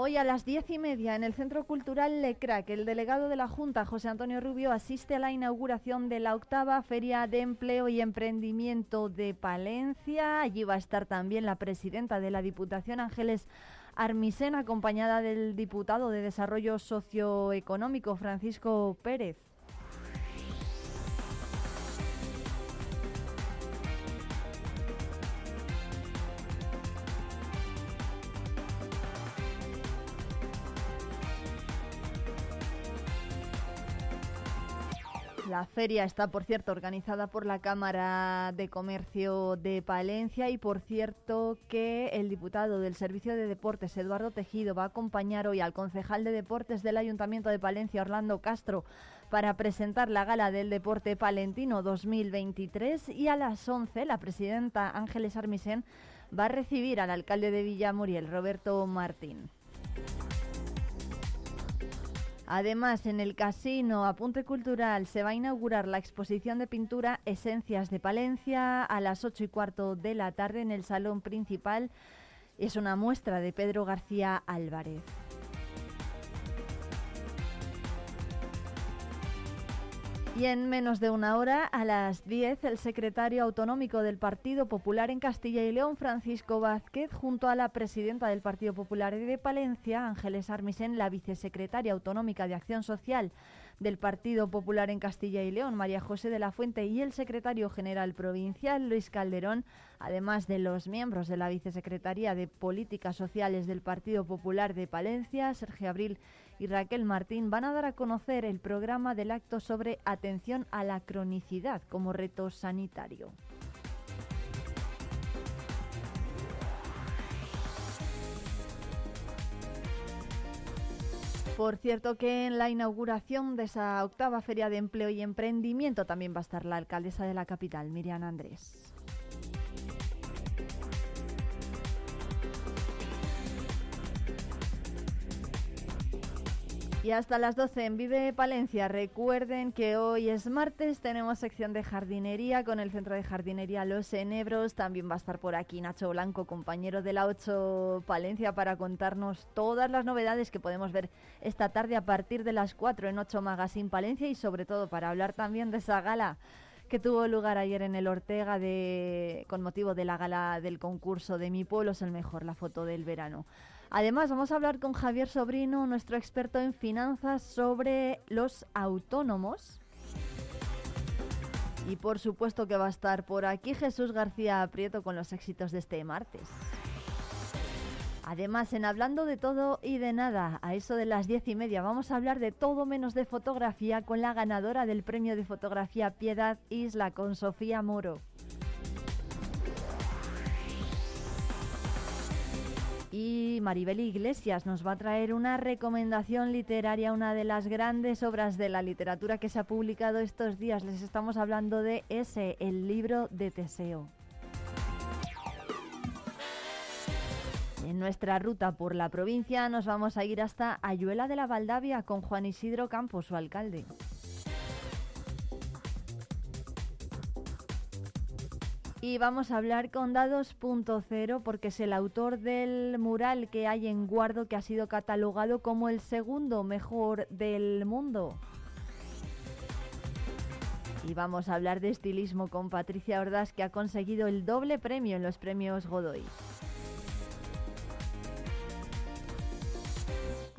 Hoy a las diez y media en el Centro Cultural Lecrac, el delegado de la Junta, José Antonio Rubio, asiste a la inauguración de la octava Feria de Empleo y Emprendimiento de Palencia. Allí va a estar también la presidenta de la Diputación, Ángeles Armisen, acompañada del diputado de Desarrollo Socioeconómico, Francisco Pérez. La feria está, por cierto, organizada por la Cámara de Comercio de Palencia y, por cierto, que el diputado del Servicio de Deportes, Eduardo Tejido, va a acompañar hoy al concejal de Deportes del Ayuntamiento de Palencia, Orlando Castro, para presentar la gala del deporte palentino 2023 y a las 11 la presidenta Ángeles Armisen va a recibir al alcalde de Villamuriel, Roberto Martín. Además, en el casino Apunte Cultural se va a inaugurar la exposición de pintura Esencias de Palencia a las 8 y cuarto de la tarde en el salón principal. Es una muestra de Pedro García Álvarez. Y en menos de una hora, a las 10, el secretario autonómico del Partido Popular en Castilla y León, Francisco Vázquez, junto a la presidenta del Partido Popular de Palencia, Ángeles Armisen, la vicesecretaria autonómica de Acción Social, del Partido Popular en Castilla y León, María José de la Fuente, y el secretario general provincial, Luis Calderón, además de los miembros de la Vicesecretaría de Políticas Sociales del Partido Popular de Palencia, Sergio Abril y Raquel Martín, van a dar a conocer el programa del acto sobre atención a la cronicidad como reto sanitario. Por cierto que en la inauguración de esa octava Feria de Empleo y Emprendimiento también va a estar la alcaldesa de la capital, Miriam Andrés. Y hasta las 12 en Vive Palencia. Recuerden que hoy es martes, tenemos sección de jardinería con el Centro de Jardinería Los Enebros. También va a estar por aquí Nacho Blanco, compañero de la 8 Palencia, para contarnos todas las novedades que podemos ver esta tarde a partir de las 4 en 8 Magazine Palencia y sobre todo para hablar también de esa gala que tuvo lugar ayer en el Ortega de, con motivo de la gala del concurso de Mi Pueblo es el mejor, la foto del verano. Además, vamos a hablar con Javier Sobrino, nuestro experto en finanzas, sobre los autónomos. Y por supuesto que va a estar por aquí Jesús García Prieto con los éxitos de este martes. Además, en Hablando de todo y de nada, a eso de las diez y media, vamos a hablar de todo menos de fotografía con la ganadora del premio de fotografía Piedad Isla, con Sofía Moro. Y Maribel Iglesias nos va a traer una recomendación literaria, una de las grandes obras de la literatura que se ha publicado estos días. Les estamos hablando de ese, el libro de Teseo. En nuestra ruta por la provincia nos vamos a ir hasta Ayuela de la Valdavia con Juan Isidro Campos, su alcalde. Y vamos a hablar con Dados.0 porque es el autor del mural que hay en Guardo que ha sido catalogado como el segundo mejor del mundo. Y vamos a hablar de estilismo con Patricia Ordaz que ha conseguido el doble premio en los premios Godoy.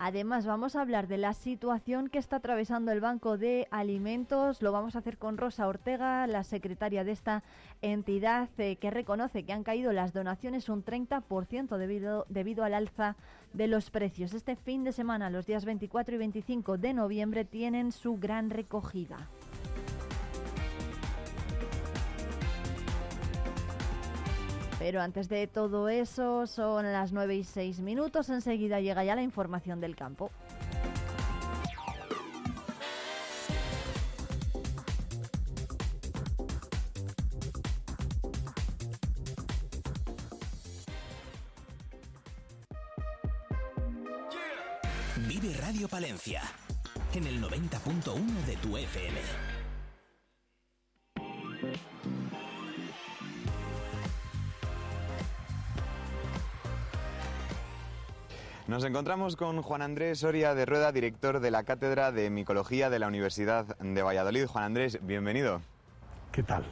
Además, vamos a hablar de la situación que está atravesando el Banco de Alimentos. Lo vamos a hacer con Rosa Ortega, la secretaria de esta entidad, eh, que reconoce que han caído las donaciones un 30% debido, debido al alza de los precios. Este fin de semana, los días 24 y 25 de noviembre, tienen su gran recogida. Pero antes de todo eso, son las 9 y 6 minutos. Enseguida llega ya la información del campo. Vive Radio Palencia en el 90.1 de tu FM. Nos encontramos con Juan Andrés Soria de Rueda, director de la Cátedra de Micología de la Universidad de Valladolid. Juan Andrés, bienvenido. ¿Qué tal?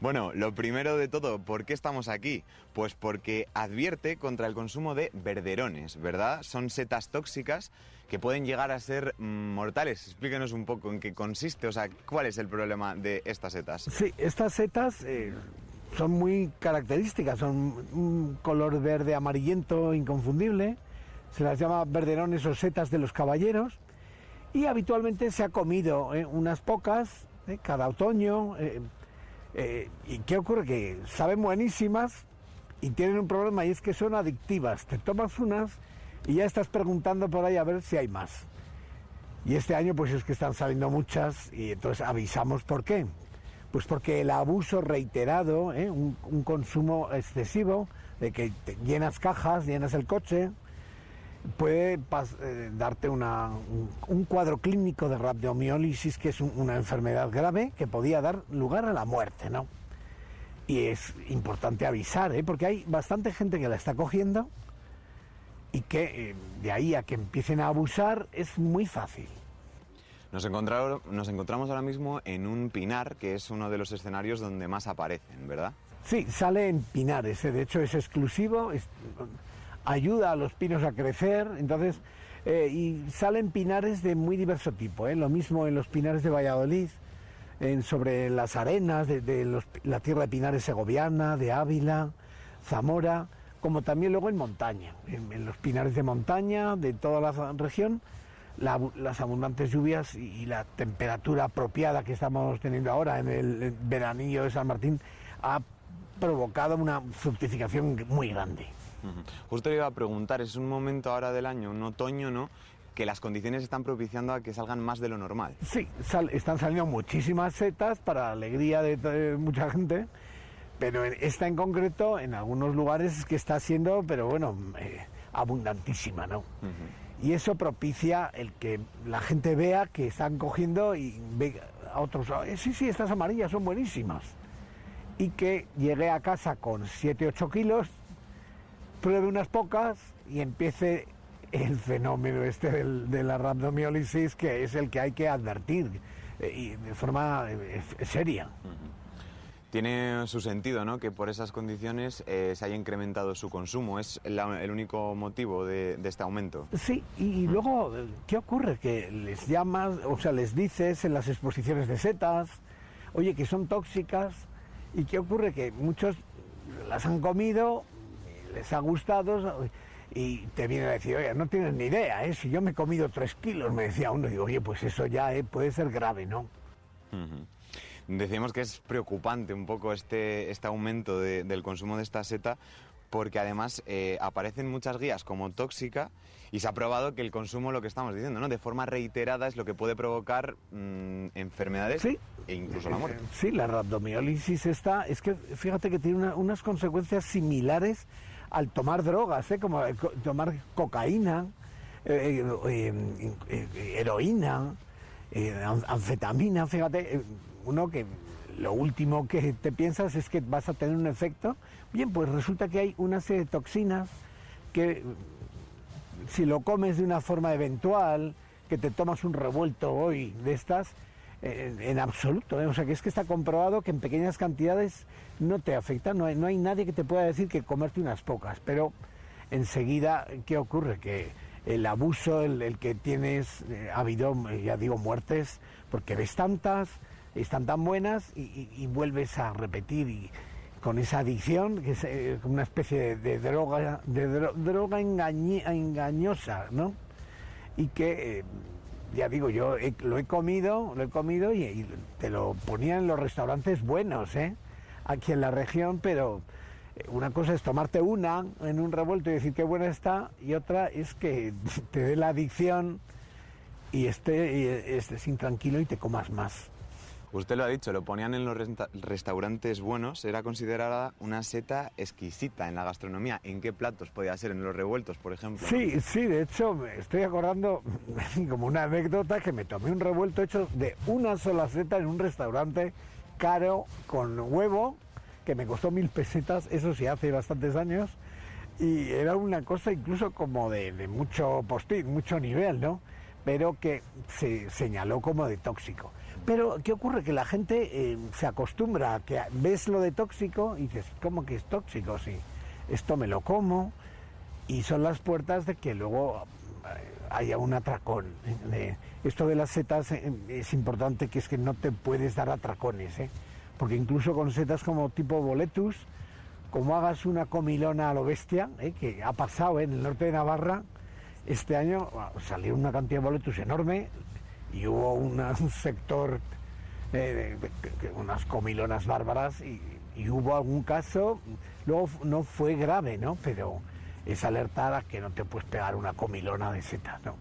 Bueno, lo primero de todo, ¿por qué estamos aquí? Pues porque advierte contra el consumo de verderones, ¿verdad? Son setas tóxicas que pueden llegar a ser mm, mortales. Explíquenos un poco en qué consiste, o sea, cuál es el problema de estas setas. Sí, estas setas eh, son muy características, son un color verde amarillento inconfundible se las llama verderones o setas de los caballeros, y habitualmente se ha comido eh, unas pocas eh, cada otoño. Eh, ¿Y qué ocurre? Que saben buenísimas y tienen un problema y es que son adictivas. Te tomas unas y ya estás preguntando por ahí a ver si hay más. Y este año pues es que están saliendo muchas y entonces avisamos por qué. Pues porque el abuso reiterado, un, un, consumo excesivo, de que llenas cajas, llenas el coche, puede eh, darte un, cuadro clínico de rabdomiólisis, que es una enfermedad grave que podía dar lugar a la muerte, ¿no? Y es importante avisar, ¿eh? porque hay bastante gente que la está cogiendo y que eh, de ahí a que empiecen a abusar es muy fácil. Nos, nos encontramos ahora mismo en un pinar, que es uno de los escenarios donde más aparecen, ¿verdad? Sí, sale en pinares, de hecho es exclusivo, ayuda a los pinos a crecer, entonces, eh, y salen pinares de muy diverso tipo, ¿eh? lo mismo en los pinares de Valladolid, en, sobre las arenas de, la tierra de pinares segoviana, de Ávila, Zamora, como también luego en montaña, en, los pinares de montaña de toda la región, las abundantes lluvias y, la temperatura apropiada que estamos teniendo ahora en el veranillo de San Martín ha provocado una fructificación muy grande. Justo le iba a preguntar, es un momento ahora del año, un otoño, ¿no? que las condiciones están propiciando a que salgan más de lo normal. Sí, están saliendo muchísimas setas para la alegría de, mucha gente, pero esta en concreto, en algunos lugares es que está siendo, pero bueno, eh, abundantísima, ¿no? Y eso propicia el que la gente vea que están cogiendo y ve a otros, eh, sí, sí, estas amarillas son buenísimas. Y que llegue a casa con 7, 8 kilos pruebe unas pocas y empiece el fenómeno este de la rhabdomiólisis que es el que hay que advertir eh, y de forma eh, seria. Tiene su sentido, ¿no? Que por esas condiciones eh, se haya incrementado su consumo. ¿Es el único motivo de, este aumento? Sí, y, luego, ¿qué ocurre? Que les llamas, o sea, les dices en las exposiciones de setas, oye, que son tóxicas, y ¿qué ocurre? Que muchos las han comido les ha gustado y te viene a decir, oye, no tienes ni idea, ¿eh? si yo me he comido tres kilos, me decía uno, y digo, oye, pues eso ya ¿eh? puede ser grave, ¿no? Decimos que es preocupante un poco este, este aumento del consumo de esta seta porque además eh, aparecen muchas guías como tóxica y se ha probado que el consumo, lo que estamos diciendo, ¿no? de forma reiterada es lo que puede provocar mm, enfermedades e incluso la muerte. Sí, la rhabdomiólisis está, es que fíjate que tiene unas consecuencias similares al tomar drogas, ¿eh? como tomar cocaína, eh, eh, heroína, anfetamina, fíjate, uno que lo último que te piensas es que vas a tener un efecto. Bien, pues resulta que hay una serie de toxinas que si lo comes de una forma eventual, que te tomas un revuelto hoy de estas, en absoluto. ¿eh? O sea, que es que está comprobado que en pequeñas cantidades no te afecta. No hay, no hay nadie que te pueda decir que comerte unas pocas. Pero enseguida, ¿qué ocurre? Que el abuso, el, que tienes, eh, ha habido, ya digo, muertes, porque ves tantas, están tan buenas y, vuelves a repetir. Y, con esa adicción, que es eh, una especie de, droga, de droga engañosa, ¿no? Y que ya digo, yo lo he comido, lo he comido y, te lo ponían en los restaurantes buenos, ¿eh? Aquí en la región, pero eh, una cosa es tomarte una en un revuelto y decir qué buena está, y otra es que te dé la adicción y esté, estés intranquilo y te comas más. Usted lo ha dicho, lo ponían en los restaurantes buenos, era considerada una seta exquisita en la gastronomía. ¿En qué platos podía ser? ¿En los revueltos, por ejemplo? Sí, sí, de hecho, me estoy acordando como una anécdota que me tomé un revuelto hecho de una sola seta en un restaurante caro con huevo, que me costó mil pesetas, eso sí hace bastantes años, y era una cosa incluso como de, de mucho post mucho nivel, ¿no? Pero que se señaló como de tóxico. Pero, ¿qué ocurre? Que la gente eh, se acostumbra a que ves lo de tóxico y dices, ¿cómo que es tóxico? Sí, esto me lo como y son las puertas de que luego eh, haya un atracón. ¿eh? esto de las setas es importante que es que no te puedes dar atracones, ¿eh? porque incluso con setas como tipo boletus, como hagas una comilona a lo bestia, que ha pasado en el norte de Navarra, este año salió una cantidad de boletus enorme, y hubo un sector, eh, de, unas comilonas bárbaras y, hubo algún caso, luego no fue grave, ¿no? Pero es alertar a que no te puedes pegar una comilona de setas, ¿no?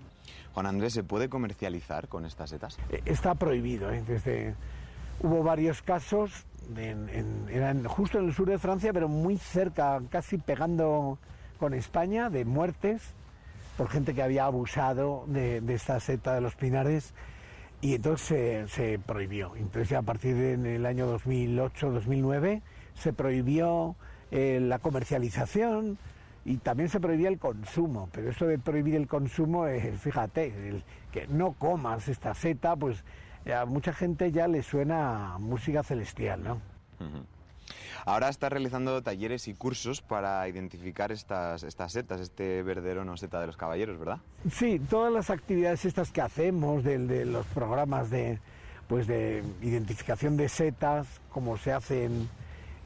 Juan Andrés, ¿se puede comercializar con estas setas? Eh, está prohibido, ¿eh? Desde, hubo varios casos, eran justo en el sur de Francia, pero muy cerca, casi pegando con España, de muertes por gente que había abusado de, esta seta de los pinares y entonces se, prohibió. Entonces a partir del año 2008-2009 se prohibió eh, la comercialización y también se prohibía el consumo. Pero esto de prohibir el consumo, es, fíjate, que no comas esta seta, pues a mucha gente ya le suena música celestial, ¿no? Ahora está realizando talleres y cursos para identificar estas, estas setas, este verderón o seta de los caballeros, ¿verdad? Sí, todas las actividades estas que hacemos, de, los programas de, pues de identificación de setas, como se hacen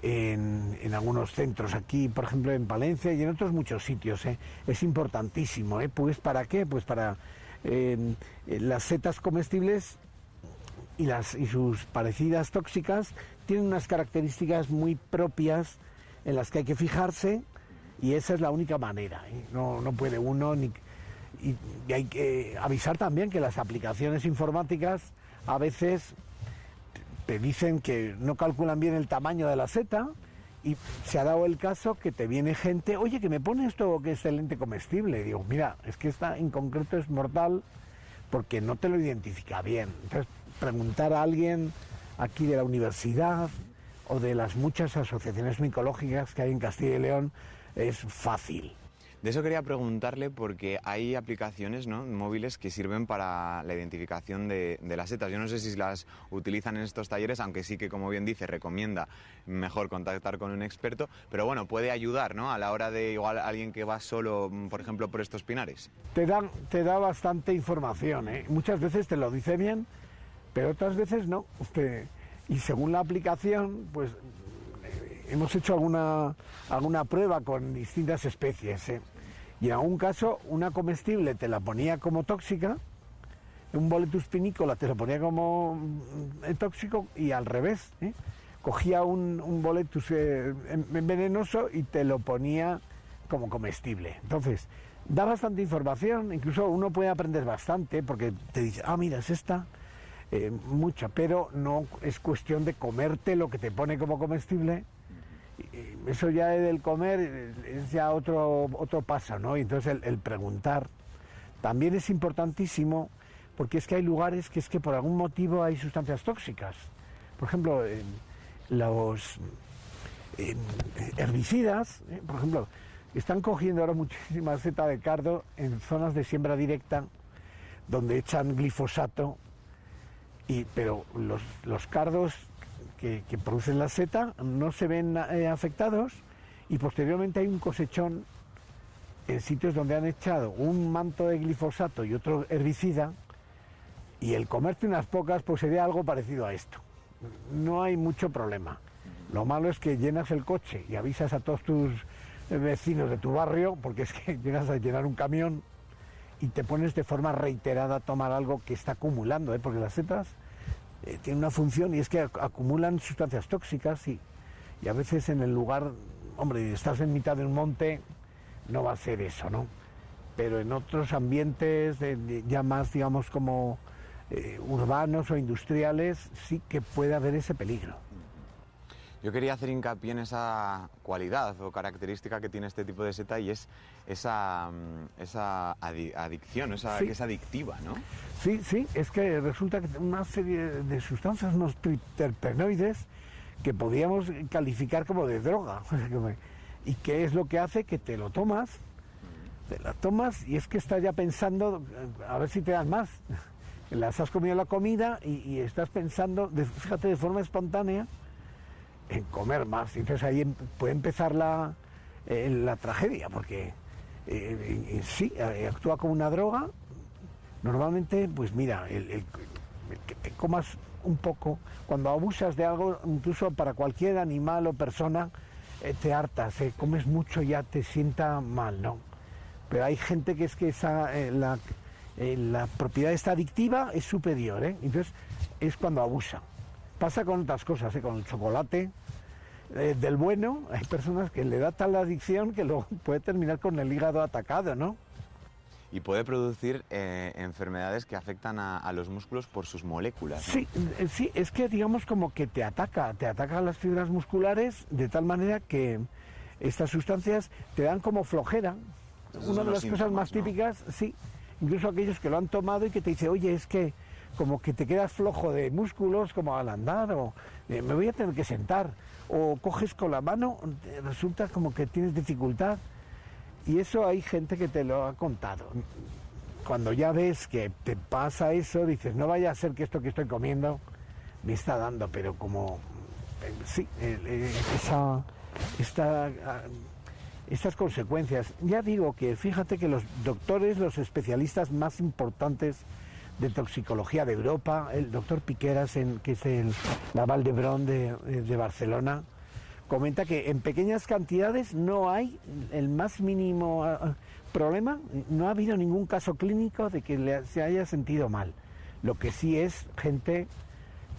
en, en, algunos centros aquí, por ejemplo en Palencia y en otros muchos sitios. ¿eh? Es importantísimo. ¿eh? Pues para qué? Pues para eh, las setas comestibles y, las, y sus parecidas tóxicas tienen unas características muy propias en las que hay que fijarse y esa es la única manera. ¿eh? No, no, puede uno ni... Y, hay que avisar también que las aplicaciones informáticas a veces te dicen que no calculan bien el tamaño de la seta y se ha dado el caso que te viene gente, oye, que me pone esto que es excelente comestible. digo, mira, es que esta en concreto es mortal porque no te lo identifica bien. Entonces, preguntar a alguien aquí de la universidad o de las muchas asociaciones micológicas que hay en Castilla y León es fácil. De eso quería preguntarle porque hay aplicaciones ¿no? móviles que sirven para la identificación de, las setas. Yo no sé si las utilizan en estos talleres, aunque sí que, como bien dice, recomienda mejor contactar con un experto, pero bueno, puede ayudar ¿no? a la hora de igual alguien que va solo, por ejemplo, por estos pinares. Te da, te da bastante información, ¿eh? muchas veces te lo dice bien pero otras veces no. Y según la aplicación, pues eh, hemos hecho alguna, alguna prueba con distintas especies. ¿eh? Y en algún caso, una comestible te la ponía como tóxica, un boletus pinícola te lo ponía como mm, tóxico y al revés. ¿eh? Cogía un, boletus venenoso y te lo ponía como comestible. Entonces, da bastante información, incluso uno puede aprender bastante porque te dice, ah, mira, es esta eh, mucha, pero no es cuestión de comerte lo que te pone como comestible. Eso ya del comer es ya otro, otro paso, ¿no? Y entonces el, preguntar también es importantísimo porque es que hay lugares que es que por algún motivo hay sustancias tóxicas. Por ejemplo, los herbicidas, ¿eh? por ejemplo, están cogiendo ahora muchísima seta de cardo en zonas de siembra directa donde echan glifosato pero los, cardos que, producen la seta no se ven eh, afectados y posteriormente hay un cosechón en sitios donde han echado un manto de glifosato y otro herbicida y el comerte unas pocas pues sería algo parecido a esto. No hay mucho problema. Lo malo es que llenas el coche y avisas a todos tus vecinos de tu barrio porque es que llegas a llenar un camión y te pones de forma reiterada a tomar algo que está acumulando, ¿eh? porque las setas eh, tienen una función y es que acumulan sustancias tóxicas y, y, a veces en el lugar, hombre, estás en mitad de un monte, no va a ser eso, ¿no? Pero en otros ambientes ya más, digamos, como eh, urbanos o industriales, sí que puede haber ese peligro. Yo quería hacer hincapié en esa cualidad o característica que tiene este tipo de seta y es esa, mm, esa adicción, esa, que es adictiva, ¿no? Sí, sí, es que resulta que una serie de sustancias, unos terpenoides, que podríamos calificar como de droga. ¿Y qué es lo que hace? Que te lo tomas, te la tomas y es que estás ya pensando eh, a ver si te dan más. Las has comido la comida y, estás pensando, fíjate, de forma espontánea, en comer más. Entonces ahí em, puede empezar la, eh, la tragedia, porque eh, sí, actúa como una droga. Normalmente, pues mira, el que te comas un poco, cuando abusas de algo, incluso para cualquier animal o persona, eh, te hartas, eh, comes mucho ya te sienta mal, ¿no? Pero hay gente que es que esa, eh, la, la, propiedad esta adictiva es superior, ¿eh? Entonces es cuando abusa. Pasa con otras cosas, con el chocolate, del bueno, hay personas que le da tal adicción que luego puede terminar con el hígado atacado, ¿no? y puede producir eh, enfermedades que afectan a, los músculos por sus moléculas. Sí, eh, sí, es que digamos como que te ataca, te ataca las fibras musculares de tal manera que estas sustancias te dan como flojera. Una de las cosas más típicas, sí, incluso aquellos que lo han tomado y que te dice, oye, es que como que te quedas flojo de músculos como al andar o eh, me voy a tener que sentar o coges con la mano, resulta como que tienes dificultad. Y eso hay gente que te lo ha contado. Cuando ya ves que te pasa eso, dices, no vaya a ser que esto que estoy comiendo me está dando, pero como, eh, sí, eh, esa, ah, estas consecuencias. Ya digo que fíjate que los doctores, los especialistas más importantes de toxicología de Europa, el doctor Piqueras, en, que es el, Valdebrón de, de Barcelona, comenta que en pequeñas cantidades no hay el más mínimo ah, ah, problema, no ha habido ningún caso clínico de que se haya sentido mal. Lo que sí es gente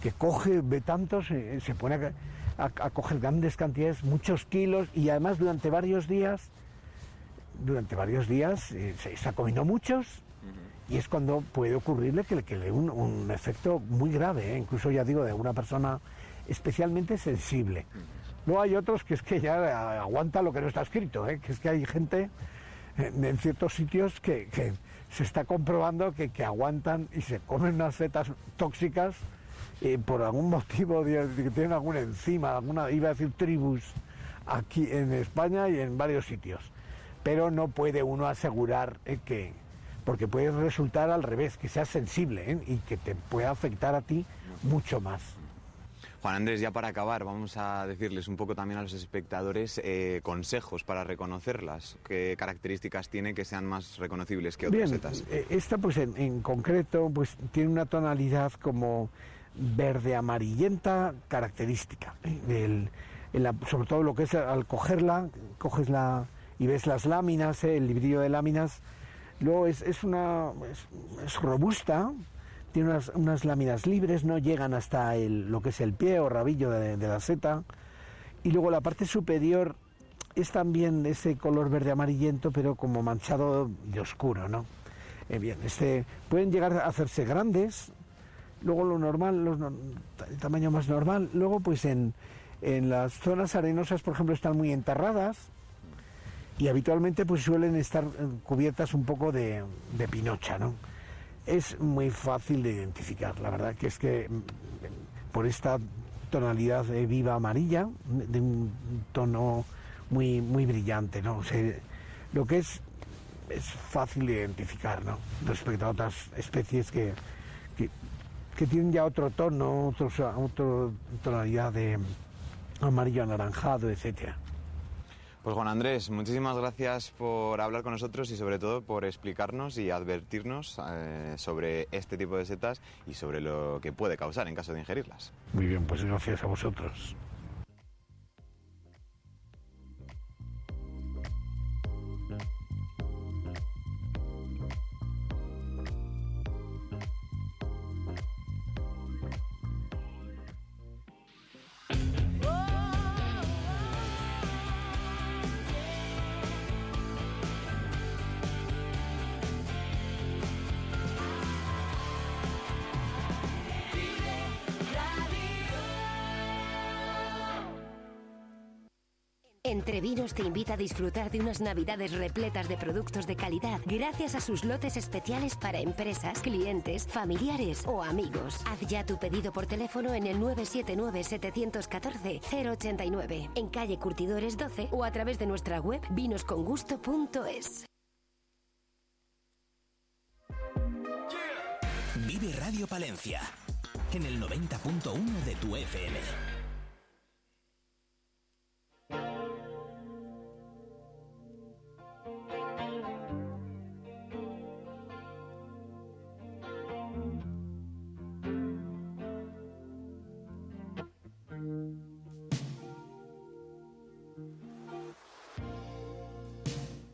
que coge, ve tantos, eh, se pone a, coger grandes cantidades, muchos kilos y además durante varios días, durante varios días eh, se está comiendo muchos y es cuando puede ocurrirle que, le dé un, efecto muy grave, ¿eh? incluso ya digo, de una persona especialmente sensible. No hay otros que es que ya aguanta lo que no está escrito, ¿eh? que es que hay gente en, ciertos sitios que, se está comprobando que, aguantan y se comen unas setas tóxicas eh, por algún motivo, que tienen alguna enzima, alguna, iba a decir tribus, aquí en España y en varios sitios. Pero no puede uno asegurar eh, que, porque puede resultar al revés, que sea sensible y que te pueda afectar a ti mucho más. Juan Andrés, ya para acabar, vamos a decirles un poco también a los espectadores eh, consejos para reconocerlas. ¿Qué características tiene que sean más reconocibles que otras setas? Eh, esta, pues en, concreto, pues tiene una tonalidad como verde amarillenta característica. ¿eh? sobre todo lo que es al cogerla, coges la y ves las láminas, el librillo de láminas. Luego es, una es robusta, tiene unas, láminas libres, no llegan hasta el, lo que es el pie o rabillo de, la seta. Y luego la parte superior es también ese color verde amarillento, pero como manchado de oscuro, ¿no? Eh, bien, este, pueden llegar a hacerse grandes, luego lo normal, el tamaño más normal, luego pues en, en las zonas arenosas, por ejemplo, están muy enterradas y habitualmente pues suelen estar eh, cubiertas un poco de, pinocha, ¿no? es muy fácil de identificar. La verdad que es que mm, por esta tonalidad de viva amarilla, de un tono muy, muy brillante, ¿no? lo que es es fácil de identificar, ¿no? Respecto a otras especies que, que, tienen ya otro tono, otra tonalidad de amarillo anaranjado, etcétera. Pues Juan Andrés, muchísimas gracias por hablar con nosotros y sobre todo por explicarnos y advertirnos eh, sobre este tipo de setas y sobre lo que puede causar en caso de ingerirlas. Muy bien, pues gracias a vosotros. Entre Vinos te invita a disfrutar de unas navidades repletas de productos de calidad gracias a sus lotes especiales para empresas, clientes, familiares o amigos. Haz ya tu pedido por teléfono en el 979-714-089, en calle Curtidores 12 o a través de nuestra web vinoscongusto.es. Vive Radio Palencia en el 90.1 de tu FM.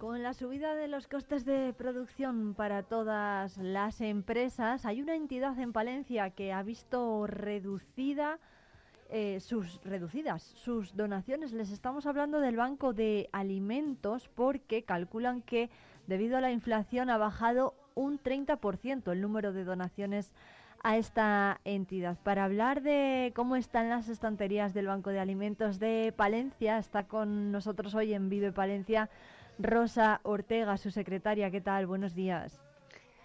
Con la subida de los costes de producción para todas las empresas, hay una entidad en Palencia que ha visto reducida eh, sus reducidas sus donaciones. Les estamos hablando del Banco de Alimentos porque calculan que debido a la inflación ha bajado un 30% el número de donaciones a esta entidad. Para hablar de cómo están las estanterías del Banco de Alimentos de Palencia, está con nosotros hoy en Vive Palencia Rosa Ortega, su secretaria. ¿Qué tal? Buenos días.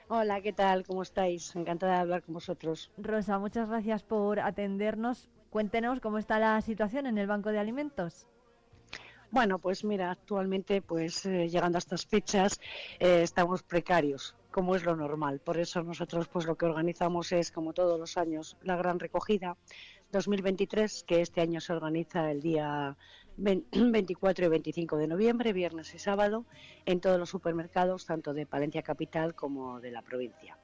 Hola, ¿qué tal? ¿Cómo estáis? Encantada de hablar con vosotros. Rosa, muchas gracias por atendernos. Cuéntenos cómo está la situación en el Banco de Alimentos. Bueno, pues mira, actualmente, pues eh, llegando a estas fechas, eh, estamos precarios, como es lo normal. Por eso nosotros, pues lo que organizamos es, como todos los años, la gran recogida 2023, que este año se organiza el día 24 y 25 de noviembre, viernes y sábado, en todos los supermercados, tanto de Palencia Capital como de la provincia.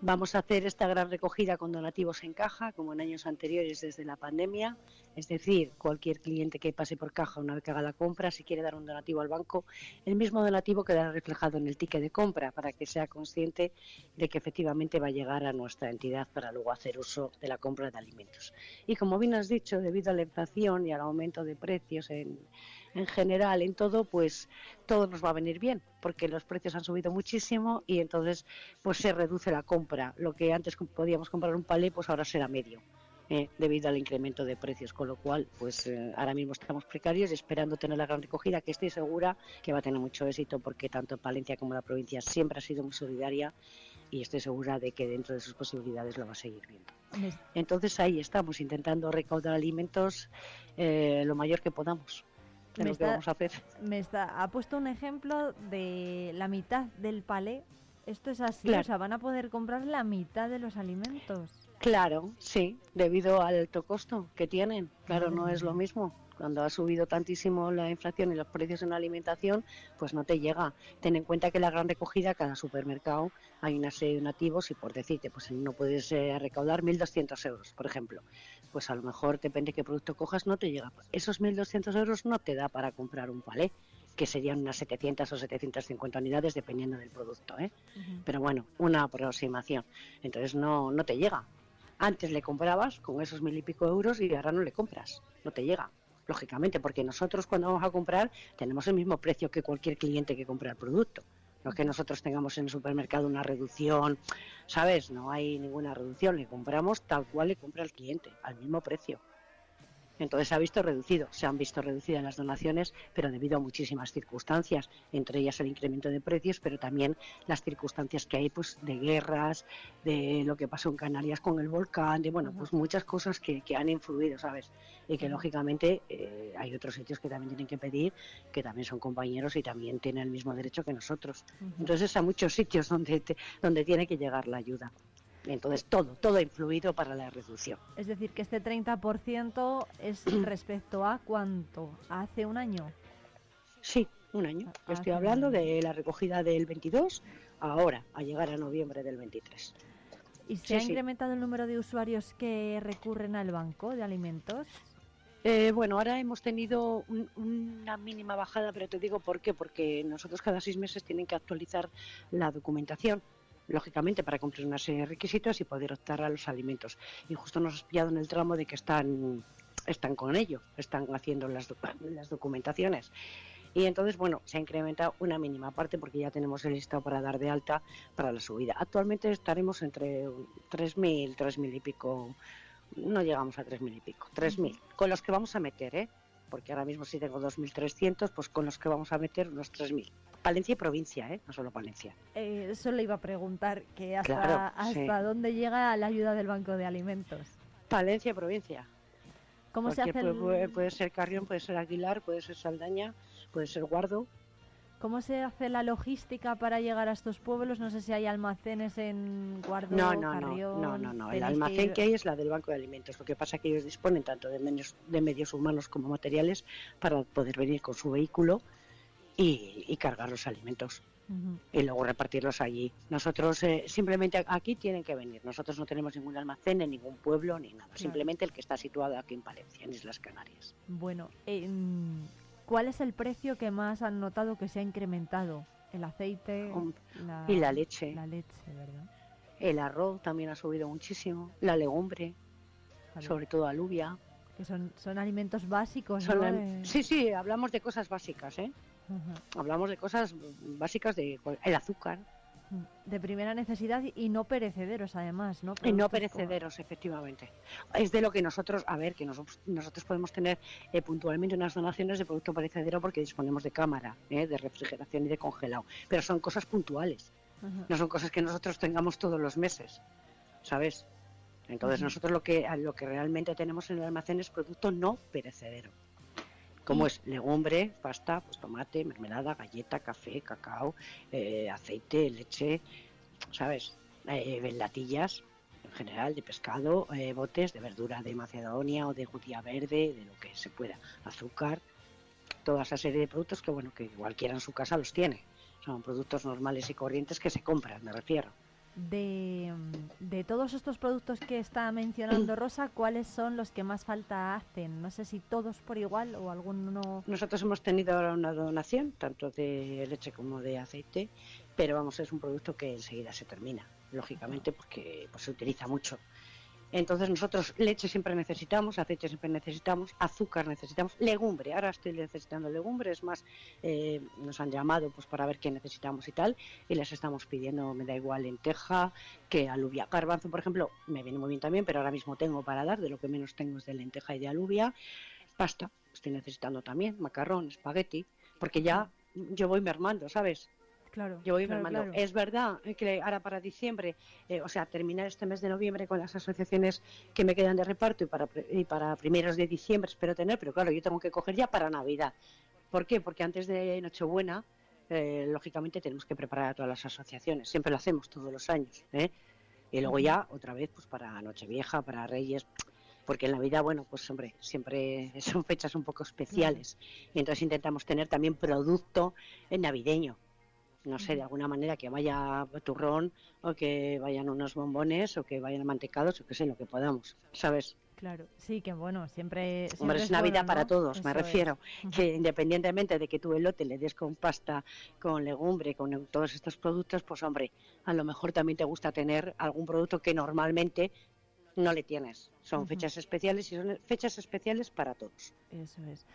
Vamos a hacer esta gran recogida con donativos en caja, como en años anteriores desde la pandemia. Es decir, cualquier cliente que pase por caja una vez que haga la compra, si quiere dar un donativo al banco, el mismo donativo quedará reflejado en el ticket de compra para que sea consciente de que efectivamente va a llegar a nuestra entidad para luego hacer uso de la compra de alimentos. Y como bien has dicho, debido a la inflación y al aumento de precios en, en general, en todo, pues todo nos va a venir bien, porque los precios han subido muchísimo y entonces pues se reduce la compra. Lo que antes podíamos comprar un palé, pues ahora será medio. Eh, debido al incremento de precios, con lo cual, pues eh, ahora mismo estamos precarios y esperando tener la gran recogida, que estoy segura que va a tener mucho éxito, porque tanto Palencia como la provincia siempre ha sido muy solidaria y estoy segura de que dentro de sus posibilidades lo va a seguir viendo. Entonces ahí estamos intentando recaudar alimentos eh, lo mayor que podamos me está, Me está, ha puesto un ejemplo de la mitad del palé. Esto es así, o sea, van a poder comprar la mitad de los alimentos. Claro, sí, debido al alto costo que tienen. Claro, no es lo mismo cuando ha subido tantísimo la inflación y los precios en la alimentación, pues no te llega. Ten en cuenta que la gran recogida, cada supermercado, hay una serie de nativos y por decirte, pues no puedes eh, recaudar 1.200 euros, por ejemplo. Pues a lo mejor, depende qué producto cojas, no te llega. Esos 1.200 euros no te da para comprar un palé que serían unas 700 o 750 unidades dependiendo del producto, ¿eh? Pero bueno, una aproximación. Entonces no, no te llega. Antes le comprabas con esos mil y pico euros y ahora no le compras, no te llega lógicamente, porque nosotros cuando vamos a comprar tenemos el mismo precio que cualquier cliente que compra el producto. No es que nosotros tengamos en el supermercado una reducción, ¿sabes? No hay ninguna reducción, le compramos tal cual le compra el cliente, al mismo precio. Entonces se ha visto reducido, se han visto reducidas las donaciones, pero debido a muchísimas circunstancias, entre ellas el incremento de precios, pero también las circunstancias que hay pues de guerras, de lo que pasó en Canarias con el volcán, de bueno, pues muchas cosas que, han influido, ¿sabes? Y que lógicamente eh, hay otros sitios que también tienen que pedir, que también son compañeros y también tienen el mismo derecho que nosotros. Entonces a muchos sitios donde, donde tiene que llegar la ayuda. Entonces, todo, todo ha influido para la reducción. Es decir, que este 30% es respecto a cuánto, hace un año. Sí, un año. estoy hablando de la recogida del 22 ahora, a llegar a noviembre del 23. ¿Y se ha incrementado el número de usuarios que recurren al banco de alimentos? Eh, bueno, ahora hemos tenido una mínima bajada, pero te digo por qué, porque nosotros cada seis meses tienen que actualizar la documentación lógicamente para cumplir una serie de requisitos y poder optar a los alimentos. Y justo nos has pillado en el tramo de que están, están con ello, están haciendo las, las documentaciones. Y entonces, bueno, se ha incrementado una mínima parte porque ya tenemos el listado para dar de alta para la subida. Actualmente estaremos entre 3.000, 3.000 y pico, no llegamos a 3.000 y pico, 3.000, con los que vamos a meter, ¿eh? porque ahora mismo si tengo 2.300, pues con los que vamos a meter unos 3.000. Palencia y provincia, ¿eh? no solo Palencia. Eh, eso le iba a preguntar, que hasta, hasta dónde llega la ayuda del Banco de Alimentos. Palencia y provincia. ¿Cómo se hace puede, puede ser Carrión, puede ser Aguilar, puede ser Saldaña, puede ser Guardo. ¿Cómo se hace la logística para llegar a estos pueblos? No sé si hay almacenes en Guardo, no, no, No, no, no, no. El almacén que, hay es la del Banco de Alimentos. Lo que pasa es que ellos disponen tanto de medios, de medios humanos como materiales para poder venir con su vehículo y, cargar los alimentos. Y luego repartirlos allí. Nosotros eh, simplemente aquí tienen que venir. Nosotros no tenemos ningún almacén en ningún pueblo ni nada. Simplemente el que está situado aquí en Palencia, en Islas Canarias. Bueno, ¿Cuál es el precio que más han notado que se ha incrementado? El aceite y la leche. La leche, ¿verdad? El arroz también ha subido muchísimo. La legumbre, sobre todo alubia. Que son, son alimentos básicos, Sí, sí, hablamos de cosas básicas, ¿eh? Hablamos de cosas básicas de el azúcar. De primera necesidad y no perecederos, además, ¿no? Y no perecederos, efectivamente. Es de lo que nosotros, a ver, que nosotros, nosotros podemos tener eh, puntualmente unas donaciones de producto perecedero porque disponemos de cámara, eh, de refrigeración y de congelado. Pero son cosas puntuales. No son cosas que nosotros tengamos todos los meses, ¿sabes? Entonces nosotros lo que, lo que realmente tenemos en el almacén es producto no perecedero como es legumbre, pasta, pues tomate, mermelada, galleta, café, cacao, eh, aceite, leche, ¿sabes? Eh, en general de pescado, eh, botes de verdura de Macedonia o de judía verde, de lo que se pueda, azúcar, toda esa serie de productos que bueno que cualquiera en su casa los tiene. Son productos normales y corrientes que se compran, me refiero de, de, todos estos productos que está mencionando Rosa, ¿cuáles son los que más falta hacen? No sé si todos por igual o alguno. Nosotros hemos tenido ahora una donación, tanto de leche como de aceite, pero vamos, es un producto que enseguida se termina, lógicamente, porque pues, se utiliza mucho. Entonces nosotros leche siempre necesitamos, aceite siempre necesitamos, azúcar necesitamos, legumbre. Ahora estoy necesitando legumbre, es más, eh, nos han llamado pues para ver qué necesitamos y tal, y les estamos pidiendo, me da igual lenteja, que alubia. Garbanzo, por ejemplo, me viene muy bien también, pero ahora mismo tengo para dar, de lo que menos tengo es de lenteja y de alubia. Pasta, estoy necesitando también, macarrón, espagueti, porque ya yo voy mermando, ¿sabes? Claro, yo voy claro, Es verdad que ahora para diciembre, eh, o sea, terminar este mes de noviembre con las asociaciones que me quedan de reparto y para, y para primeros de diciembre espero tener, pero claro, yo tengo que coger ya para Navidad. ¿Por qué? Porque antes de Nochebuena, eh, lógicamente tenemos que preparar a todas las asociaciones. Siempre lo hacemos todos los años. ¿eh? Y luego ya, otra vez, pues para Nochevieja, para Reyes porque en Navidad, bueno, pues hombre, siempre son fechas un poco especiales. Y entonces intentamos tener también producto navideño, no sé, de alguna manera que vaya turrón o que vayan unos bombones o que vayan mantecados o que sé, lo que podamos, ¿sabes? Claro, sí, que bueno, siempre... Hombre, es Navidad para todos, me refiero. Que independientemente de que tu elote le des con pasta, con legumbre, con todos estos productos, pues hombre, a lo mejor también te gusta tener algún producto que normalmente no le tienes. Son fechas especiales y son fechas especiales para todos. Eso es.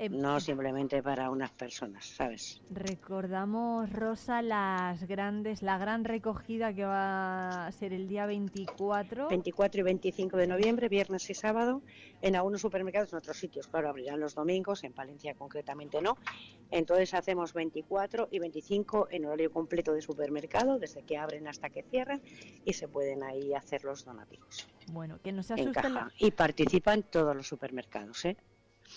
Em, no simplemente para unas personas, ¿sabes? Recordamos, Rosa, las grandes, la gran recogida que va a ser el día 24. 24 y 25 de noviembre, viernes y sábado, en algunos supermercados, en otros sitios, claro, abrirán los domingos, en Palencia concretamente no. Entonces hacemos 24 y 25 en horario completo de supermercado, desde que abren hasta que cierran, y se pueden ahí hacer los donativos. Bueno, que no se asusten. Y participan todos los supermercados, ¿eh?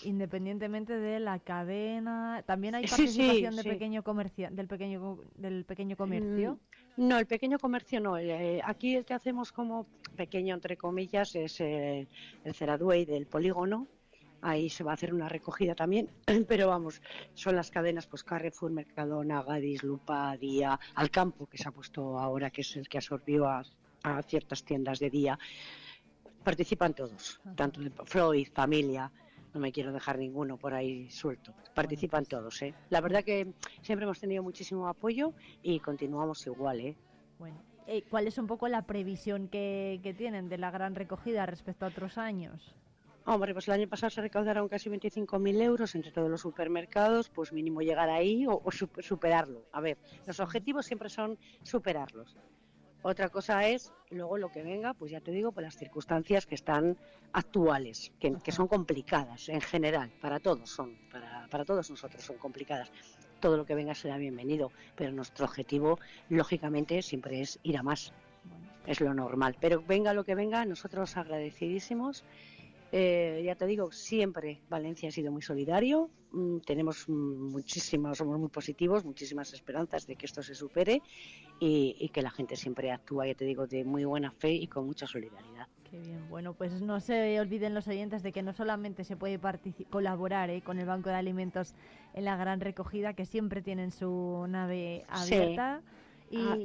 Independientemente de la cadena. También hay participación de pequeño comercio, del pequeño del pequeño comercio. Mm, no, el pequeño comercio no. Eh, aquí el que hacemos como pequeño entre comillas es eh, el Ceraduey del polígono. Ahí se va a hacer una recogida también, pero vamos, son las cadenas pues Carrefour, Mercadona, Gadis, Lupa, Día, Alcampo, que se ha puesto ahora, que es el que absorbió a, a ciertas tiendas de día. Participan todos, tanto de Freud, familia, no me quiero dejar ninguno por ahí suelto. Participan todos, ¿eh? La verdad que siempre hemos tenido muchísimo apoyo y continuamos igual, ¿eh? Bueno, eh, ¿cuál es un poco la previsión que, tienen de la gran recogida respecto a otros años? Hombre, pues el año pasado se recaudaron casi 25.000 euros entre todos los supermercados, pues mínimo llegar ahí o, superarlo. A ver, los objetivos siempre son superarlos. Otra cosa es luego lo que venga, pues ya te digo, por las circunstancias que están actuales, que, que son complicadas en general, para todos son, para, para todos nosotros son complicadas. Todo lo que venga será bienvenido, pero nuestro objetivo, lógicamente, siempre es ir a más. Es lo normal. Pero venga lo que venga, nosotros agradecidísimos eh, ya te digo, siempre Valencia ha sido muy solidario, mm, tenemos muchísimos, somos muy positivos, muchísimas esperanzas de que esto se supere y, que la gente siempre actúa, ya te digo, de muy buena fe y con mucha solidaridad. Qué bien, bueno, pues no se olviden los oyentes de que no solamente se puede colaborar eh, con el Banco de Alimentos en la gran recogida, que siempre tienen su nave abierta. Ah,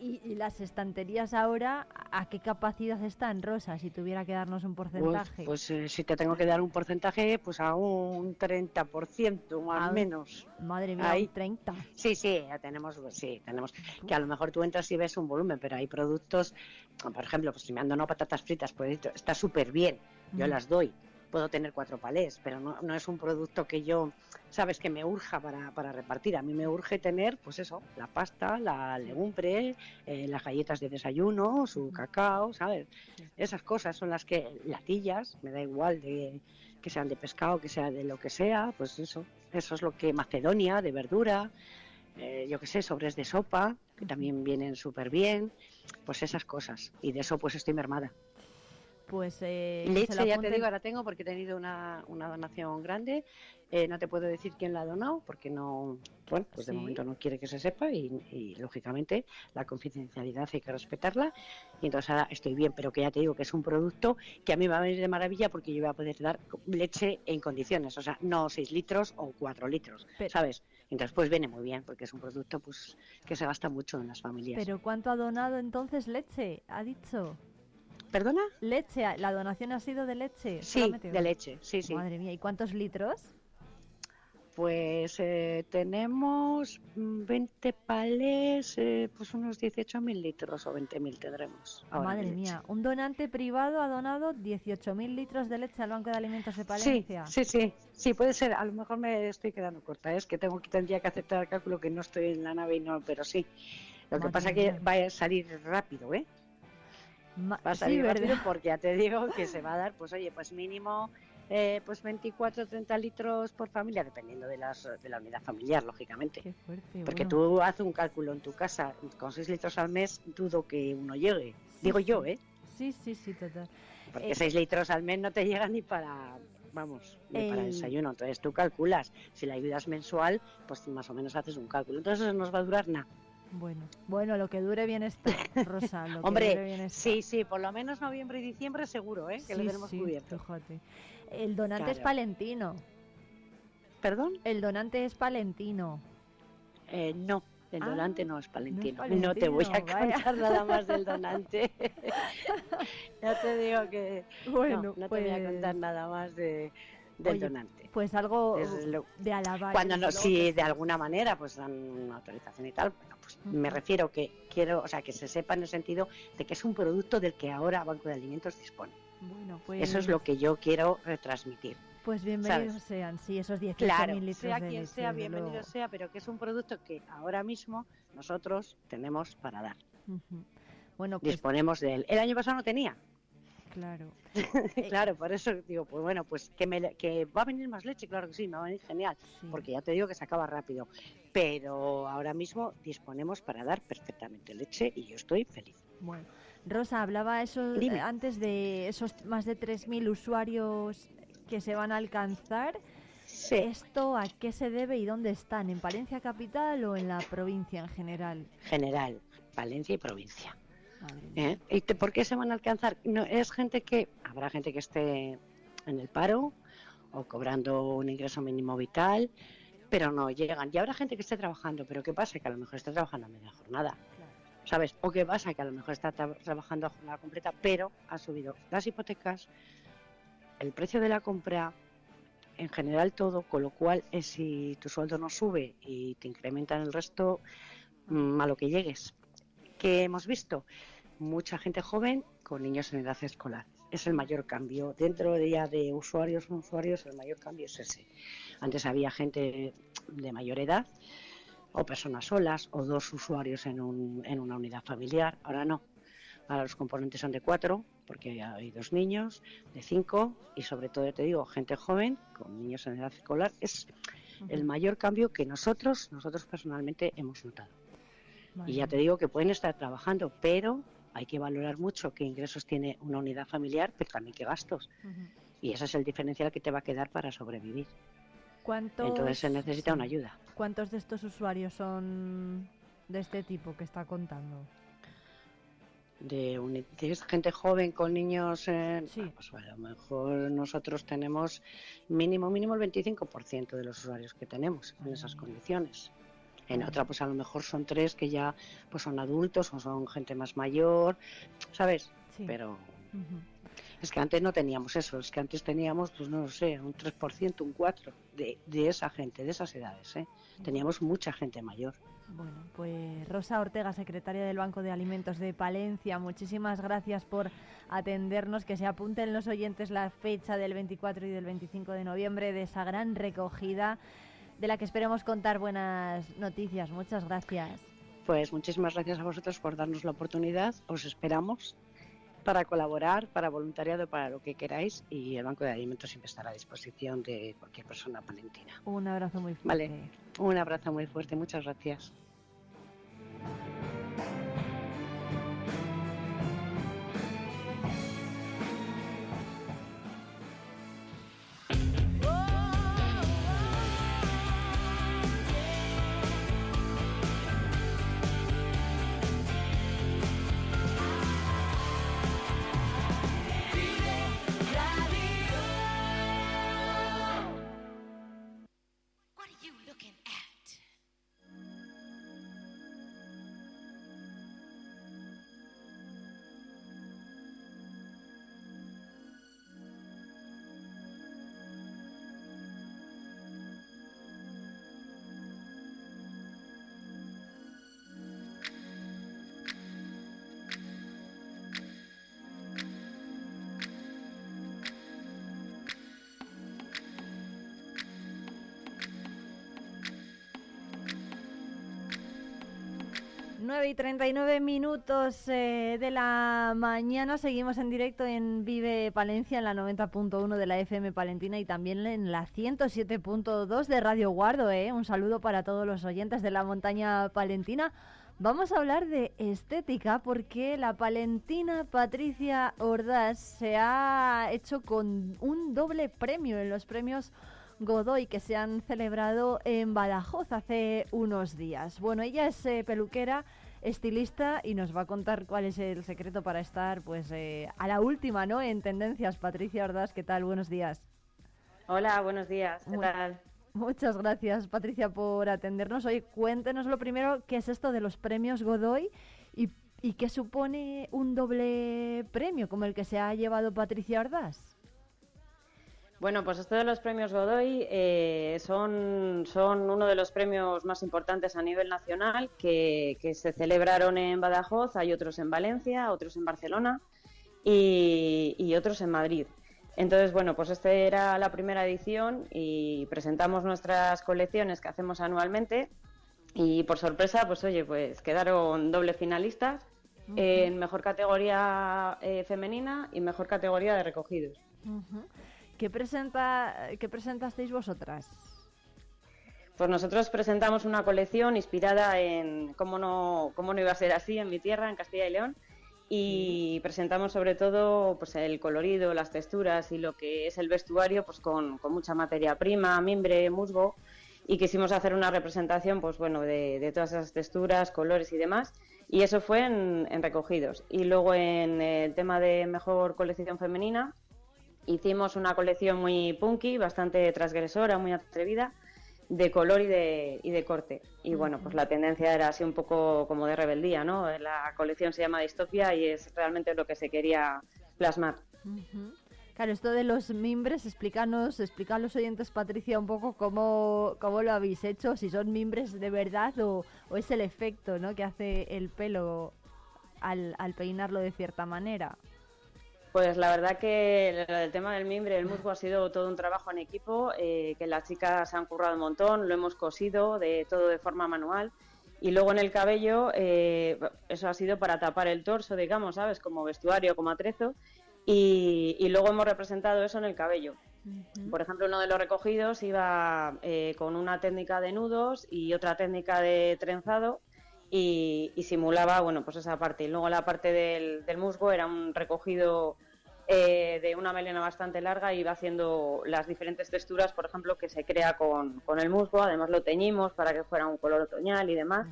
y, las estanterías ahora, ¿a qué capacidad están, Rosa? Si tuviera que darnos un porcentaje. Pues, eh, si te tengo que dar un porcentaje, pues a un 30% más o menos. Madre mía, Ahí. 30. Sí, sí, ya tenemos, pues sí, tenemos. Que a lo mejor tú entras y ves un volumen, pero hay productos, por ejemplo, pues si me han donado patatas fritas, pues está súper bien, yo las doy puedo tener cuatro palés, pero no, no, es un producto que yo, sabes, que me urja para, para, repartir. A mí me urge tener, pues eso, la pasta, la legumbre, eh, las galletas de desayuno, su cacao, ¿sabes? Esas cosas son las que, latillas, me da igual de que sean de pescado, que sea de lo que sea, pues eso, eso es lo que Macedonia, de verdura, eh, yo qué sé, sobres de sopa, que también vienen súper bien, pues esas cosas. Y de eso pues estoy mermada pues... Eh, Leche, ya te digo, ahora tengo porque he tenido una, una donación grande. Eh, no te puedo decir quién la ha donado porque no, bueno, pues de momento no quiere que se sepa y, lógicamente la confidencialidad hay que respetarla. Y entonces ahora estoy bien, pero que ya te digo que es un producto que a mí me va a venir de maravilla porque yo voy a poder dar leche en condiciones, o sea, no 6 litros o 4 litros, ¿sabes? Entonces pues viene muy bien porque es un producto pues que se gasta mucho en las familias. Pero ¿cuánto ha donado entonces leche? Ha dicho. ¿Perdona? Leche, la donación ha sido de leche. Sí, de leche, sí, sí. Madre mía, ¿y cuántos litros? Pues eh, tenemos 20 palés, eh, pues unos 18.000 litros o 20.000 tendremos. Madre mía, un donante privado ha donado 18.000 litros de leche al Banco de Alimentos de Palencia. Sí, sí, sí, sí, puede ser. A lo mejor me estoy quedando corta, es que tengo que tendría que aceptar el cálculo que no estoy en la nave y no, pero sí. Lo que pasa es que va a salir rápido, ¿eh? Va a salir rápido porque ya te digo que se va a dar, pues oye, pues mínimo eh, pues 24 30 litros por familia, dependiendo de, las, de la unidad familiar, lógicamente. porque tú haces un cálculo en tu casa, con 6 litros al mes, dudo que uno llegue. Digo yo, ¿eh? Sí, sí, sí, total. Porque 6 eh, litros al mes no te llega ni para, vamos, ni para el desayuno. Entonces tú calculas, si la ayuda es mensual, pues más o menos haces un cálculo. Entonces eso nos va a durar nada. Bueno, bueno, lo que dure bien está, Rosa. Hombre, sí, sí, por lo menos noviembre y diciembre seguro, ¿eh? Que lo tenemos cubierto. El donante es palentino. ¿Perdón? El donante es palentino. Eh, no, el ah, donante no es palentino. No, te voy a contar nada más del donante. ya te digo que bueno, no, te voy a pues contar nada más de, del donante. Pues algo de alabar. Cuando no, si de alguna manera pues dan una autorización y tal, bueno, pues me refiero que quiero, o sea, que se sepa en el sentido de que es un producto del que ahora Banco de Alimentos dispone. Bueno, pues... Eso es lo que yo quiero retransmitir. Pues bienvenidos sean, sí, esos 18.000 claro, litros sea quien sea, bienvenido sea, pero que es un producto que ahora mismo nosotros tenemos para dar. Bueno, pues... Disponemos de él. El año pasado no tenía, Claro. claro, por eso digo, pues bueno, pues que, me, que va a venir más leche, claro que sí, me va a venir genial, porque ya te digo que se acaba rápido. Pero ahora mismo disponemos para dar perfectamente leche y yo estoy feliz. Bueno, Rosa, hablaba eso eh, antes de esos más de 3.000 usuarios que se van a alcanzar. ¿Esto a qué se debe y dónde están? ¿En Palencia Capital o en la provincia en general? General, Palencia y provincia. ¿Eh? ¿Y por qué se van a alcanzar? No, es gente que, habrá gente que esté en el paro o cobrando un ingreso mínimo vital, pero no llegan. Y habrá gente que esté trabajando, pero ¿qué pasa? Que a lo mejor está trabajando a media jornada. ¿Sabes? O qué pasa? Que a lo mejor está trabajando a jornada completa, pero ha subido las hipotecas, el precio de la compra, en general todo, con lo cual eh, si tu sueldo no sube y te incrementan el resto, mm, a lo que llegues. ¿Qué hemos visto? Mucha gente joven con niños en edad escolar. Es el mayor cambio. Dentro de ya de usuarios no usuarios, el mayor cambio es ese. Antes había gente de mayor edad, o personas solas o dos usuarios en, un, en una unidad familiar. Ahora no. Ahora los componentes son de cuatro, porque hay dos niños, de cinco, y sobre todo, te digo, gente joven, con niños en edad escolar. Es el mayor cambio que nosotros, nosotros personalmente hemos notado. Y ya te digo que pueden estar trabajando, pero hay que valorar mucho qué ingresos tiene una unidad familiar, pero también qué gastos. Y ese es el diferencial que te va a quedar para sobrevivir. Entonces se necesita una ayuda. ¿Cuántos de estos usuarios son de este tipo que está contando? De, gente joven con niños, sí. pues a lo mejor nosotros tenemos mínimo, mínimo el 25% de los usuarios que tenemos en esas condiciones. En otra, pues a lo mejor son tres que ya pues son adultos o son gente más mayor, ¿sabes? Pero es que antes no teníamos eso, es que antes teníamos, pues no lo sé, un 3%, un 4% de, de esa gente, de esas edades, ¿eh? Teníamos mucha gente mayor. Bueno, pues Rosa Ortega, secretaria del Banco de Alimentos de Palencia, muchísimas gracias por atendernos. Que se apunten los oyentes la fecha del 24 y del 25 de noviembre de esa gran recogida de la que esperemos contar buenas noticias. Muchas gracias. Pues muchísimas gracias a vosotros por darnos la oportunidad. Os esperamos para colaborar, para voluntariado, para lo que queráis y el Banco de Alimentos siempre estará a disposición de cualquier persona palentina. Un abrazo muy fuerte. Vale, un abrazo muy fuerte. Muchas gracias. 9 y 39 minutos eh, de la mañana. Seguimos en directo en Vive Palencia, en la 90.1 de la FM Palentina y también en la 107.2 de Radio Guardo. Eh. Un saludo para todos los oyentes de la montaña palentina. Vamos a hablar de estética porque la palentina Patricia Ordaz se ha hecho con un doble premio en los premios Godoy que se han celebrado en Badajoz hace unos días. Bueno, ella es eh, peluquera, estilista y nos va a contar cuál es el secreto para estar pues eh, a la última, ¿no? En tendencias. Patricia Ordaz, ¿qué tal? Buenos días. Hola, buenos días. ¿Qué tal? Muchas gracias, Patricia, por atendernos. Hoy cuéntenos lo primero, ¿qué es esto de los premios Godoy y, y qué supone un doble premio como el que se ha llevado Patricia Ordaz? Bueno, pues esto de los premios Godoy eh, son, son uno de los premios más importantes a nivel nacional que, se celebraron en Badajoz, hay otros en Valencia, otros en Barcelona y, otros en Madrid. Entonces, bueno, pues esta era la primera edición y presentamos nuestras colecciones que hacemos anualmente y por sorpresa, pues oye, pues quedaron doble finalistas en mejor categoría eh, femenina y mejor categoría de recogidos. ¿Qué, presenta, ¿Qué presentasteis vosotras? Pues nosotros presentamos una colección inspirada en cómo no, cómo no iba a ser así en mi tierra, en Castilla y León, y presentamos sobre todo pues el colorido, las texturas y lo que es el vestuario pues con, mucha materia prima, mimbre, musgo y quisimos hacer una representación pues bueno de, todas esas texturas, colores y demás y eso fue en, en recogidos y luego en el tema de mejor colección femenina hicimos una colección muy punky, bastante transgresora, muy atrevida, de color y de, y de corte. Y bueno, pues la tendencia era así un poco como de rebeldía, ¿no? La colección se llama Distopia y es realmente lo que se quería plasmar. Claro, esto de los mimbres, explícanos, explica los oyentes, Patricia, un poco cómo, cómo lo habéis hecho, si son mimbres de verdad o, o es el efecto ¿no? que hace el pelo al, al peinarlo de cierta manera. Pues la verdad que el tema del mimbre, el musgo ha sido todo un trabajo en equipo, eh, que las chicas han currado un montón, lo hemos cosido de todo de forma manual. Y luego en el cabello, eh, eso ha sido para tapar el torso, digamos, ¿sabes? Como vestuario, como atrezo. Y, luego hemos representado eso en el cabello. Por ejemplo, uno de los recogidos iba eh, con una técnica de nudos y otra técnica de trenzado y, simulaba, bueno, pues esa parte. Y luego la parte del, musgo era un recogido eh, de una melena bastante larga y iba haciendo las diferentes texturas, por ejemplo, que se crea con, el musgo. Además lo teñimos para que fuera un color otoñal y demás.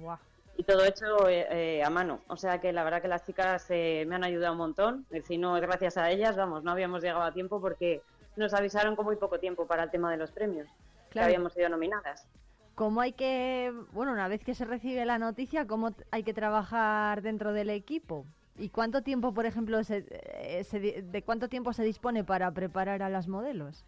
Y todo hecho eh, eh, a mano. O sea que la verdad que las chicas me han ayudado un montón. Si no es gracias a ellas, vamos, no habíamos llegado a tiempo porque nos avisaron con muy poco tiempo para el tema de los premios. Que habíamos sido nominadas. ¿Cómo hay que, bueno, una vez que se recibe la noticia, cómo hay que trabajar dentro del equipo? ¿Y cuánto tiempo, por ejemplo, eh, de cuánto tiempo se dispone para preparar a las modelos?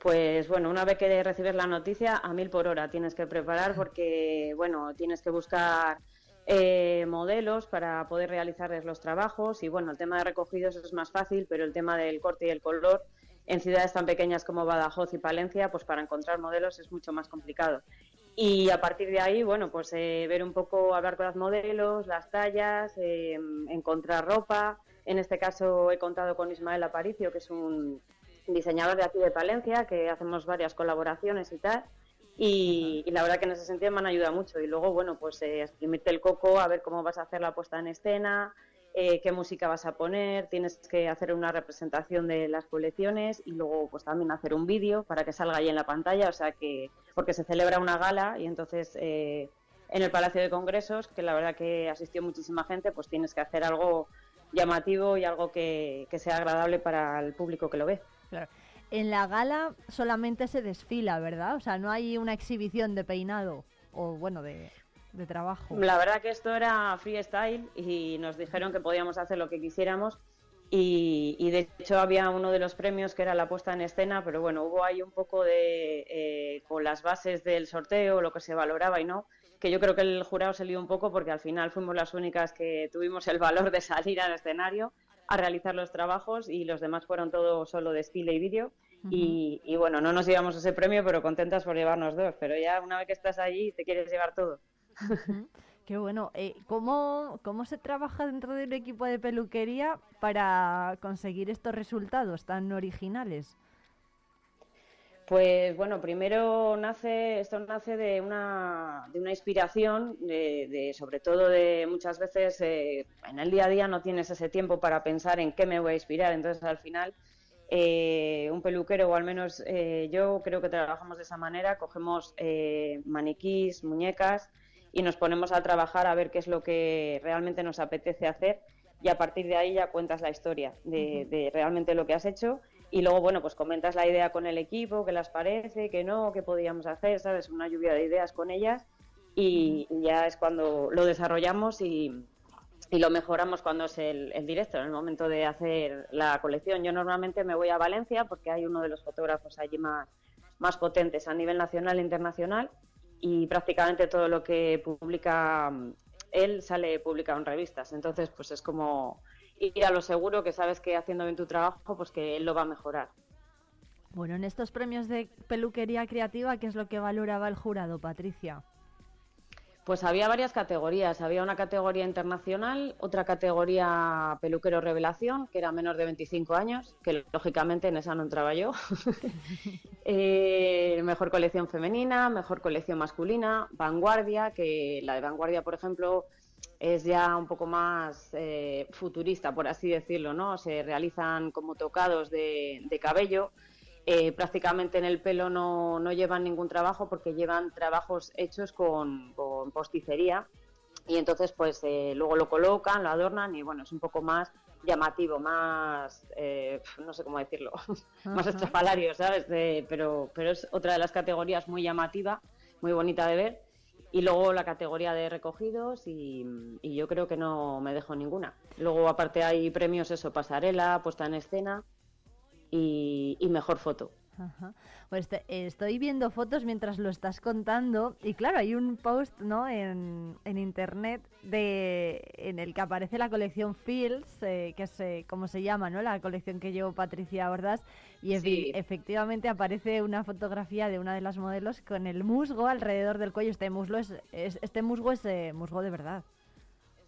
Pues bueno, una vez que recibes la noticia, a mil por hora tienes que preparar porque, bueno, tienes que buscar eh, modelos para poder realizarles los trabajos y, bueno, el tema de recogidos es más fácil, pero el tema del corte y el color en ciudades tan pequeñas como Badajoz y Palencia, pues para encontrar modelos es mucho más complicado. Y a partir de ahí, bueno, pues eh, ver un poco, hablar con los modelos, las tallas, eh, encontrar ropa. En este caso he contado con Ismael Aparicio, que es un diseñador de aquí de Palencia, que hacemos varias colaboraciones y tal. Y, la verdad que en ese sentido me han ayudado mucho. Y luego, bueno, pues eh, exprimirte el coco, a ver cómo vas a hacer la puesta en escena, eh, qué música vas a poner, tienes que hacer una representación de las colecciones y luego pues también hacer un vídeo para que salga ahí en la pantalla, o sea que porque se celebra una gala y entonces eh, en el Palacio de Congresos, que la verdad que asistió muchísima gente, pues tienes que hacer algo llamativo y algo que, sea agradable para el público que lo ve. En la gala solamente se desfila, ¿verdad? O sea, no hay una exhibición de peinado o bueno, de de trabajo? La verdad que esto era freestyle y nos dijeron que podíamos hacer lo que quisiéramos y, de hecho había uno de los premios que era la puesta en escena, pero bueno, hubo ahí un poco de, eh, con las bases del sorteo, lo que se valoraba y no, que yo creo que el jurado se lió un poco porque al final fuimos las únicas que tuvimos el valor de salir al escenario a realizar los trabajos y los demás fueron todo solo desfile y vídeo. y, y, bueno, no nos llevamos ese premio, pero contentas por llevarnos dos. Pero ya una vez que estás allí, te quieres llevar todo. Qué bueno. Eh, ¿cómo, ¿Cómo se trabaja dentro del equipo de peluquería para conseguir estos resultados tan originales? Pues bueno, primero nace, esto nace de una, de una inspiración, de, sobre todo de muchas veces eh, en el día a día no tienes ese tiempo para pensar en qué me voy a inspirar, entonces al final eh, un peluquero, o al menos yo creo que trabajamos de esa manera, cogemos maniquís, muñecas, y nos ponemos a trabajar a ver qué es lo que realmente nos apetece hacer y a partir de ahí ya cuentas la historia de, realmente lo que has hecho y luego, bueno, pues comentas la idea con el equipo, qué les parece, qué no, qué podíamos hacer, ¿sabes? Una lluvia de ideas con ellas y ya es cuando lo desarrollamos y, lo mejoramos cuando es el, el, directo, en el momento de hacer la colección. Yo normalmente me voy a Valencia porque hay uno de los fotógrafos allí más, más potentes a nivel nacional e internacional y prácticamente todo lo que publica mm, él sale publicado en revistas. Entonces, pues es como ir a lo seguro que sabes que haciendo bien tu trabajo, pues que él lo va a mejorar. Bueno, en estos premios de peluquería creativa, ¿qué es lo que valoraba el jurado, Patricia? Pues había varias categorías. Había una categoría internacional, otra categoría peluquero revelación, que era menor de 25 años, que lógicamente en esa no entraba yo. Eh, mejor colección femenina, mejor colección masculina, vanguardia, que la de vanguardia, por ejemplo, es ya un poco más eh, futurista, por así decirlo, ¿no? Se realizan como tocados de cabello eh, prácticamente en el pelo no, no, llevan ningún trabajo porque llevan trabajos hechos con, posticería y entonces pues eh, luego lo colocan, lo adornan y bueno, es un poco más llamativo, más, eh, no sé cómo decirlo, más estrafalario, ¿sabes? pero, pero es otra de las categorías muy llamativa, muy bonita de ver. Y luego la categoría de recogidos y, y, yo creo que no me dejo ninguna. Luego aparte hay premios eso, pasarela, puesta en escena y, mejor foto. Pues estoy viendo fotos mientras lo estás contando y claro, hay un post ¿no? en, en internet de, en el que aparece la colección Fields, eh, que es eh, como se llama, ¿no? la colección que llevo Patricia Ordaz, y efectivamente aparece una fotografía de una de las modelos con el musgo alrededor del cuello. Este muslo es, este musgo es eh, musgo de verdad.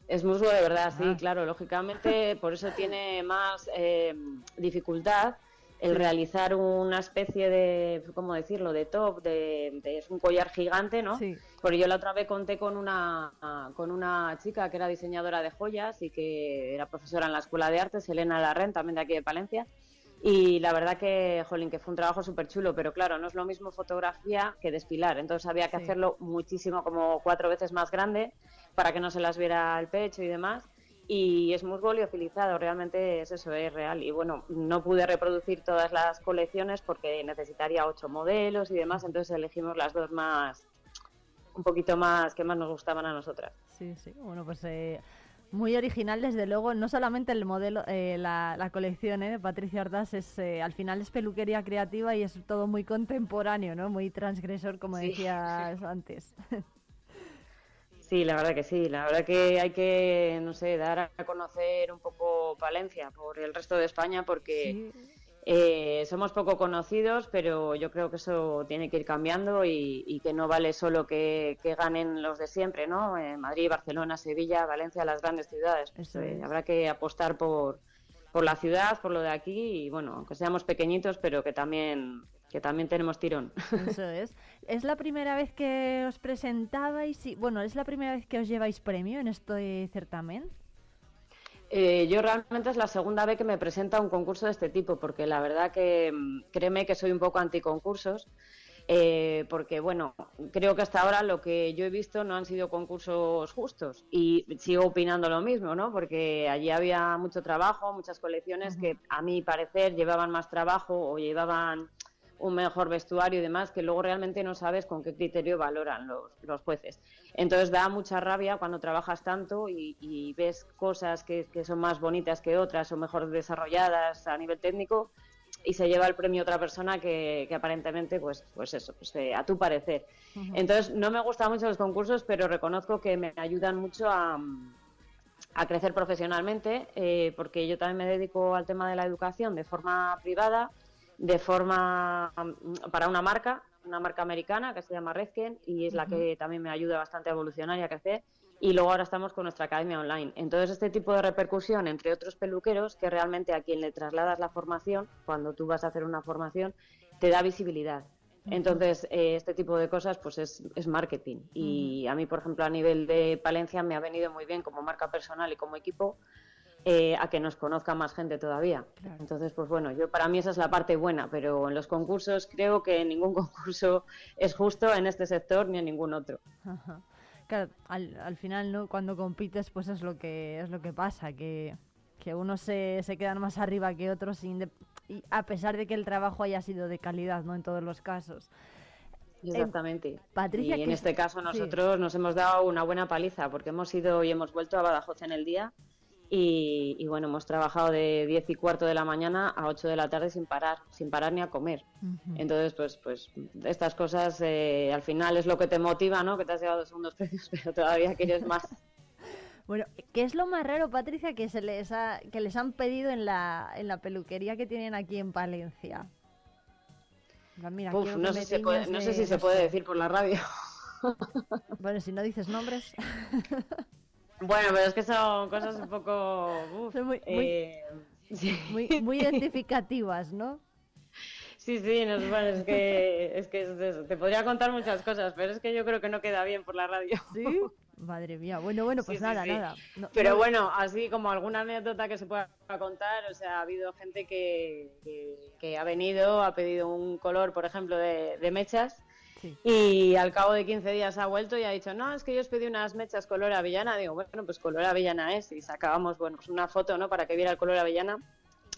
Es musgo de verdad, sí, ah. claro. Lógicamente, por eso tiene más eh, dificultad el realizar una especie de, ¿cómo decirlo?, de top, de, es un collar gigante, ¿no? Sí. Porque yo la otra vez conté con una, con una chica que era diseñadora de joyas y que era profesora en la Escuela de Artes, Elena Larren, también de aquí de Palencia. Y la verdad que, jolín, que fue un trabajo súper chulo, pero claro, no es lo mismo fotografía que despilar. Entonces había que hacerlo muchísimo, como cuatro veces más grande para que no se las viera el pecho y demás. Y es musgo liofilizado, realmente es eso, es real. Y bueno, no pude reproducir todas las colecciones porque necesitaría ocho modelos y demás, entonces elegimos las dos más, un poquito más, que más nos gustaban a nosotras. Sí, sí, bueno, pues eh, muy original desde luego, no solamente el modelo, eh, la, colección eh, de Patricia Ordaz, es, al final es peluquería creativa y es todo muy contemporáneo, ¿no? Muy transgresor, como decías antes. Sí, la verdad que sí. La verdad que hay que, no sé, dar a conocer un poco Palencia por el resto de España porque eh, somos poco conocidos, pero yo creo que eso tiene que ir cambiando y, que no vale solo que, ganen los de siempre, ¿no? Madrid, Barcelona, Sevilla, Valencia, las grandes ciudades. Eh, habrá que apostar por, por la ciudad, por lo de aquí y, bueno, aunque seamos pequeñitos, pero que también que también tenemos tirón. Eso es. ¿Es la primera vez que os presentabais? Y, bueno, ¿es la primera vez que os lleváis premio en este certamen? Eh, yo realmente es la segunda vez que me presenta a un concurso de este tipo, porque la verdad que mm, créeme que soy un poco anticoncursos, eh, porque bueno, creo que hasta ahora lo que yo he visto no han sido concursos justos y sigo opinando lo mismo, ¿no? Porque allí había mucho trabajo, muchas colecciones que a mi parecer llevaban más trabajo o llevaban un mejor vestuario y demás, que luego realmente no sabes con qué criterio valoran los, los jueces. Entonces da mucha rabia cuando trabajas tanto y, ves cosas que, son más bonitas que otras o mejor desarrolladas a nivel técnico y se lleva el premio otra persona que, aparentemente, pues, pues eso, pues, eh, a tu parecer. Entonces no me gustan mucho los concursos, pero reconozco que me ayudan mucho a, a crecer profesionalmente, eh, porque yo también me dedico al tema de la educación de forma privada de forma mm, para una marca, una marca americana que se llama Redken y es la que también me ayuda bastante a evolucionar y a crecer. Y luego ahora estamos con nuestra academia online. Entonces, este tipo de repercusión entre otros peluqueros, que realmente a quien le trasladas la formación, cuando tú vas a hacer una formación, te da visibilidad. Entonces, eh, este tipo de cosas pues es, es marketing. Y a mí, por ejemplo, a nivel de Palencia me ha venido muy bien como marca personal y como equipo eh, a que nos conozca más gente todavía. Entonces, pues bueno, yo para mí esa es la parte buena, pero en los concursos creo que ningún concurso es justo en este sector ni en ningún otro. Claro, al, final, ¿no? Cuando compites, pues es lo que es lo que pasa, que, que unos se, se quedan más arriba que otros y a pesar de que el trabajo haya sido de calidad, ¿no? En todos los casos. Exactamente. Patricia, y en este caso nosotros nos hemos dado una buena paliza porque hemos ido y hemos vuelto a Badajoz en el día y, bueno, hemos trabajado de 10 y cuarto de la mañana a 8 de la tarde sin parar, sin parar ni a comer. Entonces, pues, pues estas cosas eh, al final es lo que te motiva, ¿no? Que te has llevado segundos precios, pero todavía quieres más. Bueno, ¿qué es lo más raro, Patricia, que se les ha, que les han pedido en la, en la peluquería que tienen aquí en Palencia? no, sé si se puede, no sé si se puede decir por la radio. Bueno, si no dices nombres. Bueno, pero es que son cosas un poco... muy, eh, muy, identificativas, ¿no? Sí, sí, bueno, es que, es que te podría contar muchas cosas, pero es que yo creo que no queda bien por la radio. ¿Sí? Madre mía, bueno, bueno, pues nada, nada. pero bueno, así como alguna anécdota que se pueda contar, o sea, ha habido gente que, que, ha venido, ha pedido un color, por ejemplo, de, de mechas, y al cabo de 15 días ha vuelto y ha dicho, no, es que yo os pedí unas mechas color avellana. Digo, bueno, pues color avellana es. Y sacábamos, bueno, pues una foto, ¿no? Para que viera el color avellana.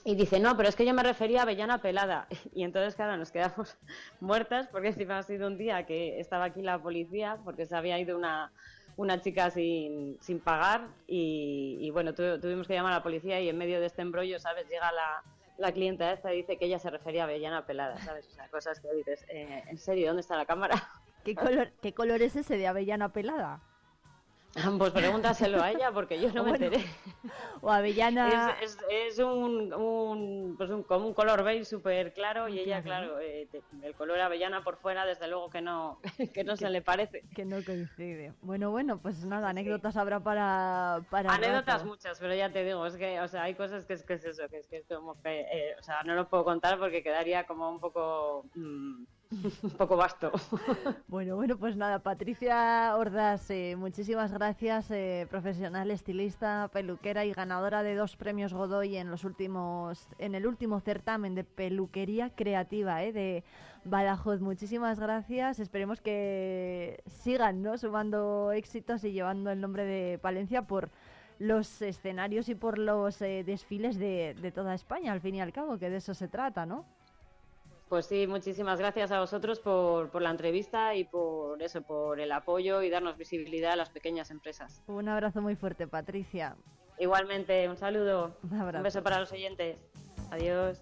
Y dice, no, pero es que yo me refería a avellana pelada. Y entonces, claro, nos quedamos muertas porque encima ha sido un día que estaba aquí la policía porque se había ido una, una chica sin, sin pagar y, bueno, tuvimos que llamar a la policía y en medio de este embrollo, ¿sabes? Llega la, la clienta esta dice que ella se refería a avellana pelada, ¿sabes? O sea, cosas que dices, eh, ¿en serio? ¿Dónde está la cámara? ¿Qué color, ¿Qué color es ese de avellana pelada? Pues pregúntaselo a ella porque yo no me Bueno, enteré. O avellana... Es, es, es un, un, pues un, como un color beige súper claro y ella, Claro, eh, te- el color avellana por fuera, desde luego que no, que no se le parece. Que no coincide. Bueno, bueno, pues nada, anécdotas habrá para... para Anécdotas rato. muchas, pero ya te digo, es que, o sea, hay cosas que es que es eso, que es que es como que, eh, o sea, no lo puedo contar porque quedaría como un poco, mm, un poco vasto. Bueno, bueno, pues nada, Patricia Ordaz, eh, muchísimas gracias, eh, profesional, estilista, peluquera y ganadora de dos premios Godoy en los últimos, en el último certamen de peluquería creativa eh, de Badajoz. Muchísimas gracias. Esperemos que sigan ¿no? sumando éxitos y llevando el nombre de Palencia por los escenarios y por los eh, desfiles de, de toda España, al fin y al cabo, que de eso se trata, ¿no? Pues sí, muchísimas gracias a vosotros por, por la entrevista y por eso, por el apoyo y darnos visibilidad a las pequeñas empresas. Un abrazo muy fuerte, Patricia. Igualmente, un saludo, Un abrazo. un beso para los oyentes. Adiós.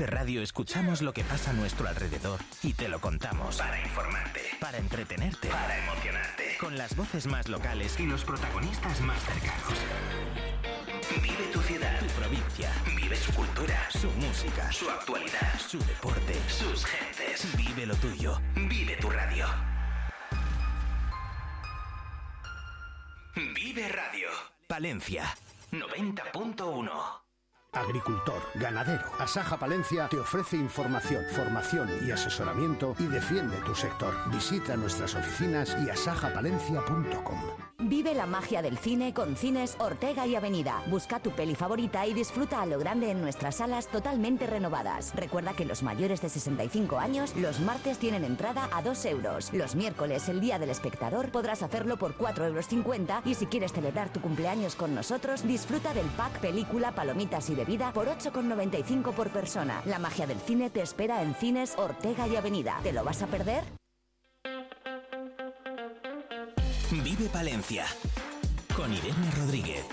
En Vive Radio escuchamos lo que pasa a nuestro alrededor y te lo contamos. Para informarte. Para entretenerte. Para emocionarte. Con las voces más locales y los protagonistas más cercanos. Vive tu ciudad. Tu provincia. Vive su cultura. Su música. Su actualidad. Su deporte. Sus gentes. Vive lo tuyo. Vive tu radio. Vive Radio. Palencia. 90.1. Agricultor, ganadero. Asaja Palencia te ofrece información, formación y asesoramiento y defiende tu sector. Visita nuestras oficinas y asajapalencia.com. Vive la magia del cine con Cines Ortega y Avenida. Busca tu peli favorita y disfruta a lo grande en nuestras salas totalmente renovadas. Recuerda que los mayores de 65 años los martes tienen entrada a 2 euros. Los miércoles, el día del espectador, podrás hacerlo por 4,50 euros y si quieres celebrar tu cumpleaños con nosotros, disfruta del pack película, palomitas y por 8,95 por persona. La magia del cine te espera en Cines Ortega y Avenida. ¿Te lo vas a perder? Vive Palencia. Con Irene Rodríguez.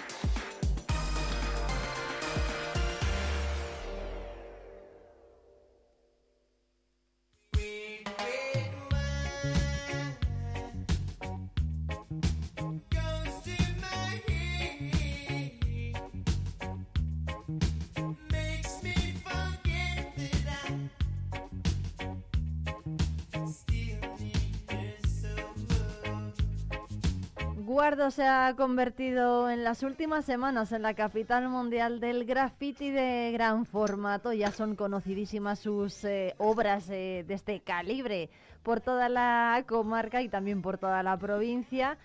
Se ha convertido en las últimas semanas en la capital mundial del graffiti de gran formato. Ya son conocidísimas sus eh, obras eh, de este calibre por toda la comarca y también por toda la provincia.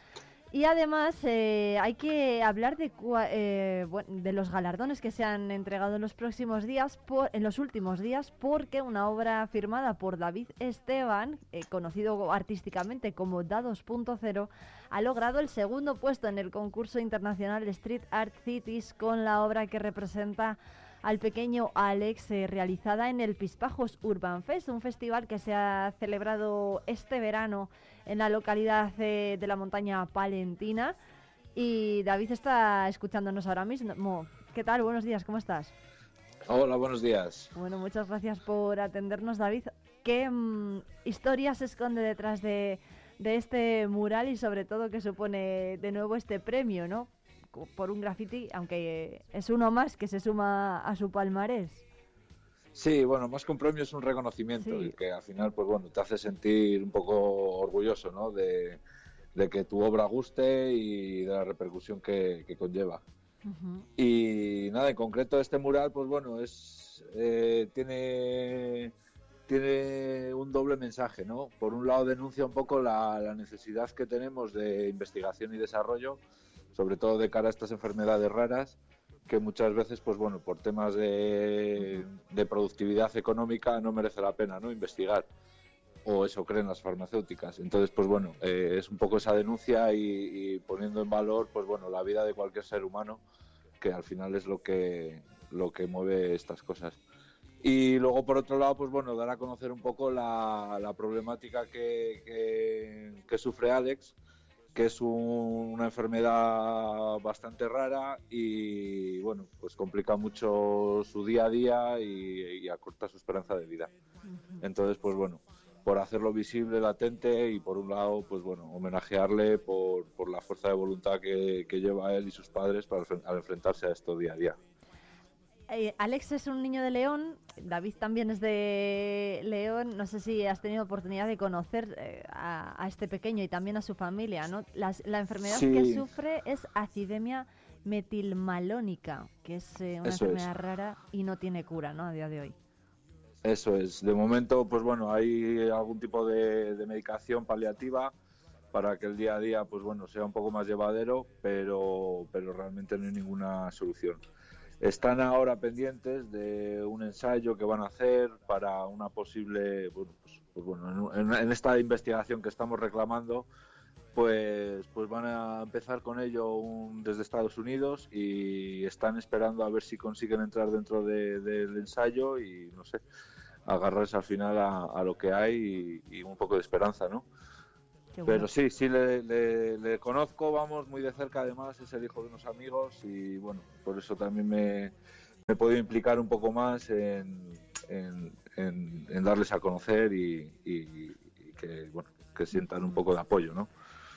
Y además eh, hay que hablar de, eh, de los galardones que se han entregado en los próximos días, por- en los últimos días, porque una obra firmada por David Esteban, eh, conocido artísticamente como Dados.0, ha logrado el segundo puesto en el concurso internacional Street Art Cities con la obra que representa al pequeño Alex, eh, realizada en el Pispajos Urban Fest, un festival que se ha celebrado este verano en la localidad eh, de la montaña palentina. Y David está escuchándonos ahora mismo. ¿Qué tal? Buenos días, ¿cómo estás? Hola, buenos días. Bueno, muchas gracias por atendernos, David. ¿Qué mm, historia se esconde detrás de, de este mural y sobre todo qué supone de nuevo este premio, ¿no? Por un graffiti, aunque es uno más que se suma a su palmarés. Sí, bueno, más que un premio es un reconocimiento Sí. que al final, pues bueno, te hace sentir un poco orgulloso, ¿no? De, de que tu obra guste y de la repercusión que, que conlleva. Y nada, en concreto este mural, pues bueno, es eh, tiene tiene un doble mensaje, ¿no? Por un lado denuncia un poco la, la necesidad que tenemos de investigación y desarrollo, sobre todo de cara a estas enfermedades raras, que muchas veces, pues bueno, por temas de, de productividad económica no merece la pena, ¿no? Investigar o eso creen las farmacéuticas. Entonces, pues bueno, eh, es un poco esa denuncia y, y poniendo en valor, pues bueno, la vida de cualquier ser humano, que al final es lo que, lo que mueve estas cosas. Y luego, por otro lado, pues bueno, dar a conocer un poco la, la problemática que, que- que sufre Alex, que es un- una enfermedad bastante rara y, bueno, pues complica mucho su día a día y, y acorta su esperanza de vida. Entonces, pues bueno, por hacerlo visible, latente y por un lado, pues bueno, homenajearle por, por la fuerza de voluntad que, que lleva él y sus padres para al enfrentarse a esto día a día. Eh, Alex es un niño de León, David también es de León. No sé si has tenido oportunidad de conocer eh, a, a este pequeño y también a su familia, ¿no? La enfermedad que sufre es acidemia metilmalónica, que es eh, una Eso es. enfermedad rara y no tiene cura, ¿no? A día de hoy. Eso es. De momento, pues bueno, hay algún tipo de, de medicación paliativa para que el día a día, pues bueno, sea un poco más llevadero, pero, pero realmente no hay ninguna solución. Están ahora pendientes de un ensayo que van a hacer para una posible, bueno, pues, pues bueno, en, en esta investigación que estamos reclamando, pues, pues van a empezar con ello un- desde Estados Unidos y están esperando a ver si consiguen entrar dentro de- del ensayo y no sé, agarrarse al final a, lo que hay y un poco de esperanza, ¿no? Qué Pero sí, sí le, le- le conozco, vamos, muy de cerca además, es el hijo de unos amigos y bueno, por eso también me, me he podido implicar un poco más en, en- en- en darles a conocer y, y- y que, bueno, que sientan un poco de apoyo, ¿no?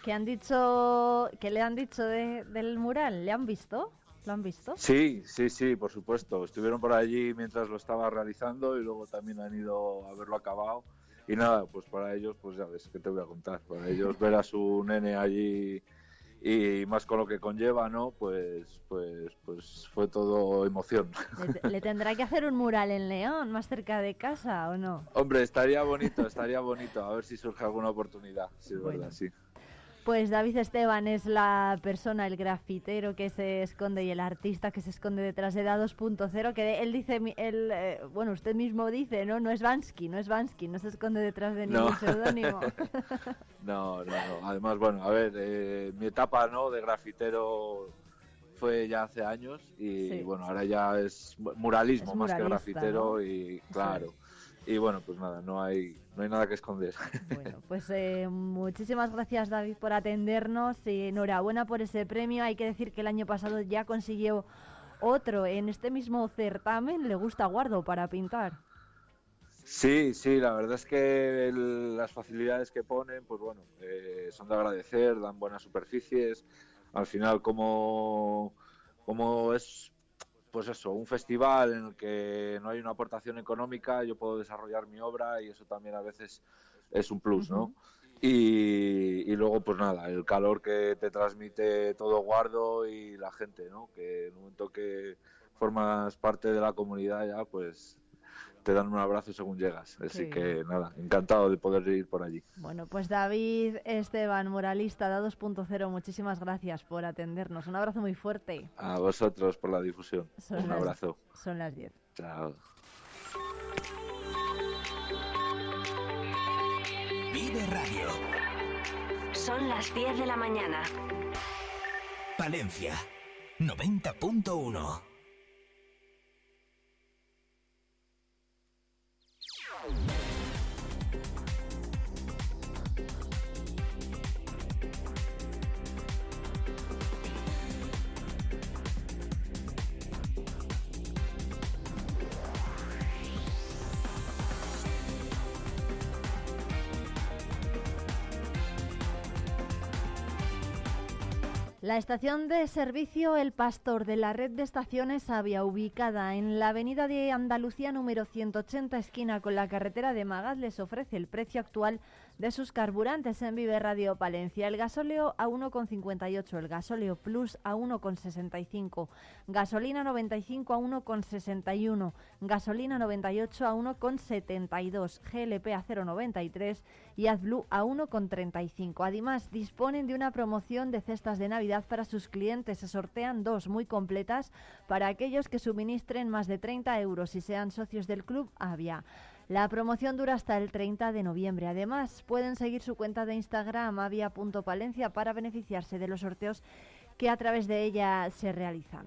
¿Qué han dicho, qué le han dicho de- del mural? ¿Le han visto? ¿Lo han visto? Sí, sí, sí, por supuesto. Estuvieron por allí mientras lo estaba realizando y luego también han ido a verlo acabado. Y nada, pues para ellos, pues ya ves, ¿qué te voy a contar? Para ellos ver a su nene allí y más con lo que conlleva, ¿no? Pues, pues, pues fue todo emoción. ¿Le, le tendrá que hacer un mural en León, más cerca de casa o no? Hombre, estaría bonito, estaría bonito. A ver si surge alguna oportunidad. Sí, es Bueno. verdad, sí. Pues David Esteban es la persona, el grafitero que se esconde y el artista que se esconde detrás de Dados.0, que él dice, él, eh, bueno, usted mismo dice, ¿no? No es Bansky, no es Bansky, no se esconde detrás de No. ningún seudónimo. No, no, no. Además, bueno, a ver, eh, mi etapa ¿no? de grafitero fue ya hace años y Sí. bueno, ahora ya es muralismo Es más que grafitero ¿no? y claro. Y bueno, pues nada, no hay, no hay nada que esconder. Bueno, pues eh, muchísimas gracias David por atendernos y enhorabuena por ese premio. Hay que decir que el año pasado ya consiguió otro en este mismo certamen. Le gusta Guardo para pintar. Sí, sí, la verdad es que el- las facilidades que ponen, pues bueno, eh, son de agradecer, dan buenas superficies. Al final, como, como es, pues eso, un festival en el que no hay una aportación económica, yo puedo desarrollar mi obra y eso también a veces es un plus, ¿no? Y, y luego, pues nada, el calor que te transmite todo Guardo y la gente, ¿no? Que en el momento que formas parte de la comunidad ya, pues te dan un abrazo según llegas. Así Sí. que nada, encantado de poder ir por allí. Bueno, pues David Esteban, muralista de 2.0, muchísimas gracias por atendernos. Un abrazo muy fuerte. A vosotros por la difusión. Son Un las- abrazo. Son las 10. Chao. Vive Radio. Son las 10 de la mañana. Palencia. 90.1. Bye. La estación de servicio El Pastor de la red de estaciones Avia, ubicada en la avenida de Andalucía número 180, esquina con la carretera de Magat, les ofrece el precio actual de sus carburantes en Vive Radio Palencia. El gasóleo a 1,58, el gasóleo Plus a 1,65, gasolina 95 a 1,61, gasolina 98 a 1,72, GLP a 0,93 y AdBlue a 1,35. Además, disponen de una promoción de cestas de Navidad para sus clientes. Se sortean dos muy completas para aquellos que suministren más de 30 euros y sean socios del club Avia. La promoción dura hasta el 30 de noviembre. Además, pueden seguir su cuenta de Instagram avia.palencia para beneficiarse de los sorteos que a través de ella se realizan.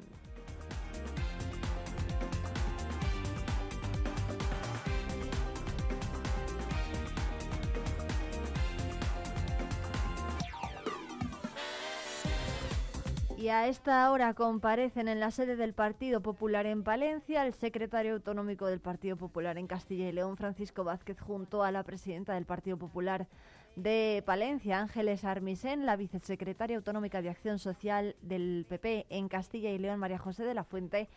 Y a esta hora comparecen en la sede del Partido Popular en Palencia el secretario autonómico del Partido Popular en Castilla y León, Francisco Vázquez, junto a la presidenta del Partido Popular de Palencia, Ángeles Armisen, la vicesecretaria autonómica de Acción Social del PP en Castilla y León, María José de la Fuente,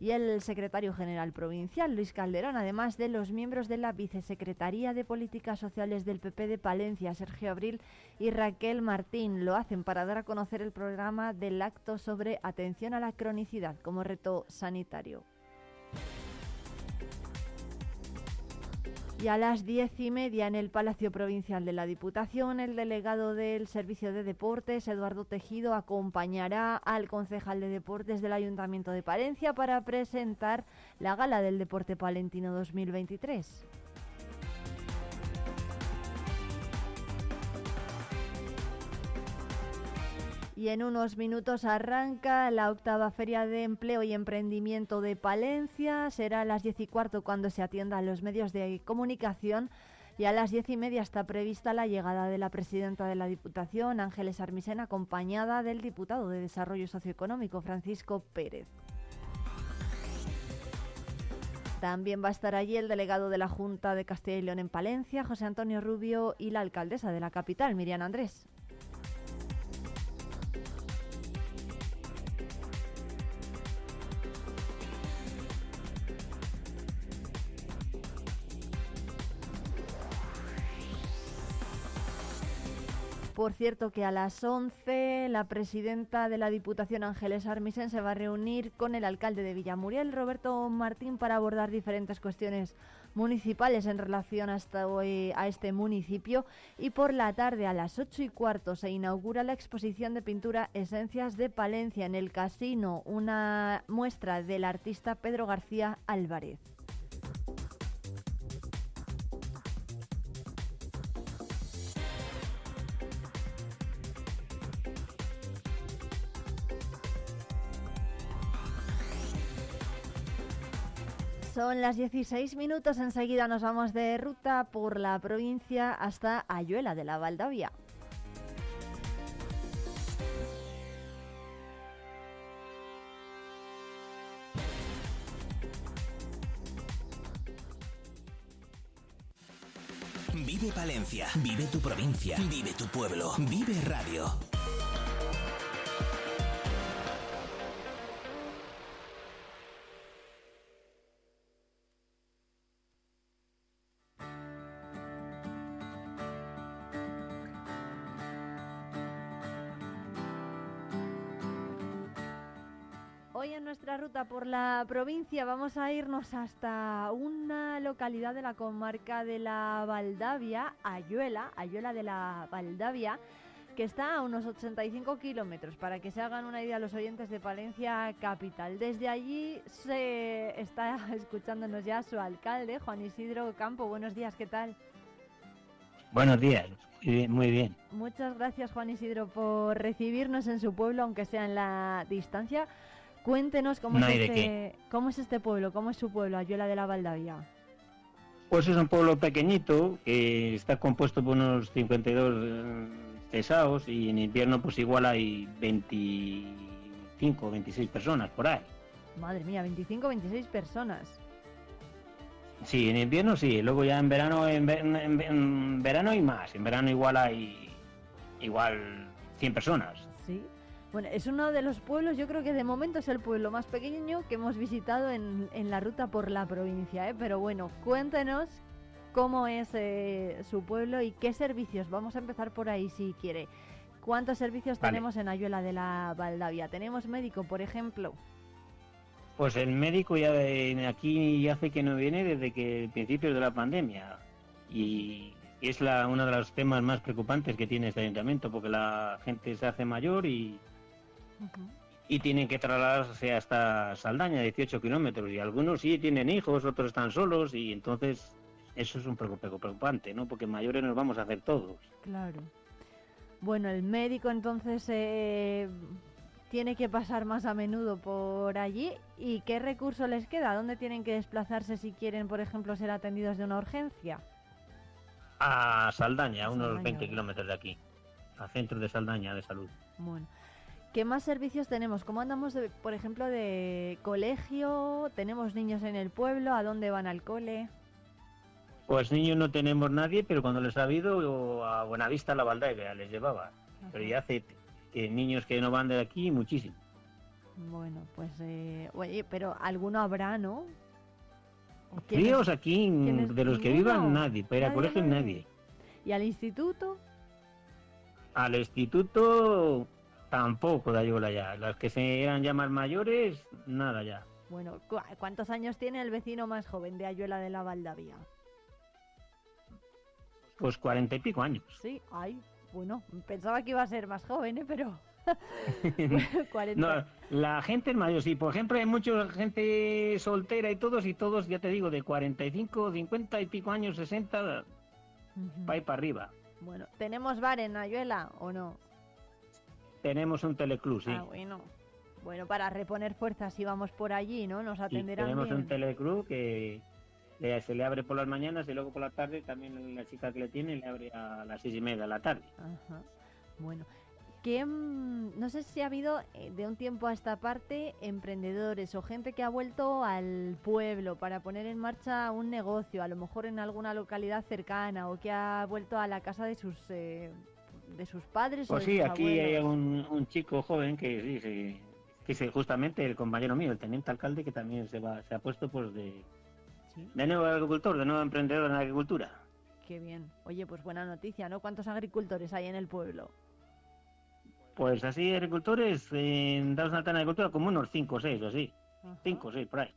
y el secretario general provincial, Luis Calderón, además de los miembros de la Vicesecretaría de Políticas Sociales del PP de Palencia, Sergio Abril y Raquel Martín. Lo hacen para dar a conocer el programa del acto sobre atención a la cronicidad como reto sanitario. Y a las diez y media en el Palacio Provincial de la Diputación, el delegado del Servicio de Deportes, Eduardo Tejido, acompañará al concejal de Deportes del Ayuntamiento de Palencia para presentar la Gala del Deporte Palentino 2023. Y en unos minutos arranca la octava Feria de Empleo y Emprendimiento de Palencia. Será a las diez y cuarto cuando se atienda a los medios de comunicación. Y a las diez y media está prevista la llegada de la presidenta de la Diputación, Ángeles Armisen, acompañada del diputado de Desarrollo Socioeconómico, Francisco Pérez. También va a estar allí el delegado de la Junta de Castilla y León en Palencia, José Antonio Rubio, y la alcaldesa de la capital, Miriam Andrés. Por cierto que a las 11 la presidenta de la Diputación Ángeles Armisen se va a reunir con el alcalde de Villamuriel, Roberto Martín, para abordar diferentes cuestiones municipales en relación hasta hoy a este municipio y por la tarde a las 8 y cuarto se inaugura la exposición de pintura Esencias de Palencia en el Casino, una muestra del artista Pedro García Álvarez. Son las 16 minutos, enseguida nos vamos de ruta por la provincia hasta Ayuela de la Valdavia. Vive Palencia, vive tu provincia, vive tu pueblo, vive Radio. La provincia vamos a irnos hasta una localidad de la comarca de la Valdavia, Ayuela, Ayuela de la Valdavia, que está a unos 85 kilómetros, para que se hagan una idea los oyentes de Palencia Capital. Desde allí se está escuchándonos ya su alcalde, Juan Isidro Campo. Buenos días, ¿qué tal? Buenos días, muy bien. Muy bien. Muchas gracias, Juan Isidro, por recibirnos en su pueblo, aunque sea en la distancia. Cuéntenos cómo, No es, este, cómo es este pueblo, cómo es su pueblo, Ayuela de la Valdavia. Pues es un pueblo pequeñito que está compuesto por unos 52 eh, cesaos y en invierno pues igual hay 25 o 26 personas por ahí. Madre mía, 25, 26 personas. Sí, en invierno sí, luego ya en verano en, en- en verano hay más, en verano igual hay igual 100 personas. Bueno, es uno de los pueblos, yo creo que de momento es el pueblo más pequeño que hemos visitado en, en la ruta por la provincia, ¿eh? Pero bueno, cuéntenos cómo es eh, su pueblo y qué servicios. Vamos a empezar por ahí si quiere. ¿Cuántos servicios Vale. tenemos en Ayuela de la Valdavia? ¿Tenemos médico, por ejemplo? Pues el médico ya de aquí hace que no viene desde que principios de la pandemia y es la, uno de los temas más preocupantes que tiene este ayuntamiento porque la gente se hace mayor y, y tienen que trasladarse hasta Saldaña, 18 kilómetros y algunos sí tienen hijos, otros están solos y entonces eso es un poco preocupante, ¿no? Porque mayores nos vamos a hacer todos. Claro. Bueno, el médico entonces eh, tiene que pasar más a menudo por allí. ¿Y qué recurso les queda? ¿Dónde tienen que desplazarse si quieren, por ejemplo, ser atendidos de una urgencia? A Saldaña, a unos Saldaña, 20 ¿verdad? kilómetros de aquí, al centro de Saldaña de salud. Bueno. ¿Qué más servicios tenemos? ¿Cómo andamos, de- por ejemplo, de colegio? ¿Tenemos niños en el pueblo? ¿A dónde van al cole? Pues niños no tenemos nadie, pero cuando les ha habido a Buenavista la Valdavia les llevaba. Pero ya hace que niños que no van de aquí muchísimo. Bueno, pues, eh, oye, pero alguno habrá, ¿no? ¿O quiénes- Críos aquí, quiénes? de los que vivan, nadie. Para ir al colegio, nadie. ¿Y al instituto? Al instituto, tampoco de Ayuela ya. Las que se eran ya más mayores, nada ya. Bueno, ¿cu- ¿cuántos años tiene el vecino más joven de Ayuela de la Valdavia? Pues cuarenta y pico años. Sí, ay, bueno, pensaba que iba a ser más joven, ¿eh? pero... Bueno, 40. No, la gente es mayor, sí. Por ejemplo, hay mucha gente soltera y todos, y todos, ya te digo, de 45, 50 y pico años, 60, Ujú. para ir para arriba. Bueno, ¿tenemos bar en Ayuela o no? Tenemos un teleclub, sí. Ah, bueno. Bueno, para reponer fuerzas si vamos por allí, ¿no? Nos Sí, atenderán tenemos bien. un teleclub que se le abre por las mañanas y luego por la tarde también la chica que le tiene le abre a las seis y media de la tarde. Ajá. Bueno, que mm, no sé si ha habido eh, de un tiempo a esta parte emprendedores o gente que ha vuelto al pueblo para poner en marcha un negocio, a lo mejor en alguna localidad cercana o que ha vuelto a la casa de sus eh, de sus padres o Pues de sí, sus aquí hay un, un chico joven que sí, sí, que es justamente el compañero mío, el teniente alcalde, que también se va, se ha puesto pues de, de nuevo agricultor, de nuevo emprendedor en la agricultura. Qué bien. Oye, pues buena noticia, ¿no? ¿Cuántos agricultores hay en el pueblo? Pues así agricultores, en Daos Natana Agricultura, como unos cinco o seis o así. Ajá. Cinco o seis, por ahí.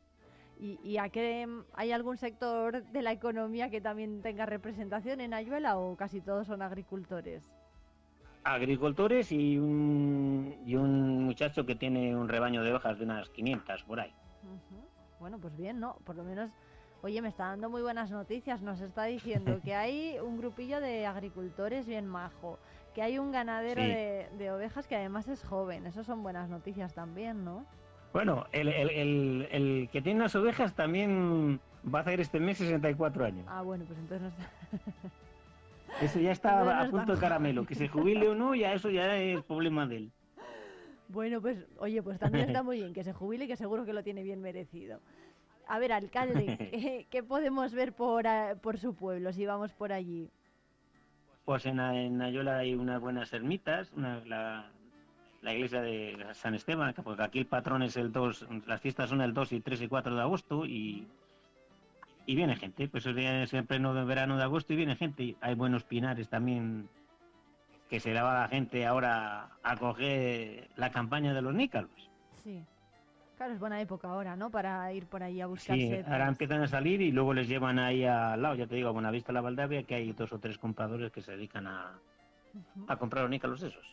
¿Y, y a qué hay algún sector de la economía que también tenga representación en Ayuela o casi todos son agricultores? Agricultores y un, y un muchacho que tiene un rebaño de hojas de unas 500 por ahí. Bueno, pues bien, ¿no? Por lo menos, oye, me está dando muy buenas noticias. Nos está diciendo que hay un grupillo de agricultores bien majo, que hay un ganadero Sí. de, de ovejas que además es joven. Eso son buenas noticias también, ¿no? Bueno, el, el, el, el que tiene las ovejas también va a hacer este mes 64 años. Ah, bueno, pues entonces no está... Eso ya está no a punto de caramelo. Que se jubile o no, ya eso ya es problema de él. Bueno, pues, oye, pues también está muy bien que se jubile, que seguro que lo tiene bien merecido. A ver, alcalde, ¿qué, qué podemos ver por, por su pueblo si vamos por allí? Pues en, en Ayola hay unas buenas ermitas, una, la, la iglesia de San Esteban, que- porque aquí el patrón es el 2, las fiestas son el 2 y 3 y 4 de agosto y, y viene gente, pues es en pleno de verano de agosto y viene gente. Hay buenos pinares también que se la va la gente ahora a coger la campaña de los nícalos. Sí. Claro, es buena época ahora, ¿no? Para ir por ahí a buscar Sí, setas. ahora empiezan a salir y luego les llevan ahí al lado, ya te digo, a Buenavista la Valdavia, que hay dos o tres compradores que se dedican a, a comprar onícalos esos.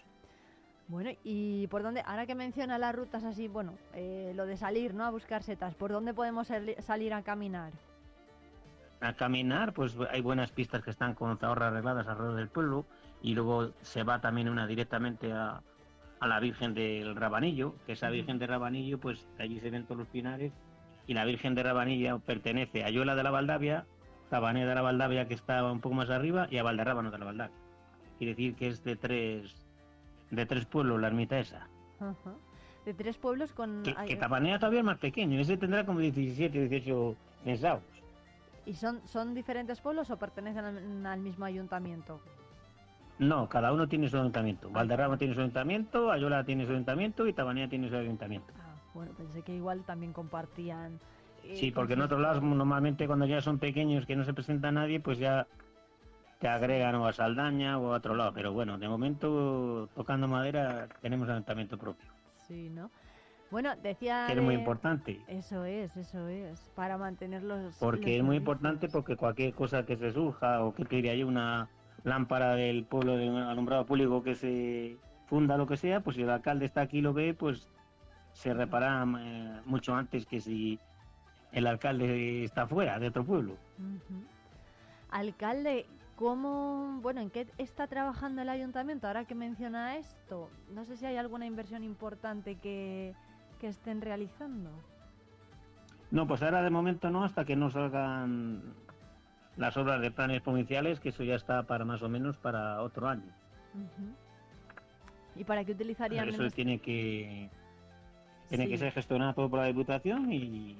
Bueno, y por dónde, ahora que menciona las rutas así, bueno, eh, lo de salir, ¿no? A buscar setas, ¿por dónde podemos sali- salir a caminar? A caminar, pues hay buenas pistas que están con zahorras arregladas alrededor del pueblo y luego se va también una directamente a, a la Virgen del Rabanillo, que esa Virgen de Rabanillo, pues allí se ven todos los pinares y la Virgen de Rabanillo pertenece a Yola de la Valdavia, Tabanea de la Valdavia que está un poco más arriba y a Valderrábano de la Valdavia. Quiere decir que es de tres de tres pueblos la ermita esa. De tres pueblos con... Que, que Tabanea todavía es más pequeño, ese tendrá como 17, 18 censados. ¿Y son, son diferentes pueblos o pertenecen al, al mismo ayuntamiento? No, cada uno tiene su ayuntamiento. Valderrama tiene su ayuntamiento, Ayola tiene su ayuntamiento y Tabanea tiene su ayuntamiento. Bueno, pensé que igual también compartían... eh, Sí, porque en otros lados normalmente cuando ya son pequeños que no se presenta nadie, pues ya te agregan o a Saldaña o a otro lado. Pero bueno, de momento, tocando madera, tenemos ayuntamiento propio, Sí, ¿no? Bueno, decía... que es muy importante. Eso es, eso es, para mantener los... Porque los es muy importante porque cualquier cosa que se surja o que pide ahí una lámpara del pueblo de un alumbrado público que se funda lo que sea, pues si el alcalde está aquí y lo ve, pues se repara eh, mucho antes que si el alcalde está fuera de otro pueblo. Ujú. Alcalde, ¿cómo, bueno, en qué está trabajando el ayuntamiento ahora que menciona esto? No sé si hay alguna inversión importante que, que estén realizando. No, pues ahora de momento no, hasta que no salgan las obras de planes provinciales, que eso ya está para más o menos para otro año. ¿Y para qué utilizarían Eso en tiene que tiene que ser gestionado por la Diputación y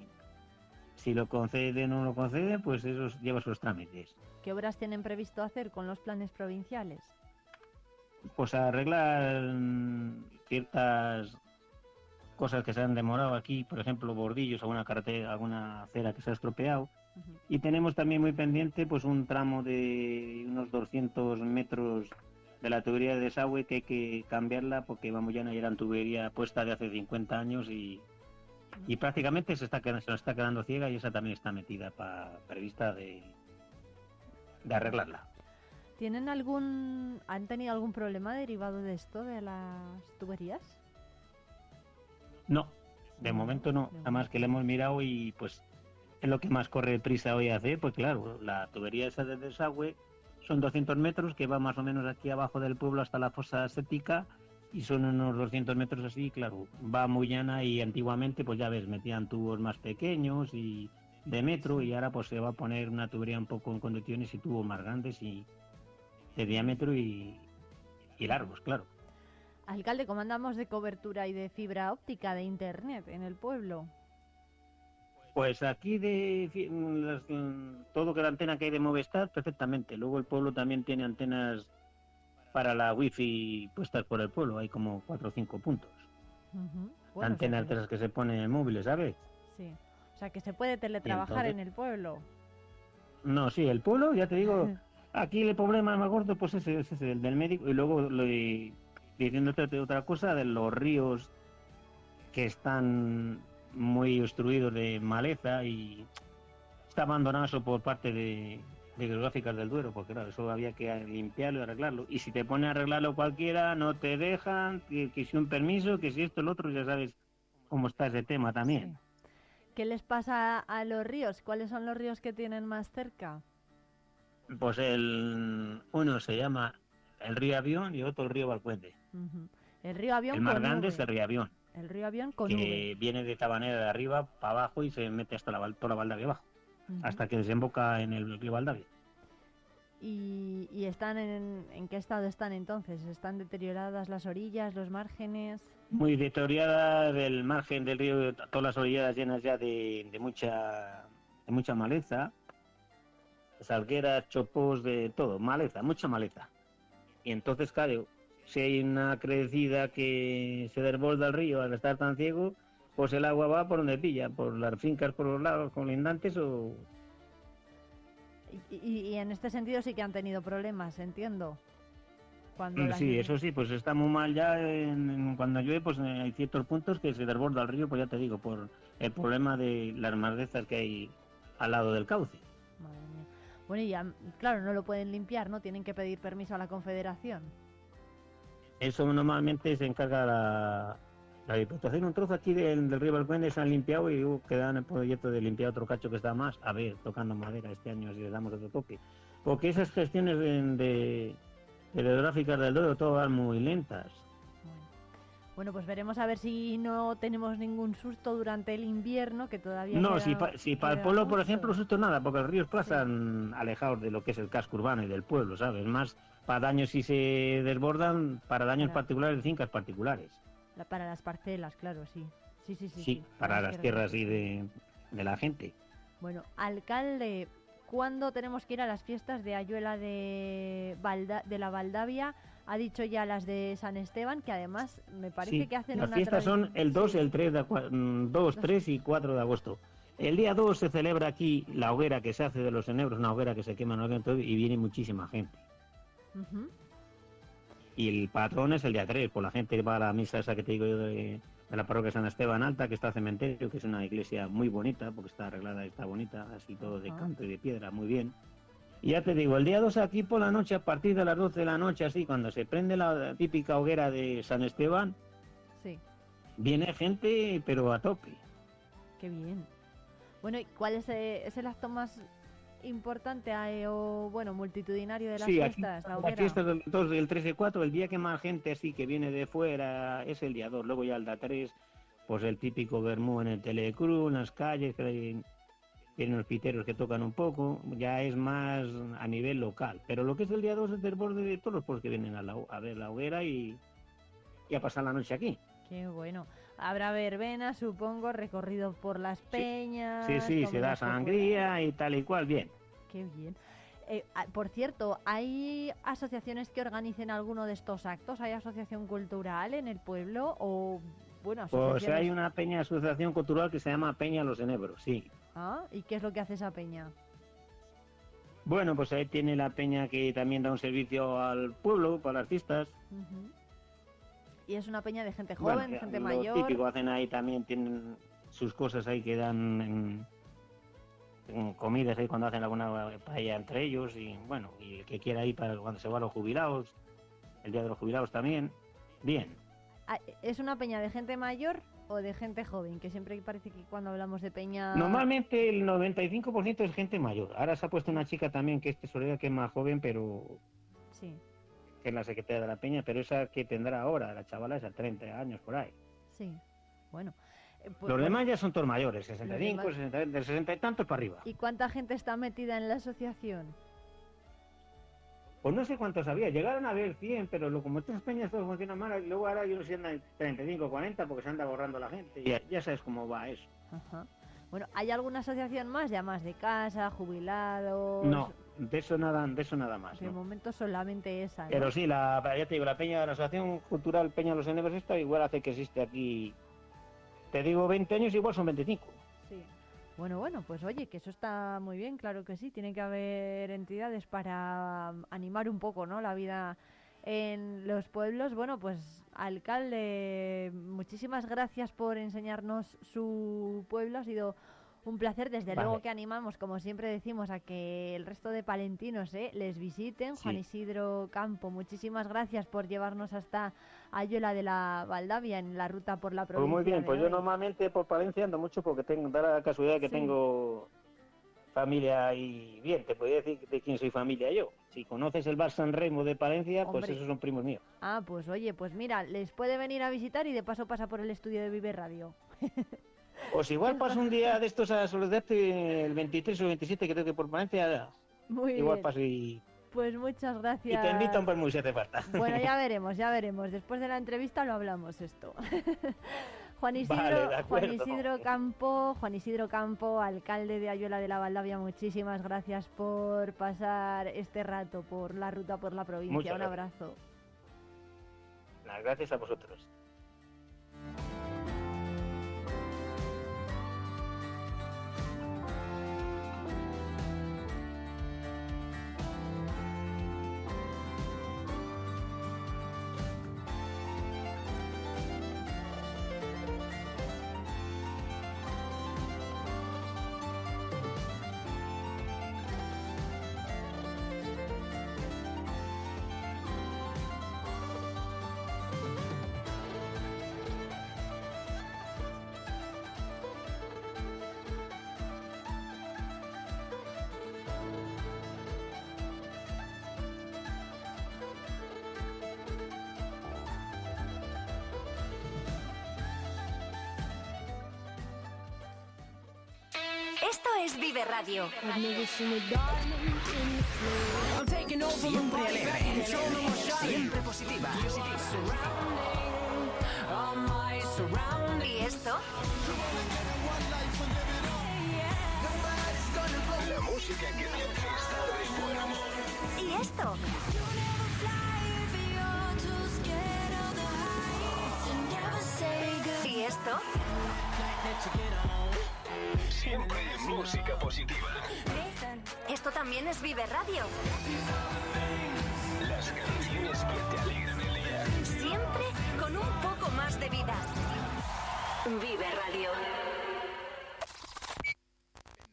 si lo concede o no lo concede, pues eso lleva sus trámites. qué obras tienen previsto hacer con los planes provinciales? Pues arreglar ciertas cosas que se han demorado aquí, por ejemplo, bordillos, alguna carretera, alguna acera que se ha estropeado. Y tenemos también muy pendiente pues un tramo de unos 200 metros de la tubería de desagüe que hay que cambiarla porque vamos ya no era tubería puesta de hace 50 años y, y prácticamente se está se nos está quedando ciega y esa también está metida para prevista de, de arreglarla. ¿Tienen algún, han tenido algún problema derivado de esto, de las tuberías? No, de momento no, nada más que le hemos mirado y pues es lo que más corre prisa hoy a hacer, pues claro, la tubería esa de desagüe son 200 metros que va más o menos aquí abajo del pueblo hasta la fosa séptica y son unos 200 metros así, claro, va muy llana y antiguamente pues ya ves, metían tubos más pequeños y de metro y ahora pues se va a poner una tubería un poco en condiciones y tubos más grandes y de diámetro y, y largos, claro. Alcalde, ¿cómo andamos de cobertura y de fibra óptica de internet en el pueblo? Pues aquí de las, mm, todo que la antena que hay de Movistar, perfectamente. Luego el pueblo también tiene antenas para la wifi puestas por el pueblo. Hay como cuatro o cinco puntos. Ujú. Bueno, o sea antenas que- de esas que se ponen en móviles, ¿sabes? Sí. O sea, que se puede teletrabajar entonces- en el pueblo. No, sí, el pueblo, ya te digo, aquí el problema más gordo pues ese es el del médico. Y luego lo diciéndote otra- cosa de los ríos que están muy obstruidos de maleza y está abandonado eso por parte de, de Hidrográficas del Duero, porque claro, eso había que limpiarlo y arreglarlo. Y si te pone a arreglarlo cualquiera, no te dejan, que, que si un permiso, que si esto, el otro, ya sabes cómo está ese tema también. ¿Qué les pasa a los ríos? ¿Cuáles son los ríos que tienen más cerca? Pues el uno se llama el río Avión y otro el río Valpuente. El río Avión El más con grande es el río Avión, El río Avión con que viene de Tabanera de arriba para abajo y se mete hasta la, toda la Valdavia abajo, hasta que desemboca en el río Valdavia. ¿Y, y están en, en qué estado están entonces? ¿Están deterioradas las orillas, los márgenes? Muy deteriorada del margen del río, todas las orillas llenas ya de, de mucha de mucha maleza, salgueras, chopos, de todo, maleza, mucha maleza. Y entonces, claro, si hay una crecida que se desborda el río al estar tan ciego, pues el agua va por donde pilla, por las fincas, por los lagos colindantes o... Y, y- y en este sentido sí que han tenido problemas, entiendo. Cuando la Sí, eso sí, pues está muy mal ya en- en- cuando llueve, pues eh, hay ciertos puntos que se desborda el río, pues ya te digo, por el problema de las malezas que hay al lado del cauce. Madre mía. Bueno, y ya, claro, no lo pueden limpiar, ¿no? Tienen que pedir permiso a la Confederación. Eso normalmente se encarga la, la Diputación. Un trozo aquí del, del río Balcuende se han limpiado y uh, quedan el proyecto de limpiar otro cacho que está más. A ver, tocando madera este año si le damos otro toque. Porque esas gestiones de, de, hidrográficas del Dodo todas van muy lentas. Bueno, pues veremos a ver si no tenemos ningún susto durante el invierno, que todavía No, queda- si, pa- si para el pueblo, por mucho. ejemplo, susto nada, porque los ríos pasan alejados de lo que es el casco urbano y del pueblo, ¿sabes? Más para daños si se desbordan, para daños Claro. particulares de fincas particulares. La- para las parcelas, claro, sí. Sí, sí, sí. Sí, sí. para Las tierras y de, de la gente. Bueno, alcalde, ¿cuándo tenemos que ir a las fiestas de Ayuela de, Valda- de la Valdavia? Ha dicho ya las de San Esteban, que además me parece Sí, que hacen las una fiestas son el 2, el 3 de, acua- mm, 2, 3 y 4 de agosto. El día 2 se celebra aquí la hoguera que se hace de los enebros, una hoguera que se quema en el y viene muchísima gente. Y el patrón es el día 3, por la gente que va a la misa esa que te digo yo de, de la parroquia San Esteban Alta, que está cementerio, que es una iglesia muy bonita, porque está arreglada está bonita, así todo de Ajá. canto y de piedra, muy bien. Y ya te digo, el día 2 aquí por la noche, a partir de las 12 de la noche, así, cuando se prende la típica hoguera de San Esteban, Sí, viene gente, pero a tope. qué bien. Bueno, ¿y cuál es, eh, es el acto más importante o, bueno, multitudinario de las Sí, aquí fiestas? La las fiestas del 2, del 3 y 4, el día que más gente así que viene de fuera es el día 2, luego ya el día 3, pues el típico vermú en el Telecruz, en las calles, que hay- tienen los piteros que tocan un poco, ya es más a nivel local. Pero lo que es el día 2 es del borde de todos los pueblos que vienen a, la, a ver la hoguera y, y a pasar la noche aquí. Qué bueno. Habrá verbena, supongo, recorrido por las peñas. Sí, sí, se da sangría y tal y cual, bien. Qué bien. Eh, ah, por cierto, ¿hay asociaciones que organicen alguno de estos actos? ¿Hay asociación cultural en el pueblo? O, bueno, Pues hay una peña asociación cultural que se llama Peña Los Enebros, sí. Ah, ¿Y qué es lo que hace esa peña? Bueno, pues ahí tiene la peña que también da un servicio al pueblo para las fiestas. Y es una peña de gente joven, Bueno, gente lo mayor. típico hacen ahí también, tienen sus cosas ahí que dan en, en comidas ahí cuando hacen alguna paella entre ellos y bueno, y el que quiera ir para cuando se va a los jubilados, el día de los jubilados también, bien. Ah, ¿Es una peña de gente mayor o de gente joven? Que siempre parece que cuando hablamos de peña... Normalmente el 95% es gente mayor. Ahora se ha puesto una chica también que es tesorera que es más joven, pero Sí, que es la secretaria de la peña, pero esa que tendrá ahora, la chavala esa 30 años por ahí. sí. Bueno. eh, pues, Los bueno, demás ya son todos mayores, 65, demás- 60, de 60 y tantos para arriba. ¿Y cuánta gente está metida en la asociación? Pues no sé cuántos había, llegaron a haber 100, pero lo, como estas peñas todo funciona mal, y luego ahora yo no sé, andan 35, 40 porque se anda borrando la gente. Ya, ya sabes cómo va eso. Ajá. Bueno, ¿hay alguna asociación más? Ya más de casa, jubilados. No, de eso nada, de eso nada más. De ¿no? momento solamente esa. ¿no? Pero sí, la, ya te digo, la peña, la Asociación Cultural Peña Los Enebros esta igual hace que existe aquí, te digo 20 años, igual son 25. Sí. Bueno, bueno, pues oye, que eso está muy bien, claro que sí. Tiene que haber entidades para um, animar un poco, ¿no? La vida en los pueblos. Bueno, pues alcalde, muchísimas gracias por enseñarnos su pueblo. Ha sido un placer. Desde Vale. luego que animamos, como siempre decimos, a que el resto de palentinos ¿eh? les visiten. Juan. Isidro Campo, muchísimas gracias por llevarnos hasta Ayuela de la Valdavia en la ruta por la Pues provincia. muy bien, pues yo normalmente por Palencia ando mucho porque tengo, da la casualidad que Sí. tengo familia y bien, te podría decir de quién soy familia yo. Si conoces el bar San Remo de Palencia, pues Hombre. esos son primos míos. Ah, pues oye, pues mira, les puede venir a visitar y de paso pasa por el estudio de Vive Radio. Pues igual paso un día de estos a Soledad el 23 o 27 que tengo que por Palencia, Muy igual bien. paso y, Pues muchas y gracias. te invito a un vermú si hace falta. Bueno, ya veremos, ya veremos. Después de la entrevista lo hablamos esto. Juan Isidro, Vale, de Juan acuerdo. Isidro Campo, Juan Isidro Campo, alcalde de Ayuela de la Valdavia, muchísimas gracias por pasar este rato por la ruta por la provincia. Muchas Un gracias. abrazo. Gracias a vosotros. Es Vive Radio. Siempre alegre, siempre positiva. ¿Y esto? La música que estar. ¿Y esto? ¿Y esto? Siempre música positiva. Esto también es Vive Radio. Las canciones que te alegran el día. Siempre con un poco más de vida. Vive Radio.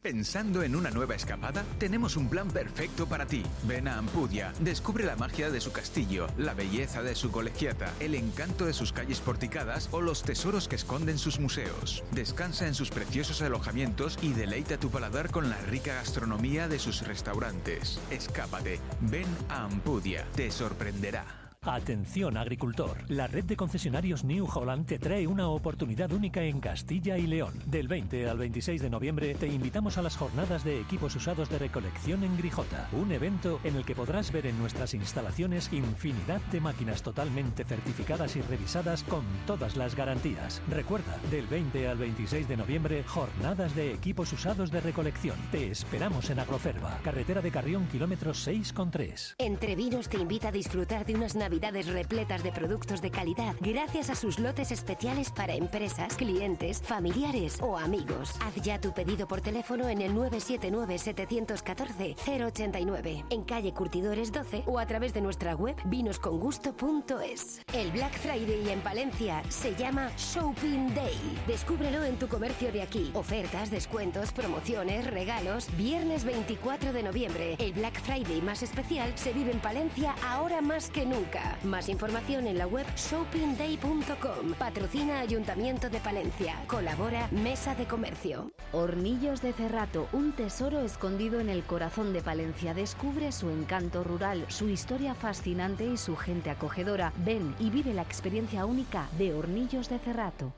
¿Pensando en una nueva escapada? Tenemos un plan perfecto para ti. Ven a Ampudia, descubre la magia de su castillo, la belleza de su colegiata, el encanto de sus calles porticadas o los tesoros que esconden sus museos. Descansa en sus preciosos alojamientos y deleita tu paladar con la rica gastronomía de sus restaurantes. Escápate, ven a Ampudia, te sorprenderá. Atención agricultor, la red de concesionarios New Holland te trae una oportunidad única en Castilla y León. Del 20 al 26 de noviembre te invitamos a las jornadas de equipos usados de recolección en Grijota, un evento en el que podrás ver en nuestras instalaciones infinidad de máquinas totalmente certificadas y revisadas con todas las garantías. Recuerda, del 20 al 26 de noviembre, jornadas de equipos usados de recolección. Te esperamos en Agroferva, carretera de Carrión, kilómetro 6,3. Entre Vinos te invita a disfrutar de unas repletas de productos de calidad gracias a sus lotes especiales para empresas, clientes, familiares o amigos. Haz ya tu pedido por teléfono en el 979-714-089, en calle Curtidores 12 o a través de nuestra web vinoscongusto.es. El Black Friday en Palencia se llama Shopping Day. Descúbrelo en tu comercio de aquí. Ofertas, descuentos, promociones, regalos. Viernes 24 de noviembre, el Black Friday más especial se vive en Palencia ahora más que nunca. Más información en la web shoppingday.com. Patrocina Ayuntamiento de Palencia. Colabora Mesa de Comercio. Hornillos de Cerrato, un tesoro escondido en el corazón de Palencia. Descubre su encanto rural, su historia fascinante y su gente acogedora. Ven y vive la experiencia única de Hornillos de Cerrato.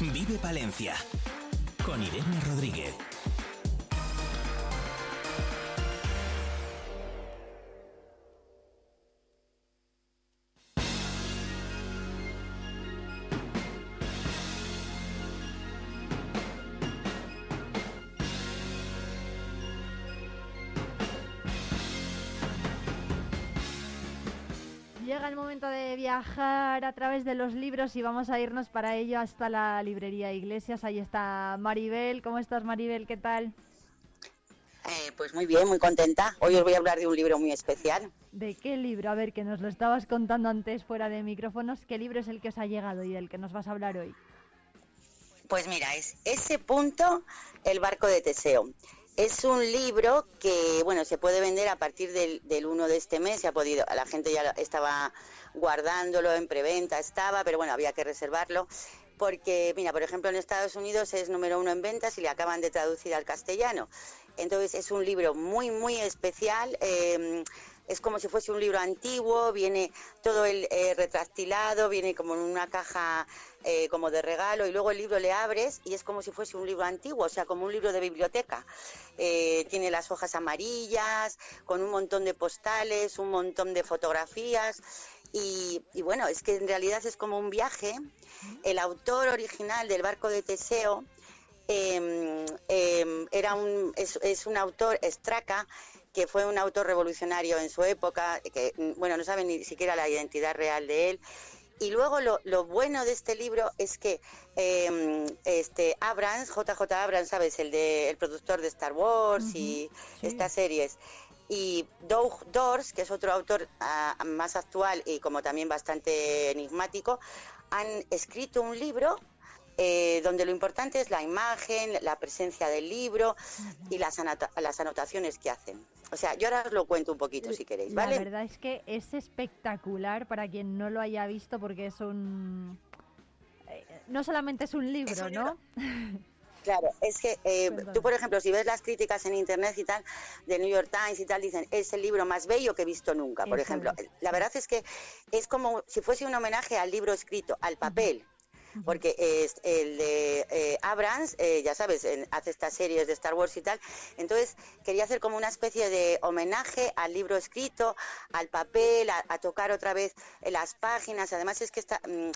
Vive Palencia con Irene Rodríguez. Llega el momento de viajar a través de los libros y vamos a irnos para ello hasta la librería Iglesias. Ahí está Maribel. ¿Cómo estás, Maribel? ¿Qué tal? Eh, pues muy bien, muy contenta. Hoy os voy a hablar de un libro muy especial. ¿De qué libro? A ver, que nos lo estabas contando antes fuera de micrófonos. ¿Qué libro es el que os ha llegado y del que nos vas a hablar hoy? Pues mira, es ese punto, el barco de Teseo. Es un libro que, bueno, se puede vender a partir del, del 1 de este mes. Se ha podido, la gente ya estaba guardándolo en preventa, estaba, pero bueno, había que reservarlo. Porque, mira, por ejemplo, en Estados Unidos es número uno en ventas y le acaban de traducir al castellano. Entonces es un libro muy, muy especial. eh, es como si fuese un libro antiguo, viene todo el eh, viene como en una caja eh, como de regalo y luego el libro le abres y es como si fuese un libro antiguo, o sea, como un libro de biblioteca. Eh, tiene las hojas amarillas, con un montón de postales, un montón de fotografías y, bueno, es que en realidad es como un viaje. El autor original del barco de Teseo eh, era un, es, es un autor, Straca, que fue un autor revolucionario en su época, que mm, bueno, no saben ni siquiera la identidad real de él. Y luego lo, lo bueno de este libro es que eh, este Abrams, JJ Abrams, ¿sabes? El, de, el productor de Star Wars y estas series. Y Doug Dors, que es otro autor ah, más actual y como también bastante enigmático, han escrito un libro eh, donde lo importante es la imagen, la presencia del libro y las, las anotaciones que hacen. O sea, yo ahora os lo cuento un poquito si queréis, La ¿vale? verdad es que es espectacular para quien no lo haya visto porque es un... eh, No solamente es un libro, ¿no? Claro, es que eh, tú, por ejemplo, si ves las críticas en internet y tal, de New York Times y tal, dicen, es el libro más bello que he visto nunca, por ejemplo. La verdad es que es como si fuese un homenaje al libro escrito, al papel. Porque es el de eh, Abrams, eh, ya sabes, en- hace estas series de Star Wars y tal, entonces quería hacer como una especie de homenaje al libro escrito, al papel, a, tocar otra vez eh, las páginas, además es que está, mm,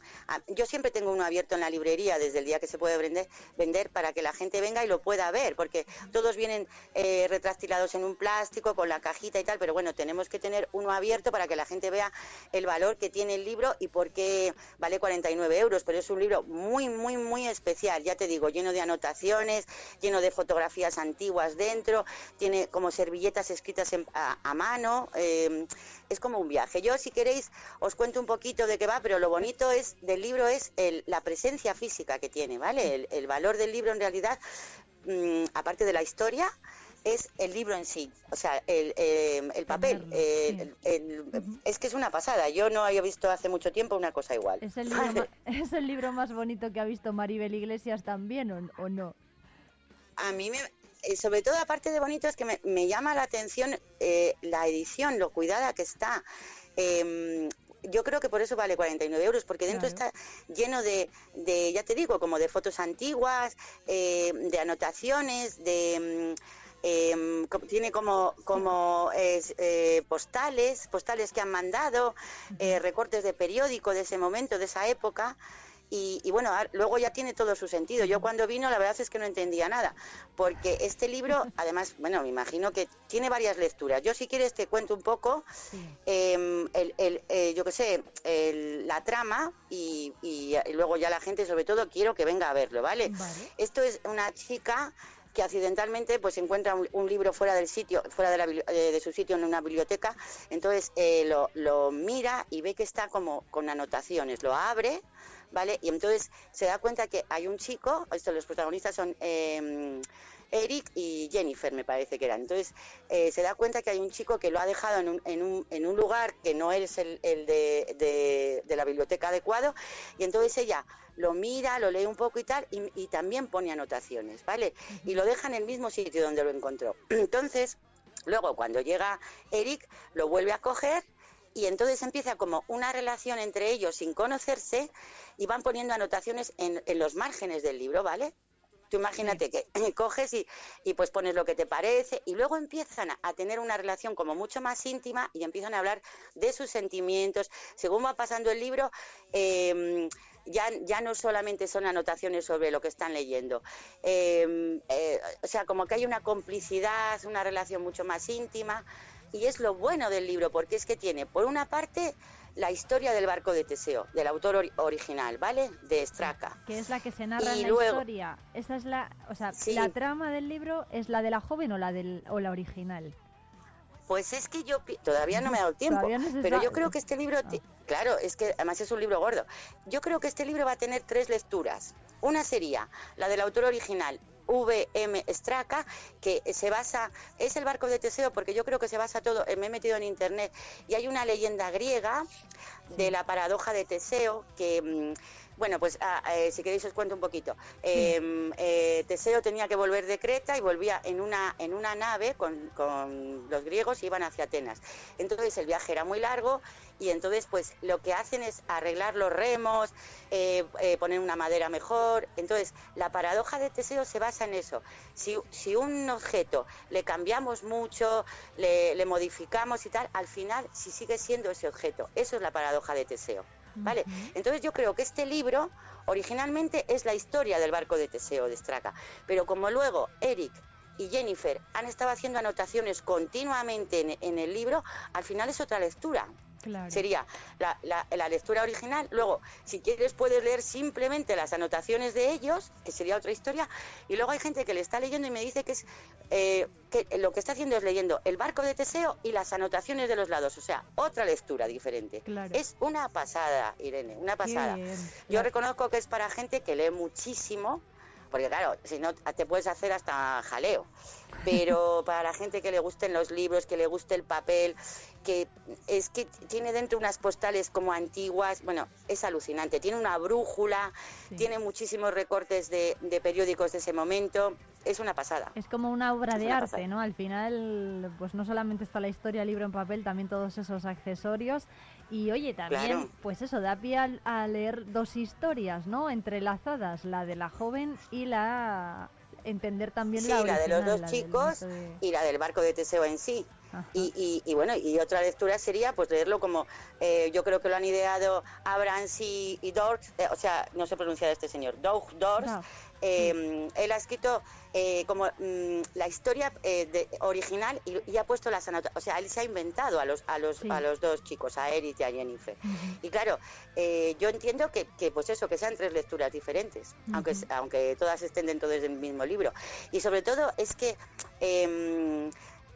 yo siempre tengo uno abierto en la librería desde el día que se puede vender, vender para que la gente venga y lo pueda ver, porque todos vienen eh, retractilados en un plástico con la cajita y tal, pero bueno, tenemos que tener uno abierto para que la gente vea el valor que tiene el libro y por qué vale 49 euros, pero es un libro muy, muy, muy especial, ya te digo, lleno de anotaciones, lleno de fotografías antiguas dentro, tiene como servilletas escritas en- a, a mano, eh, es como un viaje. Yo, si queréis, os cuento un poquito de qué va, pero lo bonito es del libro es el- la presencia física que tiene, ¿vale? El, el valor del libro en realidad, mm, aparte de la historia, es el libro en sí, o sea, el, eh, el papel. el- el- Es que es una pasada. Yo no había visto hace mucho tiempo una cosa igual. ¿Es el, libro ma- ¿Es el libro más bonito que ha visto Maribel Iglesias también o, o no? A mí me, eh, sobre todo aparte de bonito es que me, me llama la atención eh, la edición, lo cuidada que está. Em, yo creo que por eso vale 49 euros, porque dentro Claro. está lleno de, de, ya te digo, como de fotos antiguas, eh, de anotaciones, de... mm, em, tiene como, como eh, postales, postales que han mandado, eh, recortes de periódico de ese momento, de esa época. Y, y bueno, luego ya tiene todo su sentido. Yo cuando vino, la verdad es que no entendía nada, porque este libro, además, bueno, me imagino que tiene varias lecturas. Yo, si quieres, te cuento un poco, em, el, el, eh, yo qué sé, el- la trama y, y- y luego ya la gente, sobre todo, quiero que venga a verlo, ¿vale? Esto es una chica que accidentalmente pues encuentra un, un libro fuera del sitio, fuera de, la eh, de su sitio en una biblioteca, entonces eh, lo, lo mira y ve que está como con anotaciones, lo abre, ¿vale? Y entonces se da cuenta que hay un chico, esto, los protagonistas son eh, Eric y Jennifer, me parece que eran. Entonces eh, se da cuenta que hay un chico que lo ha dejado en un, en un, en un lugar que no es el, el de- de la biblioteca adecuado, y entonces ella lo mira, lo lee un poco y tal, y, y también pone anotaciones, ¿vale? Y lo deja en el mismo sitio donde lo encontró. Entonces, luego cuando llega Eric, lo vuelve a coger y entonces empieza como una relación entre ellos sin conocerse y van poniendo anotaciones en, en los márgenes del libro, ¿vale? Tú imagínate que coges y, y pues pones lo que te parece y luego empiezan a, a tener una relación como mucho más íntima y empiezan a hablar de sus sentimientos. Según va pasando el libro, eh, ya, ya no solamente son anotaciones sobre lo que están leyendo. Eh, eh, o sea, como que hay una complicidad, una relación mucho más íntima. Y es lo bueno del libro, porque es que tiene, por una parte, la historia del barco de Teseo, del autor ori- original, ¿vale? De Straca. Que es la que se narra Y en la historia. Esa es la, o sea, Sí. la trama del libro es la de la joven o la del o la original. Pues es que yo todavía no me ha dado tiempo, no pero yo creo que este libro, ti- claro, es que además es un libro gordo. Yo creo que este libro va a tener tres lecturas. Una sería la del autor original, V.M. Straca, que se basa, es el barco de Teseo, porque yo creo que se basa todo, eh, me he metido en internet, y hay una leyenda griega de la paradoja de Teseo, que, mm, bueno, pues ah, eh, si queréis os cuento un poquito. Eh, eh, Teseo tenía que volver de Creta y volvía en una, en una nave con, con los griegos y iban hacia Atenas. Entonces el viaje era muy largo y entonces pues lo que hacen es arreglar los remos, eh, poner una madera mejor. Entonces la paradoja de Teseo se basa en eso. Si, si un objeto le cambiamos mucho, le, le modificamos y tal, al final si sigue siendo ese objeto. Eso es la paradoja de Teseo. ¿Vale? Entonces yo creo que este libro originalmente es la historia del barco de Teseo de Straca, pero como luego Eric y Jennifer han estado haciendo anotaciones continuamente en, en el libro, al final es otra lectura. Claro. Sería la, la- la lectura original, luego si quieres puedes leer simplemente las anotaciones de ellos, que sería otra historia, y luego hay gente que le está leyendo y me dice que es eh, que lo que está haciendo es leyendo el barco de Teseo y las anotaciones de los lados, o sea, otra lectura diferente. Claro. Es una pasada, Irene, una pasada. Yo reconozco que es para gente que lee muchísimo, porque claro, si no te puedes hacer hasta jaleo. Pero para la gente que le gusten los libros, que le guste el papel, que es que tiene dentro unas postales como antiguas, bueno, es alucinante. Tiene una brújula, tiene muchísimos recortes de, de periódicos de ese momento. Es una pasada. Es como una obra Es de una arte, pasada. ¿no? Al final, pues no solamente está la historia, el libro en papel, también todos esos accesorios. Y oye, también, Claro. pues eso, da pie al- a, leer dos historias, ¿no? Entrelazadas, la de la joven y la... entender también Sí, la la de los original, dos la chicos de- y la del barco de Teseo en sí. Y, y- y bueno, y otra lectura sería pues leerlo como, eh, yo creo que lo han ideado Abrams y, y eh, o sea, no sé pronunciar este señor, Doug Doug, eh, él ha escrito eh, como mm, la historia eh, de- original y, y ha puesto las anotaciones, o sea, él se ha inventado a los, a los, a los dos chicos, a Eric y a Jennifer. Y claro, eh, yo entiendo que, que, pues eso, que sean tres lecturas diferentes, aunque, aunque todas estén dentro del mismo libro. Y sobre todo es que em,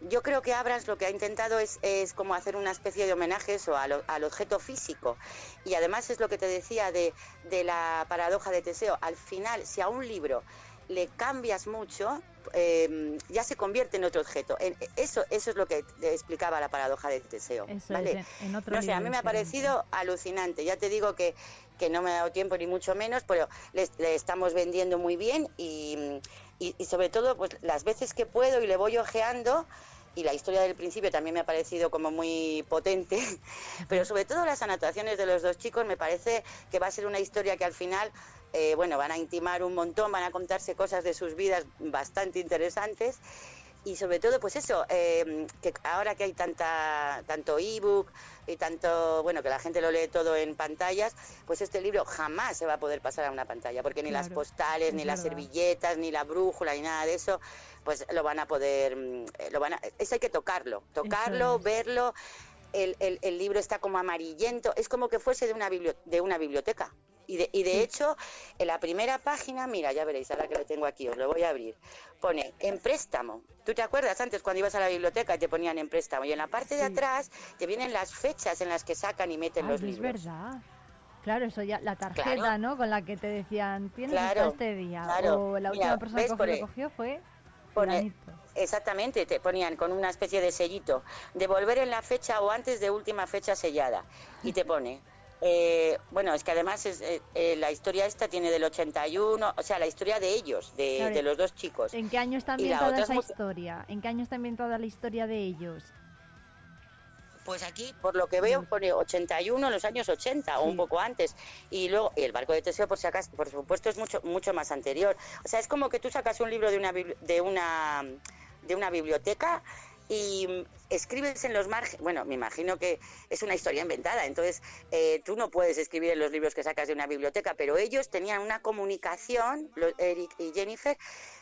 yo creo que Abrams lo que ha intentado es, es como hacer una especie de homenaje eso, al objeto físico. Y además es lo que te decía de, de la paradoja de Teseo. Al final, si a un libro le cambias mucho, eh, ya se convierte en otro objeto. En- eso, eso es lo que te explicaba la paradoja de Teseo. Eso ¿vale? es, en, otro No sé, a mí me ha parecido alucinante. Ya te digo que, que no me ha dado tiempo ni mucho menos, pero le, le estamos vendiendo muy bien y, y, y sobre todo pues las veces que puedo y le voy ojeando y la historia del principio también me ha parecido como muy potente, pero sobre todo las anotaciones de los dos chicos me parece que va a ser una historia que al final, eh, bueno, van a intimar un montón, van a contarse cosas de sus vidas bastante interesantes. Y sobre todo pues eso eh, que ahora que hay tanta tanto ebook y tanto bueno que la gente lo lee todo en pantallas pues este libro jamás se va a poder pasar a una pantalla porque ni las postales es ni las servilletas ni la brújula ni nada de eso pues lo van a poder mm, eh, lo van a, eso hay que tocarlo tocarlo es. verlo el, el- el libro está como amarillento es como que fuese de una bibli- de una biblioteca y de, y de hecho, en la primera página, mira, ya veréis, ahora que lo tengo aquí, os lo voy a abrir, pone en préstamo. ¿Tú te acuerdas antes cuando ibas a la biblioteca y te ponían en préstamo? Y en la parte de Sí. atrás te vienen las fechas en las que sacan y meten Ay, los es libros. verdad. Claro, eso ya, la tarjeta, Claro. ¿no? Con la que te decían, tienes Claro, hasta este día. claro. O la Mira, última persona que cogió, cogió fue Pone-. Exactamente, te ponían con una especie de sellito, devolver en la fecha o antes de última fecha sellada. Y te pone, eh, bueno, es que además es, eh, eh, la historia esta tiene del 81, o sea, la historia de ellos, de, Claro. de los dos chicos. ¿En qué año está ambientada es esa historia? ¿En qué año está ambientada la historia de ellos? Pues aquí, por lo que veo, pone 81 en los años 80 o un poco antes. Y luego, y el barco de Teseo, por si acaso, por supuesto, es mucho, mucho más anterior. O sea, es como que tú sacas un libro de una, de una, de una biblioteca y mm, escribes en los márgenes. Bueno, me imagino que es una historia inventada, entonces eh, tú no puedes escribir en los libros que sacas de una biblioteca, pero ellos tenían una comunicación, Eric y Jennifer,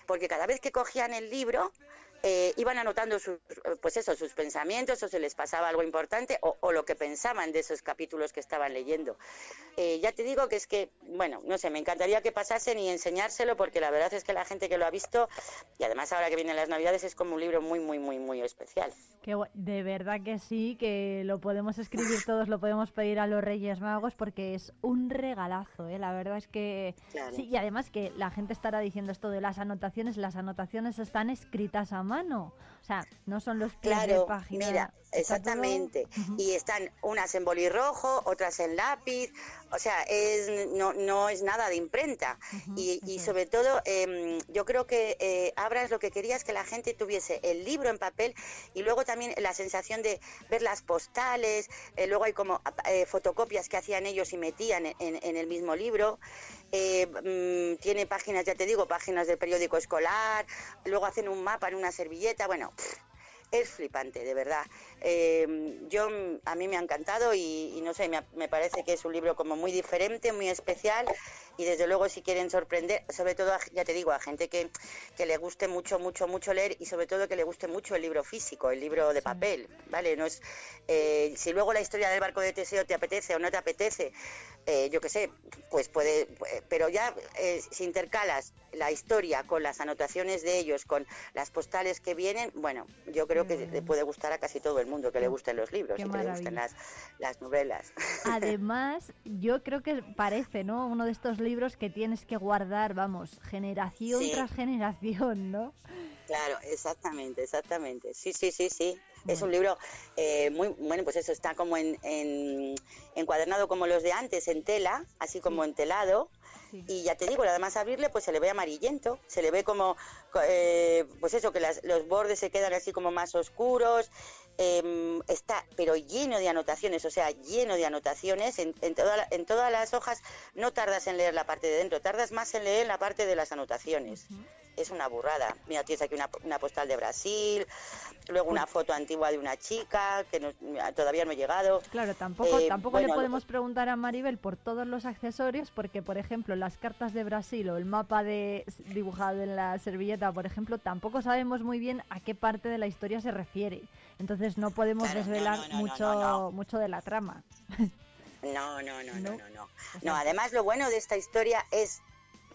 porque cada vez que cogían el libro, eh, iban anotando sus, eh, pues eso, sus pensamientos o se les pasaba algo importante o, o lo que pensaban de esos capítulos que estaban leyendo. Eh, ya te digo que es que, bueno, no sé, me encantaría que pasasen y enseñárselo porque la verdad es que la gente que lo ha visto, y además ahora que vienen las navidades, es como un libro muy, muy, muy, muy especial. Que de verdad que sí, que lo podemos escribir todos, lo podemos pedir a los Reyes Magos porque es un regalazo, ¿eh? La verdad es que Claro. sí, y además que la gente estará diciendo esto de las anotaciones, las anotaciones están escritas a mano, o sea, no son los pies de Claro, página. mira, exactamente. Y están unas en bolirrojo, otras en lápiz, o sea, es, no, no es nada de imprenta. y, y sobre todo, em, yo creo que eh, Abrams lo que quería es que la gente tuviese el libro en papel y luego también la sensación de ver las postales, eh, luego hay como eh, fotocopias que hacían ellos y metían en, en el mismo libro. Eh, mm, tiene páginas, ya te digo, páginas del periódico escolar, luego hacen un mapa en una servilleta, bueno, es flipante, de verdad. Eh, yo a mí me ha encantado y, y no sé, me, me parece que es un libro como muy diferente, muy especial y desde luego si quieren sorprender, sobre todo, a- ya te digo, a gente que, que le guste mucho, mucho, mucho leer y sobre todo que le guste mucho el libro físico, el libro de papel, ¿vale? No es, eh, si luego la historia del barco de Teseo te apetece o no te apetece, eh, yo qué sé, pues puede, eh, pero ya eh, si intercalas la historia con las anotaciones de ellos, con las postales que vienen, bueno, yo creo que le puede gustar a casi todo el mundo que le gusten los libros Qué y que le gusten maravilla. las, las novelas. Además, yo creo que parece, ¿no? Uno de estos libros que tienes que guardar, vamos, generación Sí. tras generación, ¿no? Claro, exactamente, exactamente. Sí, sí, sí, sí. Es un libro eh, muy, bueno, pues eso está como en, en- encuadernado como los de antes, en tela, así como entelado. Y ya te digo, además abrirle pues se le ve amarillento, se le ve como, co- eh, pues eso, que las- los bordes se quedan así como más oscuros em, está pero lleno de anotaciones, o sea, lleno de anotaciones. En, en, toda en todas las hojas no tardas en leer la parte de dentro, tardas más en leer la parte de las anotaciones. Es una burrada. Mira, tienes aquí una, una postal de Brasil, luego una foto antigua de una chica que no- todavía no he llegado. Claro, tampoco, Eh, tampoco bueno, le podemos preguntar a Maribel por todos los accesorios, porque, por ejemplo, las cartas de Brasil o el mapa de, dibujado en la servilleta, por ejemplo, tampoco sabemos muy bien a qué parte de la historia se refiere. Entonces no podemos Claro, desvelar no, no, no, mucho, mucho de la trama. No, no, no, no, no, no. No, además lo bueno de esta historia es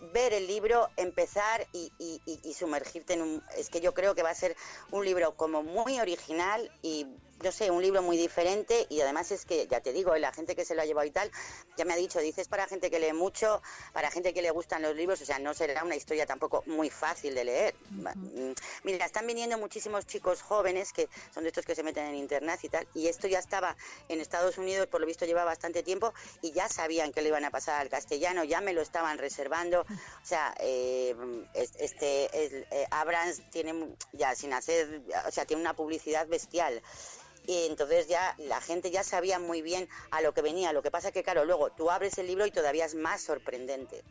ver el libro, empezar y, y- y- sumergirte en un... Es que yo creo que va a ser un libro como muy original y, no sé, un libro muy diferente y además es que, ya te digo, la gente que se lo ha llevado y tal, ya me ha dicho, dices para gente que lee mucho, para gente que le gustan los libros, o sea, no será una historia tampoco muy fácil de leer. Mm, Mira, están viniendo muchísimos chicos jóvenes que son de estos que se meten en internet y tal, y esto ya estaba en Estados Unidos, por lo visto lleva bastante tiempo, y ya sabían que le iban a pasar al castellano, ya me lo estaban reservando. O sea, eh, es- este el, eh, Abrams tiene ya sin hacer, o sea, tiene una publicidad bestial. Y entonces ya la gente ya sabía muy bien a lo que venía. Lo que pasa que, claro, luego tú abres el libro y todavía es más sorprendente.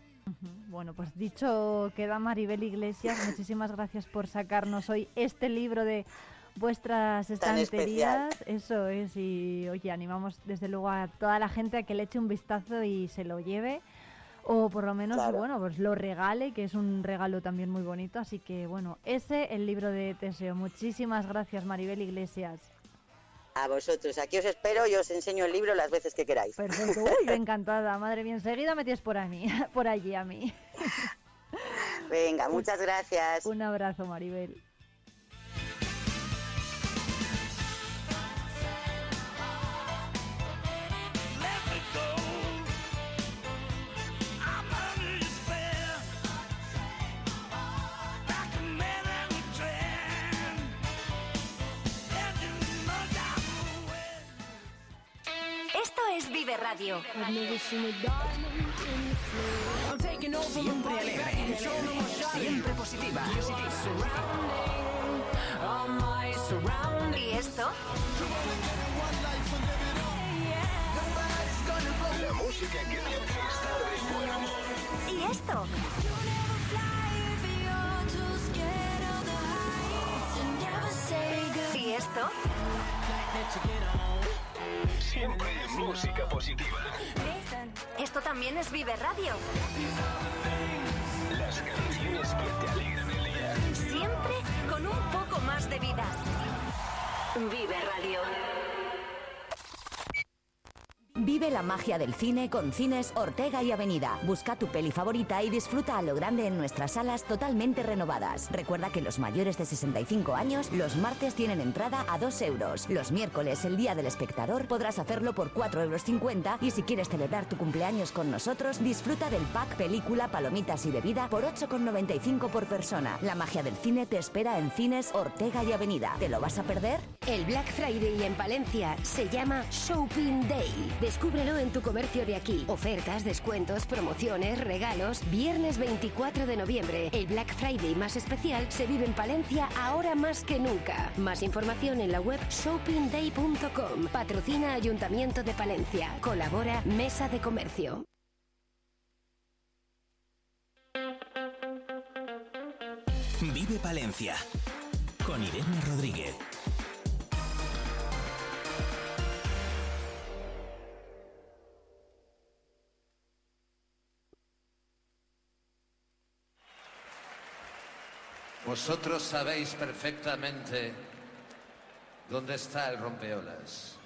Bueno, pues dicho queda Maribel Iglesias, muchísimas gracias por sacarnos hoy este libro de vuestras estanterías. Eso es, y oye, animamos desde luego a toda la gente a que le eche un vistazo y se lo lleve. O por lo menos, Claro. bueno, pues lo regale, que es un regalo también muy bonito. Así que, bueno, ese, el libro de Teseo. Muchísimas gracias, Maribel Iglesias. A vosotros, aquí os espero y os enseño el libro las veces que queráis. Perfecto. Uy, encantada, madre mía. Enseguida me tienes por, a mí, por allí a mí. Venga, muchas gracias. Un abrazo, Maribel. Es Vive Radio. Siempre alegre, siempre positiva. ¿Y esto? La música que te hace estar de buen humor. ¿Y esto? ¿Y esto? Siempre música positiva. Esto también es Vive Radio. Las canciones que te alegran el día. Siempre con un poco más de vida. Vive Radio. Vive la magia del cine con Cines Ortega y Avenida. Busca tu peli favorita y disfruta a lo grande en nuestras salas totalmente renovadas. Recuerda que los mayores de 65 años los martes tienen entrada a 2 euros. Los miércoles, el día del espectador, podrás hacerlo por 4,50 euros y si quieres celebrar tu cumpleaños con nosotros, disfruta del pack película, palomitas y bebida por 8,95 por persona. La magia del cine te espera en Cines Ortega y Avenida. ¿Te lo vas a perder? El Black Friday en Palencia se llama Shopping Day. Descúbrelo en tu comercio de aquí. Ofertas, descuentos, promociones, regalos. Viernes 24 de noviembre, el Black Friday más especial se vive en Palencia ahora más que nunca. Más información en la web shoppingday.com. Patrocina Ayuntamiento de Palencia. Colabora Mesa de Comercio. Vive Palencia con Irene Rodríguez. Vosotros sabéis perfectamente dónde está el rompeolas.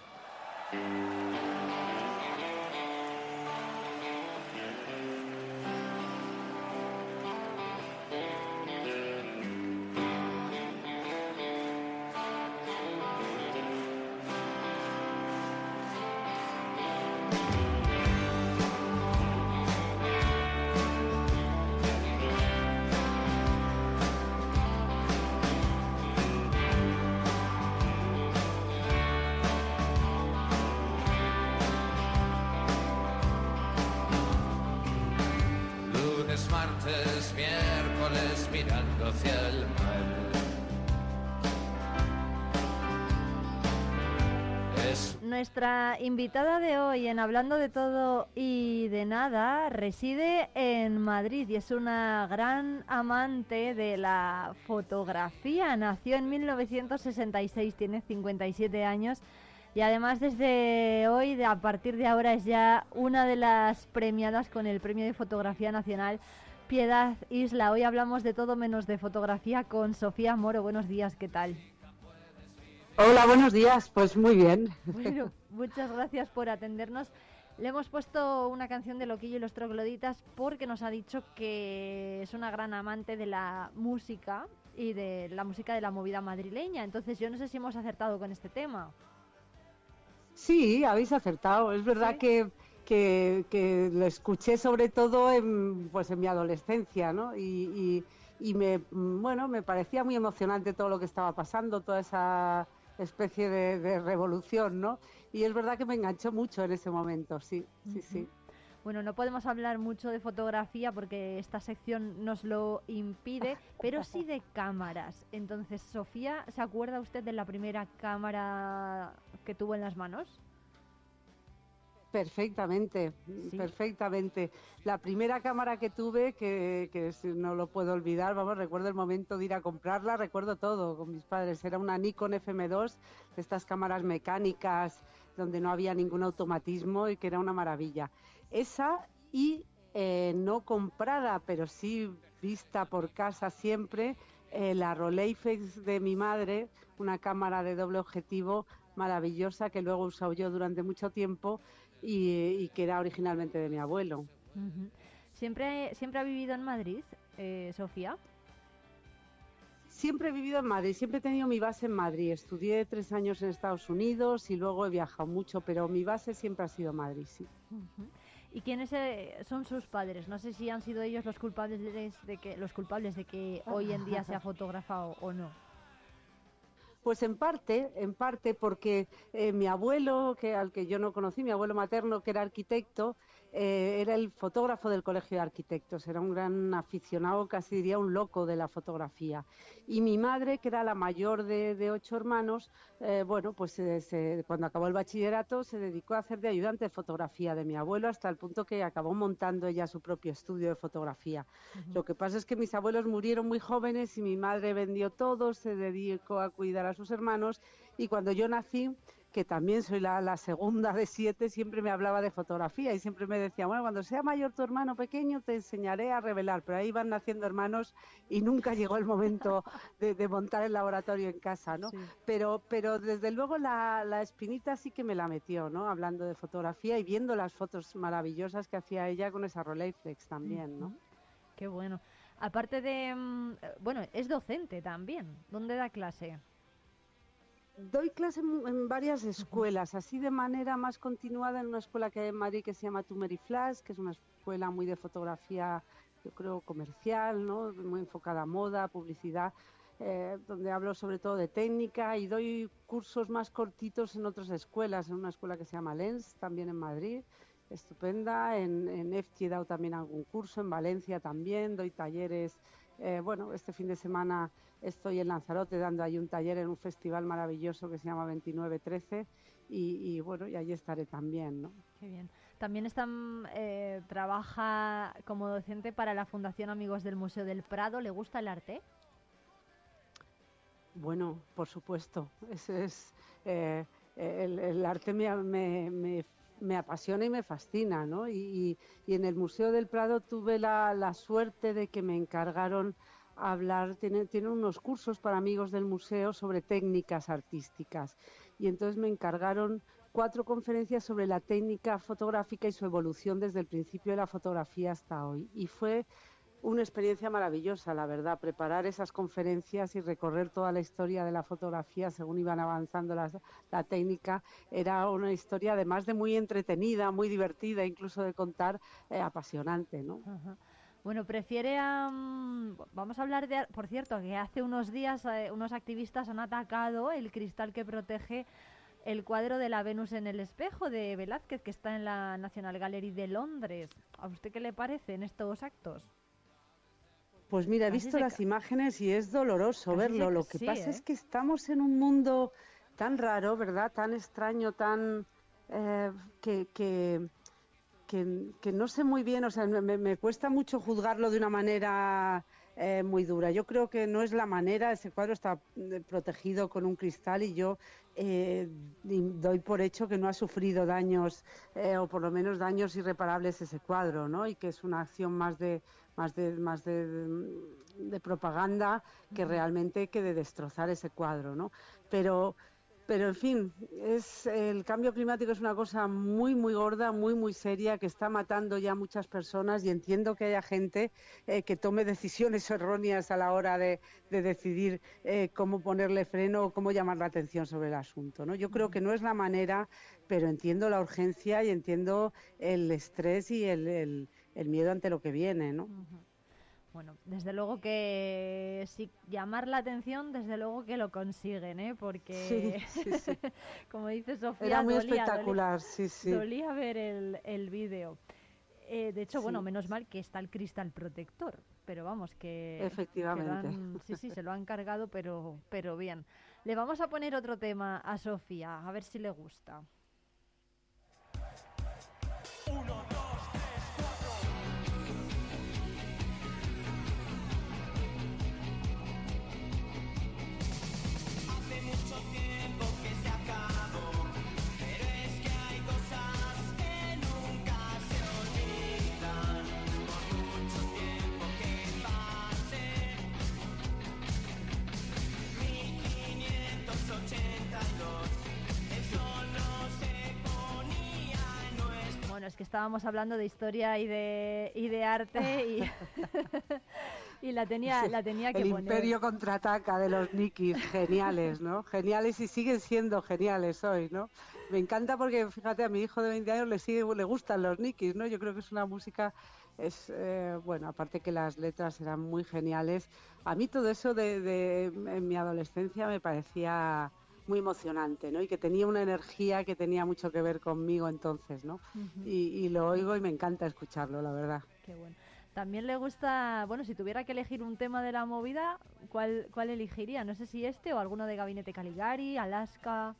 Nuestra invitada de hoy en Hablando de todo y de nada reside en Madrid y es una gran amante de la fotografía. Nació en 1966, tiene 57 años y además desde hoy, a partir de ahora, es ya una de las premiadas con el Premio de Fotografía Nacional Piedad Isla. Hoy hablamos de todo menos de fotografía con Sofía Moro. Buenos días, ¿qué tal? Hola, buenos días. Pues muy bien. Bueno, muchas gracias por atendernos. Le hemos puesto una canción de Loquillo y los Trogloditas porque nos ha dicho que es una gran amante de la música y de la música de la movida madrileña. Entonces yo no sé si hemos acertado con este tema. Sí, habéis acertado. Es verdad que, que, que lo escuché sobre todo en, pues en mi adolescencia, ¿no? Y, y, y me, bueno, me parecía muy emocionante todo lo que estaba pasando, toda esa especie de, de revolución, ¿no? Y es verdad que me enganchó mucho en ese momento, sí, sí, sí. Bueno, no podemos hablar mucho de fotografía porque esta sección nos lo impide, pero sí de cámaras. Entonces, Sofía, ¿se acuerda usted de la primera cámara que tuvo en las manos? Perfectamente, perfectamente. La primera cámara que tuve, que, no lo puedo olvidar, vamos, recuerdo el momento de ir a comprarla, recuerdo todo con mis padres. Era una Nikon FM2, de estas cámaras mecánicas donde no había ningún automatismo y que era una maravilla. Esa y eh, no comprada, pero sí vista por casa siempre, eh, la Rolleiflex de mi madre, una cámara de doble objetivo maravillosa que luego he usado yo durante mucho tiempo y, y que era originalmente de mi abuelo. ¿Siempre, ¿Siempre ha vivido en Madrid, eh, Sofía? Siempre he vivido en Madrid, siempre he tenido mi base en Madrid. Estudié tres años en Estados Unidos y luego he viajado mucho, pero mi base siempre ha sido Madrid, sí. ¿Y quiénes eh, son sus padres? No sé si han sido ellos los culpables de que los culpables de que hoy en día sea fotógrafa o, o no. Pues en parte, en parte porque eh, mi abuelo, que al que yo no conocí, mi abuelo materno, que era arquitecto, eh, era el fotógrafo del Colegio de Arquitectos, era un gran aficionado, casi diría un loco de la fotografía. Y mi madre, que era la mayor de, de ocho hermanos, eh, bueno, pues eh, se- cuando acabó el bachillerato se dedicó a hacer de ayudante de fotografía de mi abuelo hasta el punto que acabó montando ella su propio estudio de fotografía. Lo que pasa es que mis abuelos murieron muy jóvenes y mi madre vendió todo, se dedicó a cuidar a sus hermanos y cuando yo nací, que también soy la, la segunda de siete, siempre me hablaba de fotografía y siempre me decía, bueno, cuando sea mayor tu hermano pequeño te enseñaré a revelar, pero ahí van naciendo hermanos y nunca llegó el momento de, de montar el laboratorio en casa, ¿no? Pero, pero desde luego la, la espinita sí que me la metió, ¿no? Hablando de fotografía y viendo las fotos maravillosas que hacía ella con esa Rolleiflex también, ¿no? Qué bueno. Aparte de, mm, eh, bueno, es docente también. ¿Dónde da clase? Doy clase en, varias escuelas, así de manera más continuada en una escuela que hay en Madrid que se llama Tumeri Flash, que es una escuela muy de fotografía, yo creo, comercial, ¿no? muy enfocada a moda, publicidad, eh, donde hablo sobre todo de técnica y doy cursos más cortitos en otras escuelas, en una escuela que se llama Lens, también en Madrid, estupenda, en, en EFTI he dado también algún curso, en Valencia también, doy talleres, eh, bueno, este fin de semana estoy en Lanzarote dando ahí un taller en un festival maravilloso que se llama 2913 y, y bueno, y allí estaré también, ¿no? Qué bien. También están, eh, trabaja como docente para la Fundación Amigos del Museo del Prado. ¿Le gusta el arte? Bueno, por supuesto, ese es eh, el, el arte me, me, me- me apasiona y me fascina, ¿no? Y, en el Museo del Prado tuve la, la suerte de que me encargaron hablar, tiene, tiene unos cursos para amigos del museo sobre técnicas artísticas y entonces me encargaron cuatro conferencias sobre la técnica fotográfica y su evolución desde el principio de la fotografía hasta hoy. Y fue una experiencia maravillosa, la verdad, preparar esas conferencias y recorrer toda la historia de la fotografía según iban avanzando las- la técnica. Era una historia además de muy entretenida, muy divertida, incluso de contar, eh, apasionante, ¿no? Bueno, prefiere a... mm, Vamos a hablar de... Por cierto, que hace unos días eh, unos activistas han atacado el cristal que protege el cuadro de la Venus en el espejo de Velázquez, que está en la National Gallery de Londres. ¿A usted qué le parecen estos actos? Pues mira, he visto las imágenes y es doloroso Casi verlo. Lo que sí, pasa ¿eh? es que estamos en un mundo tan raro, ¿verdad? Tan extraño, tan eh, que, que, que, que no sé muy bien, o sea, me, me cuesta mucho juzgarlo de una manera eh, muy dura. Yo creo que no es la manera, ese cuadro está eh, protegido con un cristal y yo eh, doy por hecho que no ha sufrido daños eh, o por lo menos daños irreparables ese cuadro, ¿no? Y que es una acción más de más de más de, de propaganda que realmente que de destrozar ese cuadro, ¿no? Pero pero en fin, es el cambio climático es una cosa muy muy gorda, muy muy seria que está matando ya muchas personas y entiendo que haya gente eh, que tome decisiones erróneas a la hora de, de decidir eh, cómo ponerle freno o cómo llamar la atención sobre el asunto. ¿no? Yo creo que no es la manera, pero entiendo la urgencia y entiendo el estrés y el, el- el miedo ante lo que viene. ¿no? Bueno, desde luego que sí, llamar la atención, desde luego que lo consiguen, ¿eh? Porque, Sí, sí, sí. como dice Sofía, Era muy dolía, espectacular, dolía- sí, sí. dolía ver el, el vídeo. Eh, de hecho, bueno, menos mal que está el cristal protector, pero vamos, que... Efectivamente. han- sí, sí, se lo han cargado, pero, pero bien. Le vamos a poner otro tema a Sofía, a ver si le gusta. Estábamos hablando de historia y de, y de arte y, y la tenía, la tenía que el poner. imperio contraataca de los Nikis, geniales, ¿no? Geniales y siguen siendo geniales hoy, ¿no? Me encanta porque, fíjate, a mi hijo de 20 años le, sigue, le gustan los Nikis, ¿no? Yo creo que es una música, es eh, bueno, aparte que las letras eran muy geniales. A mí todo eso de, de- en mi adolescencia me parecía muy emocionante, ¿no? Y que tenía una energía que tenía mucho que ver conmigo entonces, ¿no? Y lo oigo y me encanta escucharlo, la verdad. Qué bueno. También le gusta, bueno, si tuviera que elegir un tema de la movida, ¿cuál, cuál elegiría? No sé si este o alguno de Gabinete Caligari, Alaska.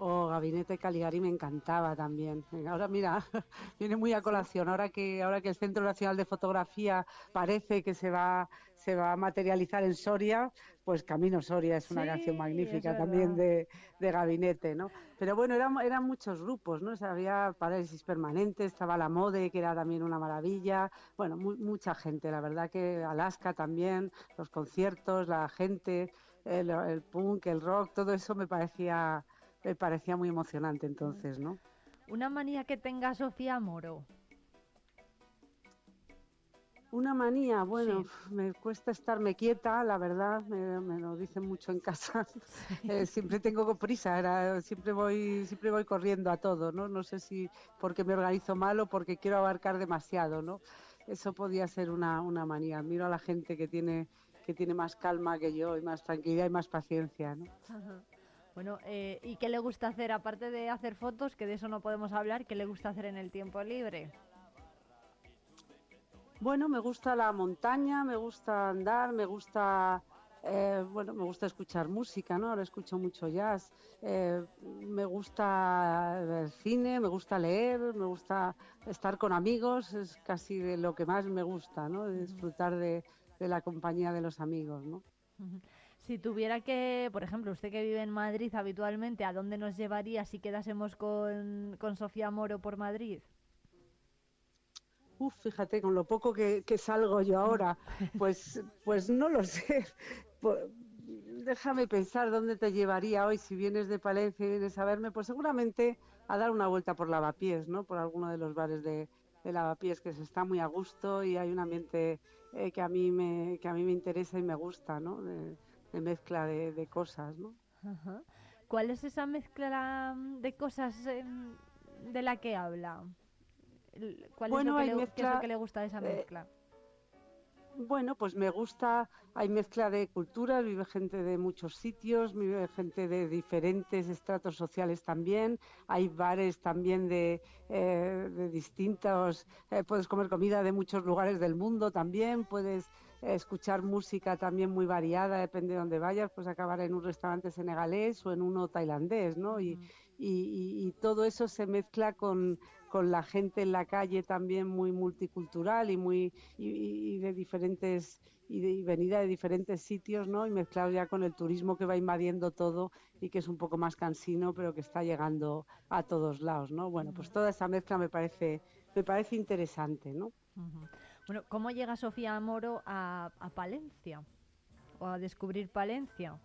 Oh, Gabinete Caligari me encantaba también. Ahora mira, viene muy a colación. Ahora que ahora que el Centro Nacional de Fotografía parece que se va se va a materializar en Soria, pues Camino Soria es una Sí, canción magnífica también de, de Gabinete, ¿no? Pero bueno, eran, eran muchos grupos, ¿no? O sea, había Parálisis Permanente, estaba La Mode, que era también una maravilla. Bueno, mu- mucha gente, la verdad que Alaska también, los conciertos, la gente, el, el punk, el rock, todo eso me parecía me parecía muy emocionante entonces, ¿no? Una manía que tenga Sofía Moro. Una manía, bueno, me cuesta estarme quieta, la verdad, me, me lo dicen mucho en casa. Eh, siempre tengo prisa, era, siempre voy, siempre voy corriendo a todo, ¿no? No sé si porque me organizo mal o porque quiero abarcar demasiado, ¿no? Eso podía ser una, una manía. Miro a la gente que tiene que tiene más calma que yo y más tranquilidad y más paciencia, ¿no? Ajá. Bueno, eh, ¿y qué le gusta hacer? Aparte de hacer fotos, que de eso no podemos hablar, ¿qué le gusta hacer en el tiempo libre? Bueno, me gusta la montaña, me gusta andar, me gusta, eh, bueno, me gusta escuchar música, ¿no? Ahora escucho mucho jazz. eh, me gusta el cine, me gusta leer, me gusta estar con amigos, es casi de lo que más me gusta, ¿no? De disfrutar de, de la compañía de los amigos, ¿no? Si tuviera que, por ejemplo, usted que vive en Madrid habitualmente, ¿a dónde nos llevaría si quedásemos con, con Sofía Moro por Madrid? Uf, fíjate, con lo poco que, que salgo yo ahora, pues, pues no lo sé. Déjame pensar dónde te llevaría hoy si vienes de Palencia y vienes a verme, pues seguramente a dar una vuelta por Lavapiés, ¿no? Por alguno de los bares de, de Lavapiés que se está muy a gusto y hay un ambiente eh, que a mí me que a mí me interesa y me gusta, ¿no? De mezcla de, de cosas, ¿no? Ajá. ¿Cuál es esa mezcla mm, de cosas em, de la que habla? ¿Cuál Bueno, es, lo que le, qué es lo mezcla, que le gusta de esa eh, mezcla? Bueno, pues me gusta, hay mezcla de culturas, vive gente de muchos sitios, vive gente de diferentes estratos sociales también, hay bares también de, eh, de distintos, eh, puedes comer comida de muchos lugares del mundo también, puedes, escuchar música también muy variada, depende de dónde vayas, pues acabar en un restaurante senegalés o en uno tailandés, ¿no? Y, y- y- y todo eso se mezcla con, con la gente en la calle también muy multicultural y muy y, de diferentes y, de, venida de diferentes sitios, ¿no? Y mezclado ya con el turismo que va invadiendo todo y que es un poco más cansino, pero que está llegando a todos lados, ¿no? Bueno, pues toda esa mezcla me parece me parece interesante, ¿no? Bueno, ¿cómo llega Sofía Moro a, a Palencia? ¿O a descubrir Palencia?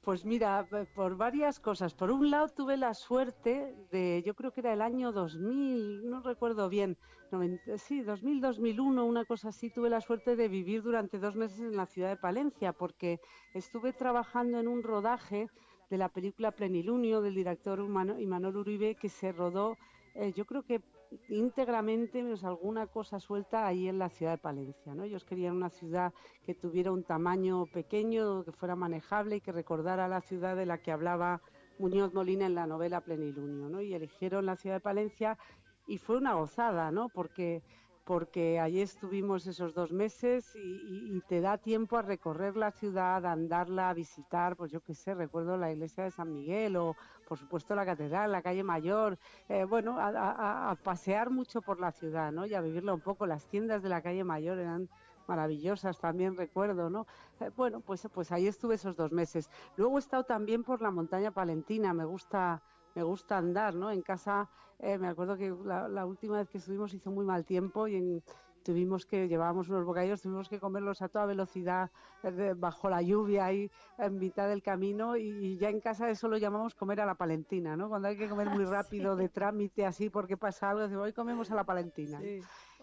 Pues mira, por varias cosas. Por un lado tuve la suerte de, yo creo que era el año 2000, no recuerdo bien, noventa- sí, 2000, 2001, una cosa así, tuve la suerte de vivir durante dos meses en la ciudad de Palencia, porque estuve trabajando en un rodaje de la película Plenilunio del director Imanol Uribe, que se rodó, eh, yo creo que íntegramente, menos alguna cosa suelta ahí en la ciudad de Palencia. ¿no? Ellos querían una ciudad que tuviera un tamaño pequeño, que fuera manejable y que recordara la ciudad de la que hablaba Muñoz Molina en la novela Plenilunio. ¿no? Y eligieron la ciudad de Palencia y fue una gozada, ¿no? porque porque allí estuvimos esos dos meses y, te da tiempo a recorrer la ciudad, a andarla, a visitar, pues yo qué sé, recuerdo la iglesia de San Miguel o por supuesto la catedral, la calle Mayor, eh, bueno, a pasear mucho por la ciudad, ¿no? Y a vivirla un poco. Las tiendas de la calle Mayor eran maravillosas también recuerdo, ¿no? Eh, bueno, pues, pues ahí estuve esos dos meses. Luego he estado también por la montaña palentina, me gusta, me gusta andar, ¿no? En casa, eh, me acuerdo que la, la última vez que estuvimos hizo muy mal tiempo y en- tuvimos que, llevábamos unos bocadillos, tuvimos que comerlos a toda velocidad, eh, bajo la lluvia ahí en mitad del camino y, y ya en casa eso lo llamamos comer a la palentina, ¿no? Cuando hay que comer muy rápido, de trámite, así, porque pasa algo, decimos, hoy comemos a la palentina.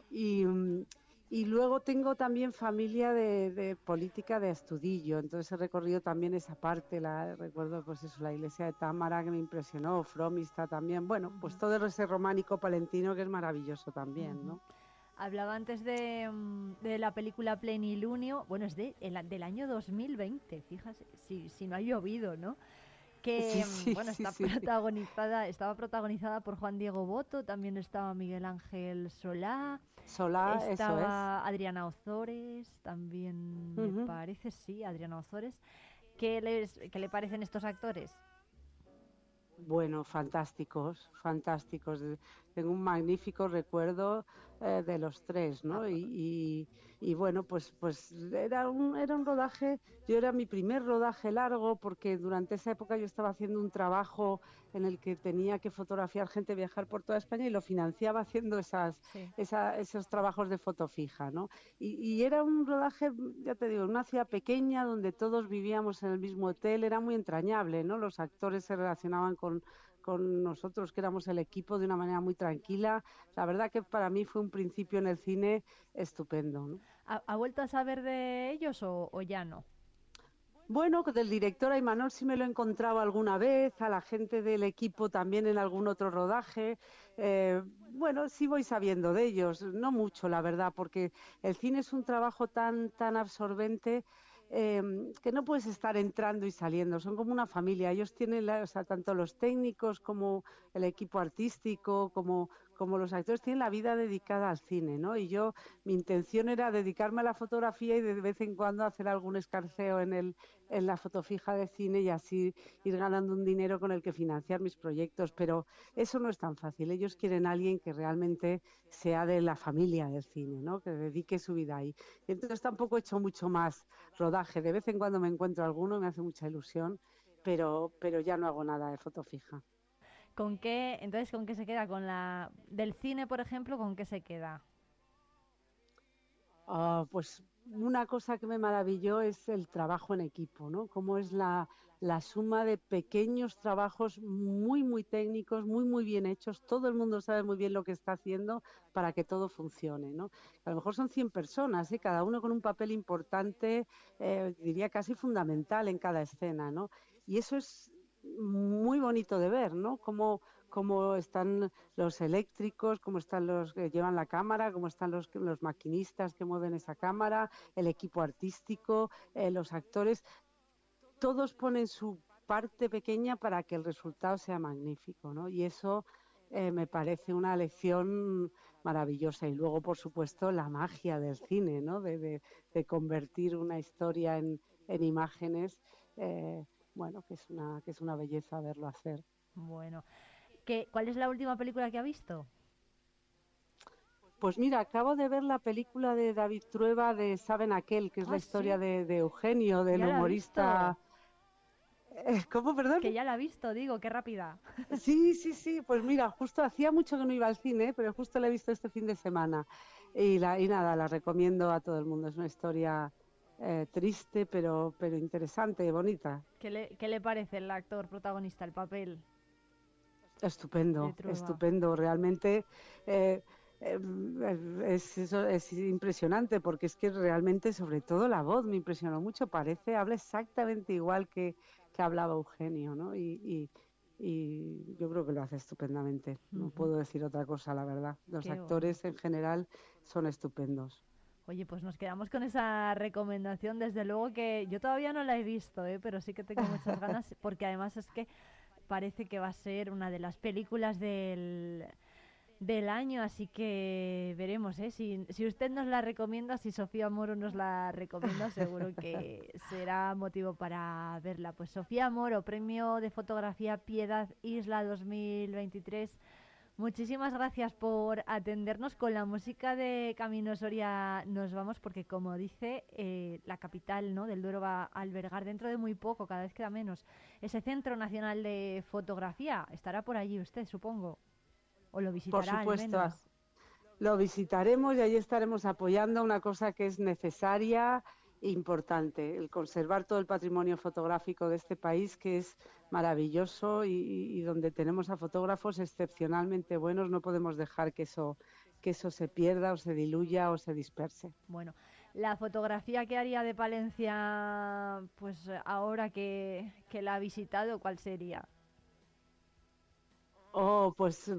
Y, mm, y luego tengo también familia de, de política de Astudillo, entonces he recorrido también esa parte, la, recuerdo pues eso, la iglesia de Támara que me impresionó, Fromista también, bueno, pues todo ese románico palentino que es maravilloso también, ¿no? Hablaba antes de, mm, de la película Plenilunio, bueno, es de, el del año 2020, fíjate, si, si no ha llovido, ¿no? Que, Sí, mm, sí, bueno, sí, está sí. protagonizada, estaba protagonizada por Juan Diego Boto, también estaba Miguel Ángel Solá, Solá, eso es. Adriana Ozores, también me parece, sí, Adriana Ozores. ¿Qué, les, ¿Qué le parecen estos actores? Bueno, fantásticos, fantásticos. Tengo un magnífico recuerdo eh, de los tres, ¿no? Y, y- y bueno, pues, pues era un, era un rodaje, yo era mi primer rodaje largo porque durante esa época yo estaba haciendo un trabajo en el que tenía que fotografiar gente viajar por toda España y lo financiaba haciendo esas, esa- esos trabajos de foto fija, ¿no? Y, y era un rodaje, ya te digo, en una ciudad pequeña donde todos vivíamos en el mismo hotel, era muy entrañable, ¿no? Los actores se relacionaban con, con nosotros, que éramos el equipo, de una manera muy tranquila. La verdad que para mí fue un principio en el cine estupendo, ¿no? ¿Ha, ha vuelto a saber de ellos o, o ya no? Bueno, del director a Imanol sí me lo he encontrado alguna vez, a la gente del equipo también en algún otro rodaje. Eh, bueno, sí voy sabiendo de ellos, no mucho, la verdad, porque el cine es un trabajo tan, tan absorbente eh, que no puedes estar entrando y saliendo, son como una familia. Ellos tienen, la- o sea, tanto los técnicos como el equipo artístico, como, como los actores, tienen la vida dedicada al cine, ¿no? Y yo, mi intención era dedicarme a la fotografía y de vez en cuando hacer algún escarceo en, el, en la fotofija de cine y así ir ganando un dinero con el que financiar mis proyectos. Pero eso no es tan fácil. Ellos quieren alguien que realmente sea de la familia del cine, ¿no? Que dedique su vida ahí. Y entonces tampoco he hecho mucho más rodaje. De vez en cuando me encuentro alguno, me hace mucha ilusión, pero, pero ya no hago nada de foto fija. ¿Con qué, entonces, con qué se queda? ¿Con la del cine, por ejemplo, con qué se queda? Ah, pues una cosa que me maravilló es el trabajo en equipo, ¿no? Cómo es la, la suma de pequeños trabajos muy, muy técnicos, muy, muy bien hechos. Todo el mundo sabe muy bien lo que está haciendo para que todo funcione, ¿no? A lo mejor son 100 personas, ¿eh? cada uno con un papel importante, eh, diría casi fundamental en cada escena, ¿no? Y eso es muy bonito de ver, ¿no? Cómo, cómo están los eléctricos, cómo están los que llevan la cámara, cómo están los, los maquinistas que mueven esa cámara, el equipo artístico, eh, los actores. Todos ponen su parte pequeña para que el resultado sea magnífico, ¿no? Y eso eh, me parece una lección maravillosa. Y luego, por supuesto, la magia del cine, ¿no? De, de- convertir una historia en, en imágenes, eh, bueno, que es, una, que es una belleza verlo hacer. Bueno, ¿qué, ¿cuál es la última película que ha visto? Pues mira, acabo de ver la película de David Trueba de Saben Aquel, que es la Ah, historia sí. de, de Eugenio, del humorista. ¿Cómo, perdón? Que ya la ha visto, digo, qué rápida. Sí, sí, sí, pues mira, justo hacía mucho que no iba al cine, pero justo la he visto este fin de semana. Y, la, y nada, la recomiendo a todo el mundo. Es una historia eh, triste, pero, pero interesante y bonita. ¿Qué le, qué le parece el actor protagonista, el papel? Estupendo, estupendo. Realmente eh, eh, es, eso es impresionante porque es que realmente, sobre todo la voz me impresionó mucho. Parece, habla exactamente igual que, que hablaba Eugenio, ¿no? Y, y- y yo creo que lo hace estupendamente. No puedo decir otra cosa, la verdad. Los Qué bueno. actores en general son estupendos. Oye, pues nos quedamos con esa recomendación. Desde luego que yo todavía no la he visto, ¿eh? pero sí que tengo muchas ganas, porque además es que parece que va a ser una de las películas del, del año, así que veremos. ¿eh? Si, si usted nos la recomienda, si Sofía Moro nos la recomienda, seguro que será motivo para verla. Pues Sofía Moro, Premio de Fotografía Piedad Isla 2023. Muchísimas gracias por atendernos con la música de Camino Soria. Nos vamos porque, como dice, eh, la capital ¿no? del Duero va a albergar dentro de muy poco, cada vez queda menos, ese Centro Nacional de Fotografía. Estará por allí usted, supongo. O lo Por visitará al supuesto, menos. lo visitaremos y allí estaremos apoyando una cosa que es necesaria importante, el conservar todo el patrimonio fotográfico de este país que es maravilloso y, donde tenemos a fotógrafos excepcionalmente buenos, no podemos dejar que eso, que eso se pierda o se diluya o se disperse. Bueno, la fotografía que haría de Palencia, pues ahora que, que la ha visitado, ¿cuál sería? Oh, pues,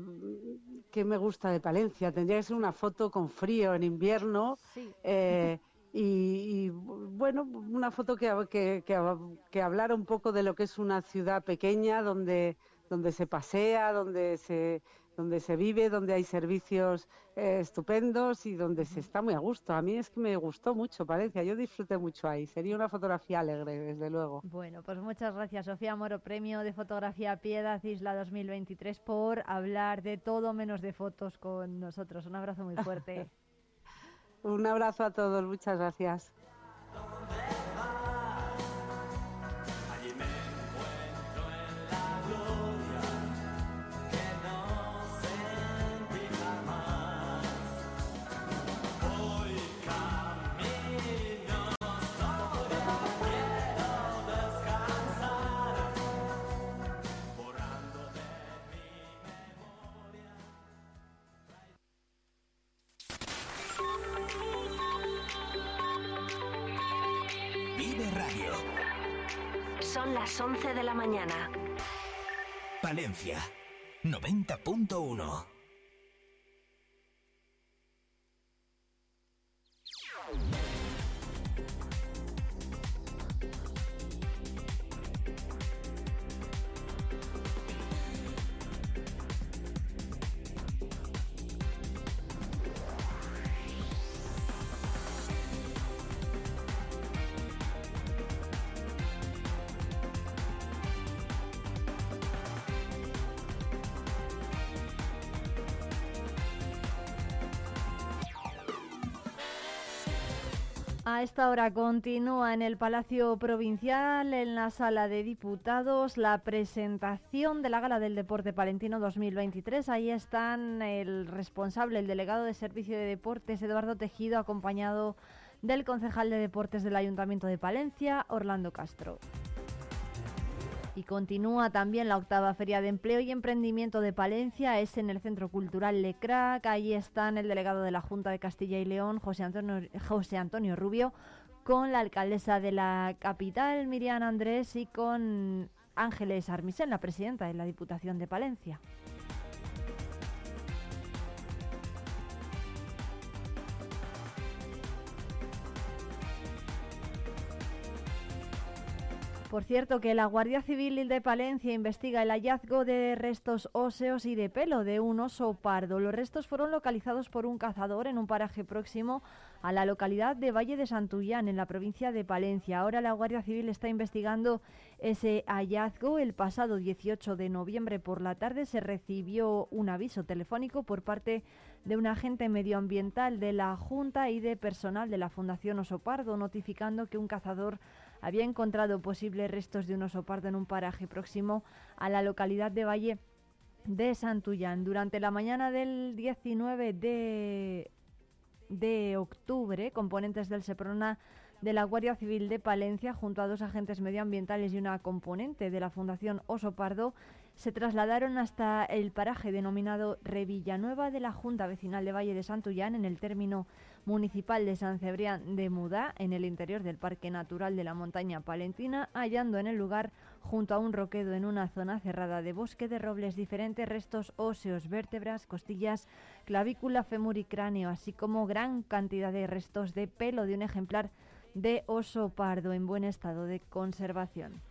¿qué me gusta de Palencia? Tendría que ser una foto con frío en invierno. Sí. eh, y, y, bueno, una foto que, que, que, que hablara un poco de lo que es una ciudad pequeña donde, donde se pasea, donde se, donde se vive, donde hay servicios eh, estupendos y donde se está muy a gusto. A mí es que me gustó mucho Palencia, yo disfruté mucho ahí. Sería una fotografía alegre, desde luego. Bueno, pues muchas gracias, Sofía Moro, Premio de Fotografía Piedad Isla 2023, por hablar de todo menos de fotos con nosotros. Un abrazo muy fuerte. Un abrazo a todos, muchas gracias. 90.1. A esta hora continúa en el Palacio Provincial, en la Sala de Diputados, la presentación de la Gala del Deporte Palentino 2023. Ahí están el responsable, el delegado de Servicio de Deportes, Eduardo Tejido, acompañado del concejal de Deportes del Ayuntamiento de Palencia, Orlando Castro. Y continúa también la octava Feria de Empleo y Emprendimiento de Palencia, es en el Centro Cultural Lecrac. Allí están el delegado de la Junta de Castilla y León, José Antonio, José Antonio Rubio, con la alcaldesa de la capital, Miriam Andrés, y con Ángeles Armisen, la presidenta de la Diputación de Palencia. Por cierto, que la Guardia Civil de Palencia investiga el hallazgo de restos óseos y de pelo de un oso pardo. Los restos fueron localizados por un cazador en un paraje próximo a la localidad de Valle de Santullán, en la provincia de Palencia. Ahora la Guardia Civil está investigando ese hallazgo. El pasado 18 de noviembre por la tarde se recibió un aviso telefónico por parte de un agente medioambiental de la Junta y de personal de la Fundación Oso Pardo, notificando que un cazador había encontrado posibles restos de un oso pardo en un paraje próximo a la localidad de Valle de Santullán. Durante la mañana del 19 de, de octubre, componentes del Seprona de la Guardia Civil de Palencia, junto a dos agentes medioambientales y una componente de la Fundación Oso Pardo, se trasladaron hasta el paraje denominado Revillanueva de la Junta Vecinal de Valle de Santullán, en el término municipal de San Cebrián de Mudá, en el interior del Parque Natural de la Montaña Palentina, hallando en el lugar, junto a un roquedo en una zona cerrada de bosque de robles, diferentes restos óseos, vértebras, costillas, clavícula, fémur y cráneo, así como gran cantidad de restos de pelo de un ejemplar de oso pardo en buen estado de conservación.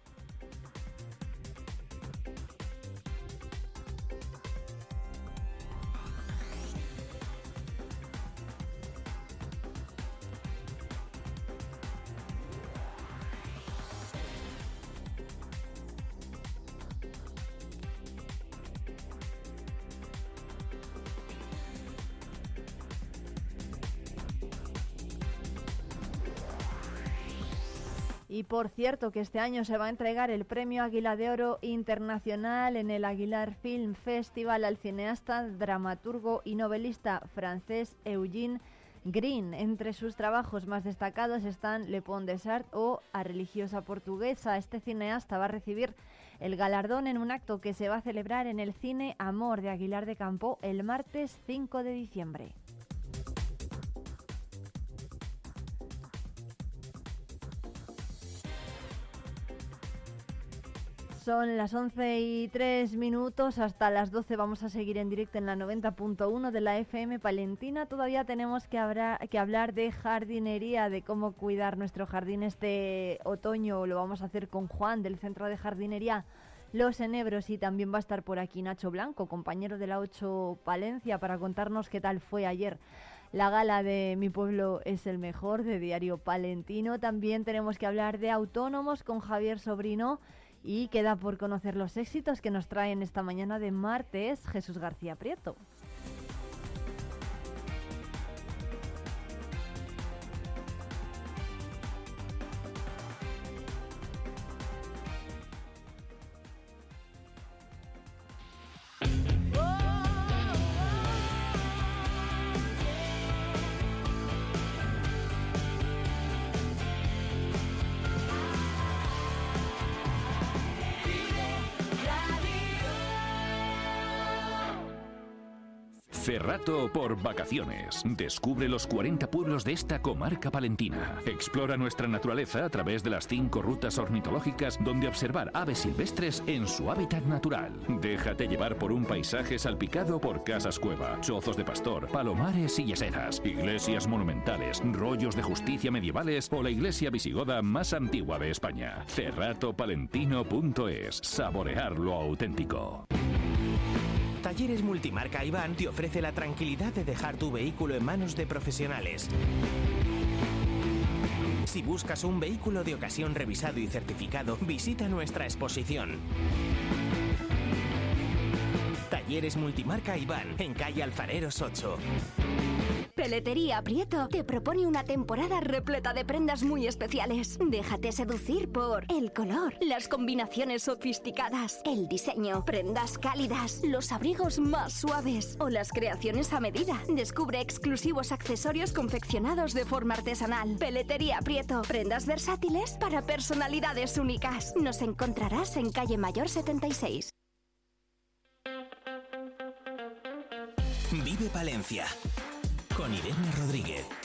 Por cierto que este año se va a entregar el Premio Águila de Oro Internacional en el Aguilar Film Festival al cineasta, dramaturgo y novelista francés Eugene Green. Entre sus trabajos más destacados están Le Pont des Arts o A Religiosa Portuguesa. Este cineasta va a recibir el galardón en un acto que se va a celebrar en el Cine Amor de Aguilar de Campo el martes 5 de diciembre. Son las 11 y 3 minutos, hasta las 12 vamos a seguir en directo en la 90.1 de la FM Palentina. Todavía tenemos que, que hablar de jardinería, de cómo cuidar nuestro jardín este otoño. Lo vamos a hacer con Juan del Centro de Jardinería Los Enebros y también va a estar por aquí Nacho Blanco, compañero de la 8 Palencia, para contarnos qué tal fue ayer. La gala de Mi Pueblo es el mejor de Diario Palentino. También tenemos que hablar de autónomos con Javier Sobrino y queda por conocer los éxitos que nos traen esta mañana de martes Jesús García Prieto. Cerrato por vacaciones. Descubre los 40 pueblos de esta comarca palentina. Explora nuestra naturaleza a través de las cinco rutas ornitológicas donde observar aves silvestres en su hábitat natural. Déjate llevar por un paisaje salpicado por casas cueva, chozos de pastor, palomares y yeseras, iglesias monumentales, rollos de justicia medievales o la iglesia visigoda más antigua de España. Cerratopalentino.es. Saborear lo auténtico. Talleres Multimarca Iván te ofrece la tranquilidad de dejar tu vehículo en manos de profesionales. Si buscas un vehículo de ocasión revisado y certificado, visita nuestra exposición. Talleres Multimarca Iván, en calle Alfareros 8. Peletería Prieto te propone una temporada repleta de prendas muy especiales. Déjate seducir por el color, las combinaciones sofisticadas, el diseño, prendas cálidas, los abrigos más suaves o las creaciones a medida. Descubre exclusivos accesorios confeccionados de forma artesanal. Peletería Prieto, prendas versátiles para personalidades únicas. Nos encontrarás en calle Mayor 76. Vive Palencia. Con Irene Rodríguez.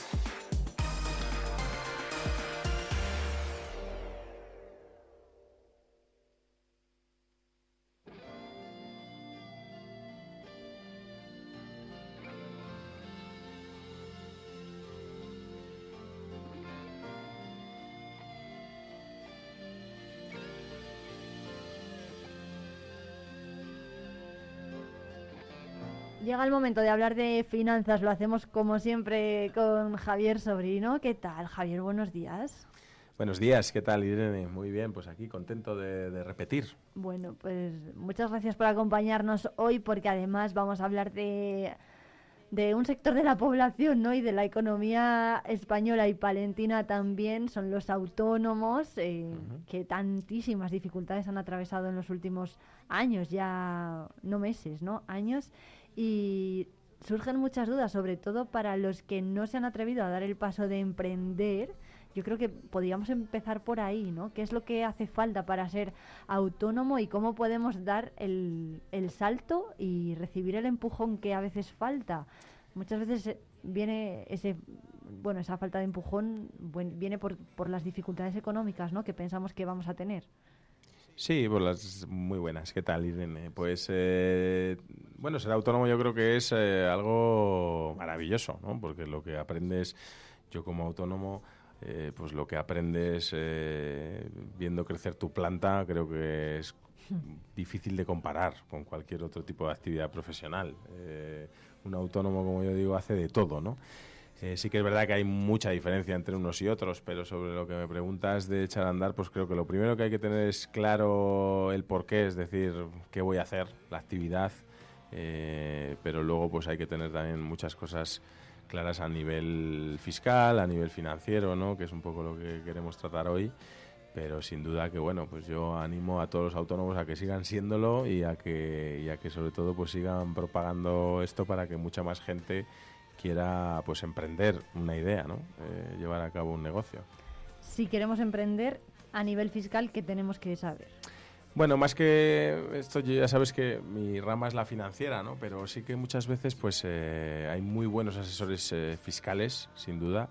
Llega el momento de hablar de finanzas, lo hacemos como siempre con Javier Sobrino. ¿Qué tal, Javier? Buenos días. Buenos días, ¿qué tal Irene? Muy bien, pues aquí contento de, de repetir. Bueno, pues muchas gracias por acompañarnos hoy porque además vamos a hablar de, de un sector de la población ¿no? y de la economía española y palentina también, son los autónomos eh, que tantísimas dificultades han atravesado en los últimos años, ya no meses, ¿no? Años y surgen muchas dudas, sobre todo para los que no se han atrevido a dar el paso de emprender. Yo creo que podríamos empezar por ahí, ¿no? ¿Qué es lo que hace falta para ser autónomo y cómo podemos dar el, salto y recibir el empujón que a veces falta? Muchas veces eh, viene ese, bueno, esa falta de empujón buen- viene por, por las dificultades económicas, ¿no? Que pensamos que vamos a tener. Sí, pues las muy buenas. ¿Qué tal, Irene? Pues, eh, bueno, ser autónomo yo creo que es eh, algo maravilloso, ¿no? Porque lo que aprendes, yo como autónomo, eh, pues lo que aprendes eh, viendo crecer tu planta, creo que es difícil de comparar con cualquier otro tipo de actividad profesional. Eh, un autónomo, como yo digo, hace de todo, ¿no? Eh, sí que es verdad que hay mucha diferencia entre unos y otros, pero sobre lo que me preguntas de echar a andar, pues creo que lo primero que hay que tener es claro el porqué, es decir, qué voy a hacer, la actividad, eh, pero luego pues hay que tener también muchas cosas claras a nivel fiscal, a nivel financiero, ¿no? que es un poco lo que queremos tratar hoy. Pero sin duda que bueno, pues yo animo a todos los autónomos a que sigan siéndolo y a que, y que sobre todo pues sigan propagando esto para que mucha más gente quiera pues emprender una idea, ¿no? Eh, llevar a cabo un negocio. Si queremos emprender a nivel fiscal, ¿qué tenemos que saber? Bueno, más que esto, ya sabes que mi rama es la financiera, ¿no? Pero sí que muchas veces, pues, eh, hay muy buenos asesores eh, fiscales, sin duda,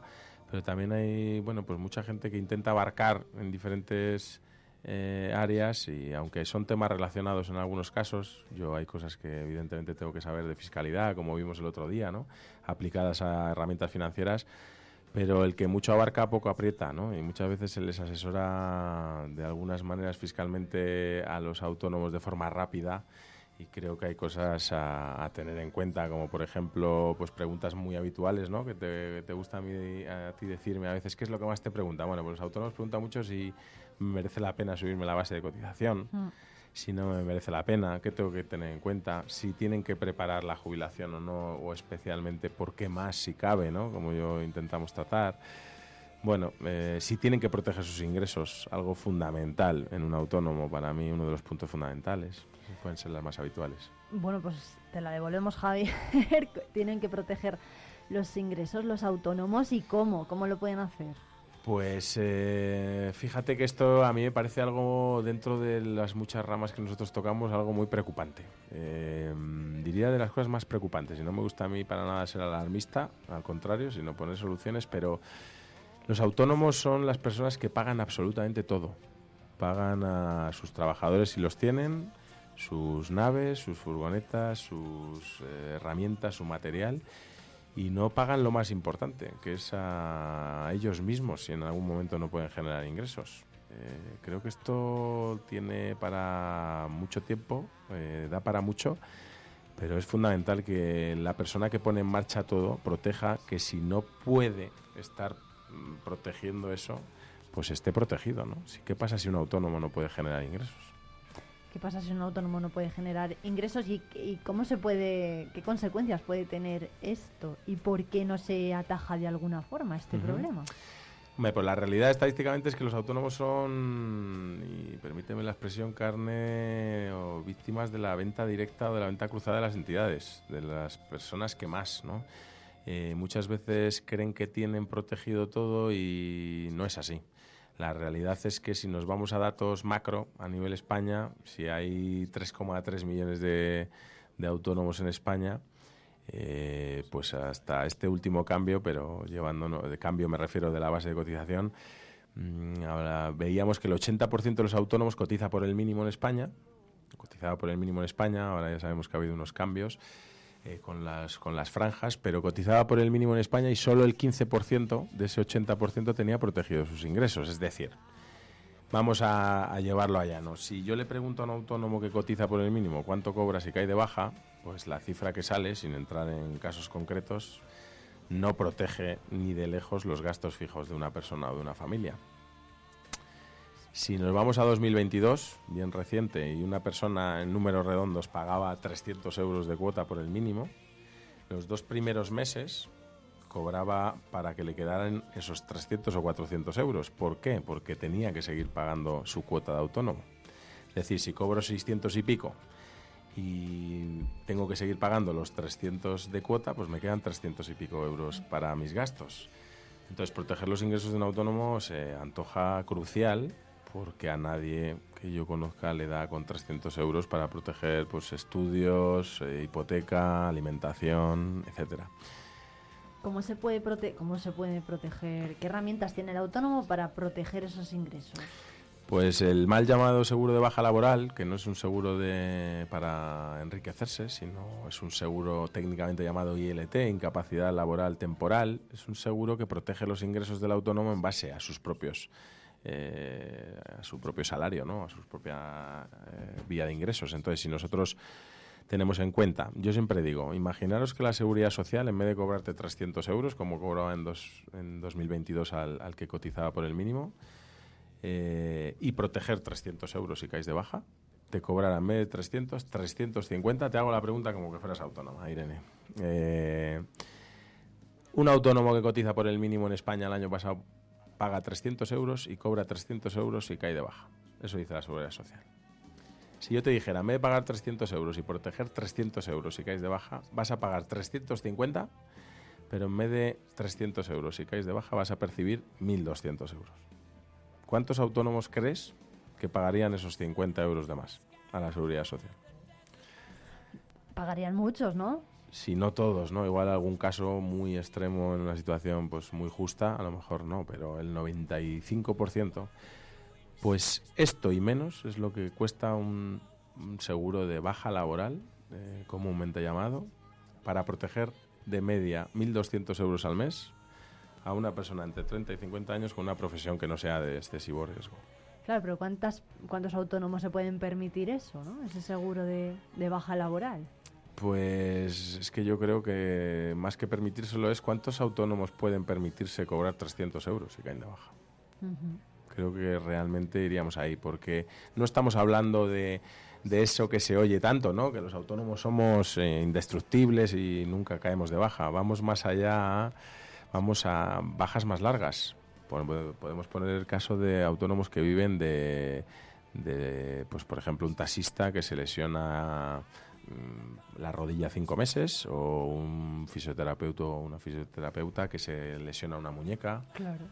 pero también hay, bueno, pues mucha gente que intenta abarcar en diferentes eh, áreas y aunque son temas relacionados en algunos casos, yo hay cosas que evidentemente tengo que saber de fiscalidad, como vimos el otro día, ¿no? Aplicadas a herramientas financieras, pero el que mucho abarca poco aprieta, ¿no? Y muchas veces se les asesora de algunas maneras fiscalmente a los autónomos de forma rápida y creo que hay cosas a, a tener en cuenta, como por ejemplo, pues preguntas muy habituales, ¿no? Que te, te gusta a, mí, a ti decirme a veces, ¿qué es lo que más te preguntan? Bueno, pues los autónomos preguntan mucho si me merece la pena subirme la base de cotización, si no me merece la pena, qué tengo que tener en cuenta, si tienen que preparar la jubilación o no, o especialmente por qué más si cabe, ¿no? Como yo intentamos tratar. Bueno, eh, si tienen que proteger sus ingresos, algo fundamental en un autónomo, para mí uno de los puntos fundamentales, pueden ser las más habituales. Bueno, pues te la devolvemos, Javier. Tienen que proteger los ingresos, los autónomos y cómo, cómo lo pueden hacer. Pues eh, fíjate que esto a mí me parece algo dentro de las muchas ramas que nosotros tocamos, algo muy preocupante. Eh, diría de las cosas más preocupantes. Y no me gusta a mí para nada ser alarmista, al contrario, sino poner soluciones, pero los autónomos son las personas que pagan absolutamente todo. Pagan a sus trabajadores si los tienen, sus naves, sus furgonetas, sus eh, herramientas, su material y no pagan lo más importante, que es a ellos mismos si en algún momento no pueden generar ingresos. Eh, creo que esto tiene para mucho tiempo, eh, da para mucho, pero es fundamental que la persona que pone en marcha todo proteja que si no puede estar mm, protegiendo eso, pues esté protegido, ¿no? ¿Qué pasa si un autónomo no puede generar ingresos? ¿Qué pasa si un autónomo no puede generar ingresos y, y cómo se puede, qué consecuencias puede tener esto y por qué no se ataja de alguna forma este problema? Hombre, pues la realidad estadísticamente es que los autónomos son, y permíteme la expresión, carne o víctimas de la venta directa o de la venta cruzada de las entidades, de las personas que más, ¿no? Eh, muchas veces creen que tienen protegido todo y no es así. La realidad es que si nos vamos a datos macro a nivel España, si hay 3,3 millones de, de autónomos en España, eh, pues hasta este último cambio, pero llevándonos, de cambio me refiero de la base de cotización, mm, ahora veíamos que el 80% de los autónomos cotiza por el mínimo en España, cotizaba por el mínimo en España, ahora ya sabemos que ha habido unos cambios eh, con, las, con las franjas, pero cotizaba por el mínimo en España y solo el 15% de ese 80% tenía protegidos sus ingresos, es decir, Vamos a, a llevarlo allá, ¿no? Si yo le pregunto a un autónomo que cotiza por el mínimo cuánto cobra si cae de baja, pues la cifra que sale, sin entrar en casos concretos, no protege ni de lejos los gastos fijos de una persona o de una familia. Si nos vamos a 2022, bien reciente, y una persona en números redondos pagaba 300 euros de cuota por el mínimo, los dos primeros meses cobraba para que le quedaran esos 300 o 400 euros. ¿Por qué? Porque tenía que seguir pagando su cuota de autónomo. Es decir, si cobro 600 y pico y tengo que seguir pagando los 300 de cuota, pues me quedan 300 y pico euros para mis gastos. Entonces, proteger los ingresos de un autónomo se antoja crucial porque a nadie que yo conozca le da con 300 euros para proteger pues, estudios, eh, hipoteca, alimentación, etcétera. ¿Cómo se, puede prote- ¿Cómo se puede proteger? ¿Qué herramientas tiene el autónomo para proteger esos ingresos? Pues el mal llamado seguro de baja laboral, que no es un seguro de, para enriquecerse, sino es un seguro técnicamente llamado ILT, incapacidad laboral temporal, es un seguro que protege los ingresos del autónomo en base a sus propios eh, a su propio salario, ¿no? a su propia eh, vía de ingresos. Entonces, si nosotros tenemos en cuenta, yo siempre digo, imaginaros que la seguridad social, en vez de cobrarte 300 euros, como cobraba en, dos, en 2022 al, que cotizaba por el mínimo, eh, y proteger 300 euros si caes de baja, te cobrarán en vez de 300, 350. Te hago la pregunta como que fueras autónoma, Irene. Un autónomo que cotiza por el mínimo en España el año pasado paga 300 euros y cobra 300 euros si cae de baja. Eso dice la Seguridad Social. Si yo te dijera, en vez de pagar 300 euros y proteger 300 euros si caes de baja, vas a pagar 350, pero en vez de 300 euros si caes de baja vas a percibir 1.200 euros. ¿Cuántos autónomos crees que pagarían esos 50 euros de más a la Seguridad Social? Pagarían muchos, ¿no? Si no todos, ¿no? Igual algún caso muy extremo en una situación pues muy justa, a lo mejor no, pero el 95%, pues esto y menos es lo que cuesta un, seguro de baja laboral, eh, comúnmente llamado, para proteger de media 1.200 euros al mes a una persona entre 30 y 50 años con una profesión que no sea de excesivo riesgo. Claro, pero ¿cuántas, ¿cuántos autónomos se pueden permitir eso, ¿no? Ese seguro de, de baja laboral. Pues es que yo creo que más que permitírselo es cuántos autónomos pueden permitirse cobrar 300 euros si caen de baja. Creo que realmente iríamos ahí, porque no estamos hablando de, de eso que se oye tanto, ¿no? Que los autónomos somos eh, indestructibles y nunca caemos de baja. Vamos más allá, vamos a bajas más largas. Podemos poner el caso de autónomos que viven de, de, pues por ejemplo, un taxista que se lesiona la rodilla cinco meses o un fisioterapeuta o una fisioterapeuta que se lesiona una muñeca Claro.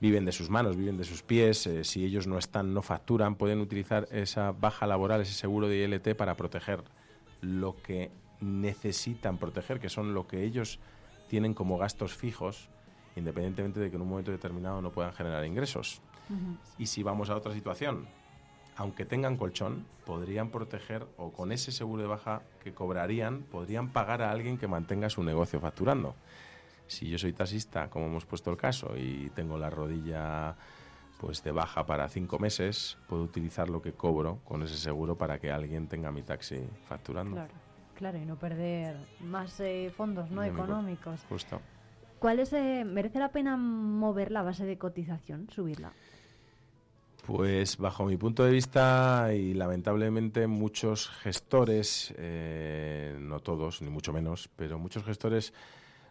viven de sus manos, viven de sus pies, eh, si ellos no están, no facturan, pueden utilizar esa baja laboral, ese seguro de ILT para proteger lo que necesitan proteger, que son lo que ellos tienen como gastos fijos, independientemente de que en un momento determinado no puedan generar ingresos. Y si vamos a otra situación, aunque tengan colchón, podrían proteger o con ese seguro de baja que cobrarían, podrían pagar a alguien que mantenga su negocio facturando. Si yo soy taxista, como hemos puesto el caso, y tengo la rodilla pues de baja para cinco meses, puedo utilizar lo que cobro con ese seguro para que alguien tenga mi taxi facturando. Claro, claro, y no perder más eh, fondos no económicos. Justo. ¿Cuál es, eh, merece la pena mover la base de cotización, subirla? Pues bajo mi punto de vista y lamentablemente muchos gestores, eh, no todos ni mucho menos, pero muchos gestores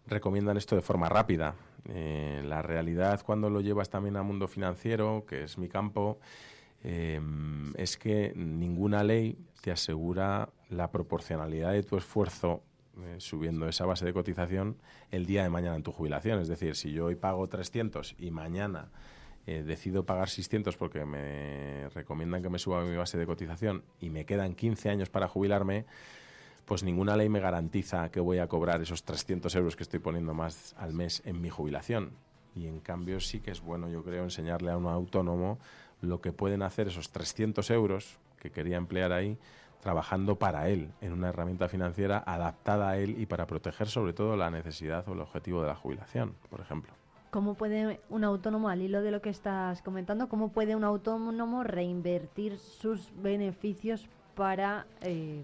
recomiendan esto de forma rápida. Eh, la realidad cuando lo llevas también al mundo financiero, que es mi campo, eh, es que ninguna ley te asegura la proporcionalidad de tu esfuerzo subiendo esa base de cotización el día de mañana en tu jubilación. Es decir, si yo hoy pago 300 y mañana eh, decido pagar 600 porque me recomiendan que me suba mi base de cotización y me quedan 15 años para jubilarme, pues ninguna ley me garantiza que voy a cobrar esos 300 euros que estoy poniendo más al mes en mi jubilación. Y en cambio sí que es bueno, yo creo, enseñarle a un autónomo lo que pueden hacer esos 300 euros que quería emplear ahí trabajando para él, en una herramienta financiera adaptada a él y para proteger sobre todo la necesidad o el objetivo de la jubilación, por ejemplo. ¿Cómo puede un autónomo, al hilo de lo que estás comentando, cómo puede un autónomo reinvertir sus beneficios para eh,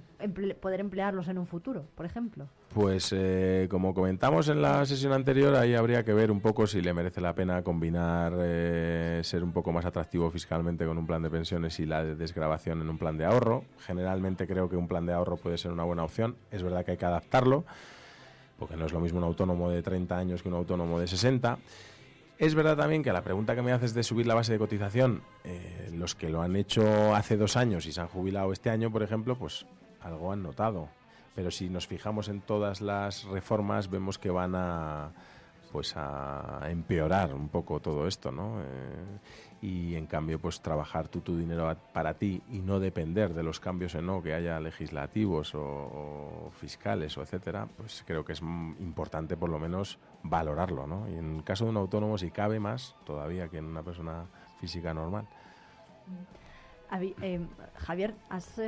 poder emplearlos en un futuro, por ejemplo? Pues eh, como comentamos en la sesión anterior, ahí habría que ver un poco si le merece la pena combinar eh, ser un poco más atractivo fiscalmente con un plan de pensiones y la de desgrabación en un plan de ahorro. Generalmente creo que un plan de ahorro puede ser una buena opción. Es verdad que hay que adaptarlo, porque no es lo mismo un autónomo de 30 años que un autónomo de 60. Es verdad también que la pregunta que me haces de subir la base de cotización, eh, los que lo han hecho hace dos años y se han jubilado este año, por ejemplo, pues algo han notado. Pero si nos fijamos en todas las reformas, vemos que van a pues a empeorar un poco todo esto, ¿no? Eh, y en cambio, pues trabajar tú tu dinero para ti y no depender de los cambios en no que haya legislativos o, fiscales o etcétera, pues creo que es importante por lo menos valorarlo, ¿no? Y en el caso de un autónomo, si cabe más todavía que en una persona física normal. Eh, Javier, ¿has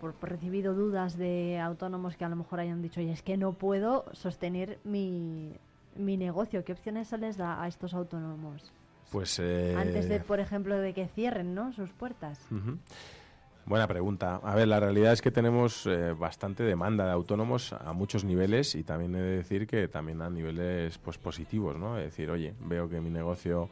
por recibido dudas de autónomos que a lo mejor hayan dicho, oye, es que no puedo sostener mi, mi negocio? ¿Qué opciones se les da a estos autónomos? Pues eh, Antes de, por ejemplo, de que cierren ¿no? sus puertas. Buena pregunta. A ver, la realidad es que tenemos eh, bastante demanda de autónomos a muchos niveles y también he de decir que también a niveles pues positivos, ¿no? Es decir, oye, veo que mi negocio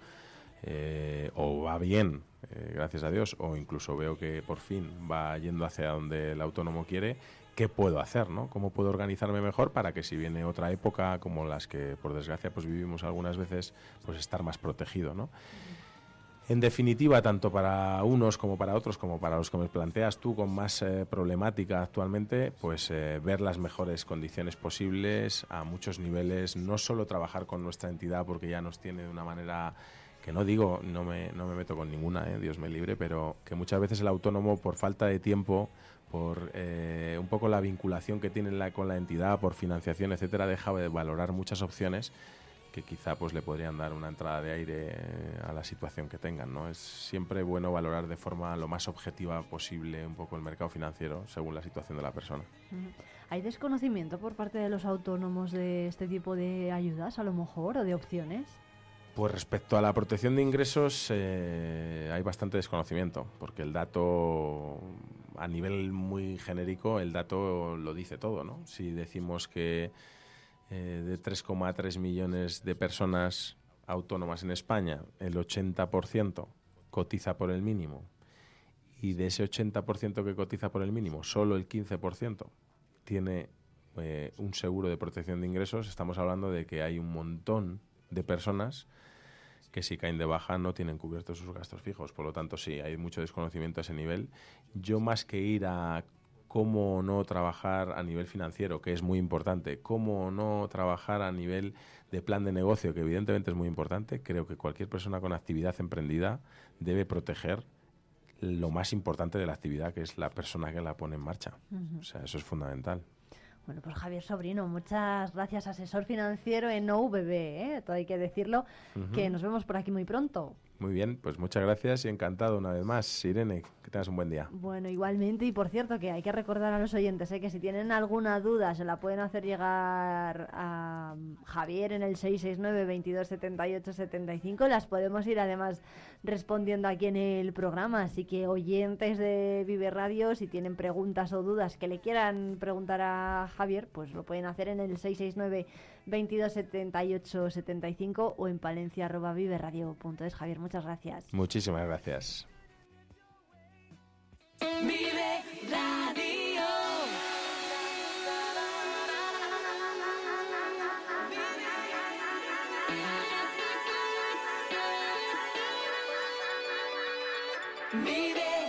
eh, o va bien, eh, gracias a Dios, o incluso veo que por fin va yendo hacia donde el autónomo quiere, ¿qué puedo hacer, no? ¿Cómo puedo organizarme mejor para que si viene otra época como las que por desgracia pues vivimos algunas veces, pues estar más protegido, ¿no? En definitiva, tanto para unos como para otros, como para los que me planteas tú con más eh, problemática actualmente, pues eh, ver las mejores condiciones posibles a muchos niveles, no solo trabajar con nuestra entidad porque ya nos tiene de una manera que no digo, no me, no me meto con ninguna, eh, Dios me libre, pero que muchas veces el autónomo por falta de tiempo, por eh, un poco la vinculación que tiene la- con la entidad, por financiación, etcétera, deja de valorar muchas opciones que quizá pues le podrían dar una entrada de aire eh, a la situación que tengan, ¿no? Es siempre bueno valorar de forma lo más objetiva posible un poco el mercado financiero según la situación de la persona. ¿Hay desconocimiento por parte de los autónomos de este tipo de ayudas, a lo mejor, o de opciones? Pues respecto a la protección de ingresos eh, hay bastante desconocimiento, porque el dato a nivel muy genérico, el dato lo dice todo, ¿no? Si decimos que eh, de 3,3 millones de personas autónomas en España, el 80% cotiza por el mínimo, y de ese 80% que cotiza por el mínimo, solo el 15% tiene eh, un seguro de protección de ingresos, estamos hablando de que hay un montón de personas que si caen de baja no tienen cubiertos sus gastos fijos. Por lo tanto, sí, hay mucho desconocimiento a ese nivel. Yo más que ir a cómo no trabajar a nivel financiero, que es muy importante, cómo no trabajar a nivel de plan de negocio, que evidentemente es muy importante, creo que cualquier persona con actividad emprendida debe proteger lo más importante de la actividad, que es la persona que la pone en marcha. O sea, eso es fundamental. Bueno, pues Javier Sobrino, muchas gracias, asesor financiero en OVB, ¿eh? todo hay que decirlo, que nos vemos por aquí muy pronto. Muy bien, pues muchas gracias y encantado una vez más. Irene, que tengas un buen día. Bueno, igualmente, y por cierto, que hay que recordar a los oyentes ¿eh? que si tienen alguna duda se la pueden hacer llegar a Javier en el 669 22 78 75. Las podemos ir además respondiendo aquí en el programa. Así que oyentes de Vive Radio, si tienen preguntas o dudas que le quieran preguntar a Javier, pues lo pueden hacer en el 669 22 78 75 o en palencia arroba viveradio.es. Javier, muchas gracias. Muchísimas gracias. Vive Radio. Vive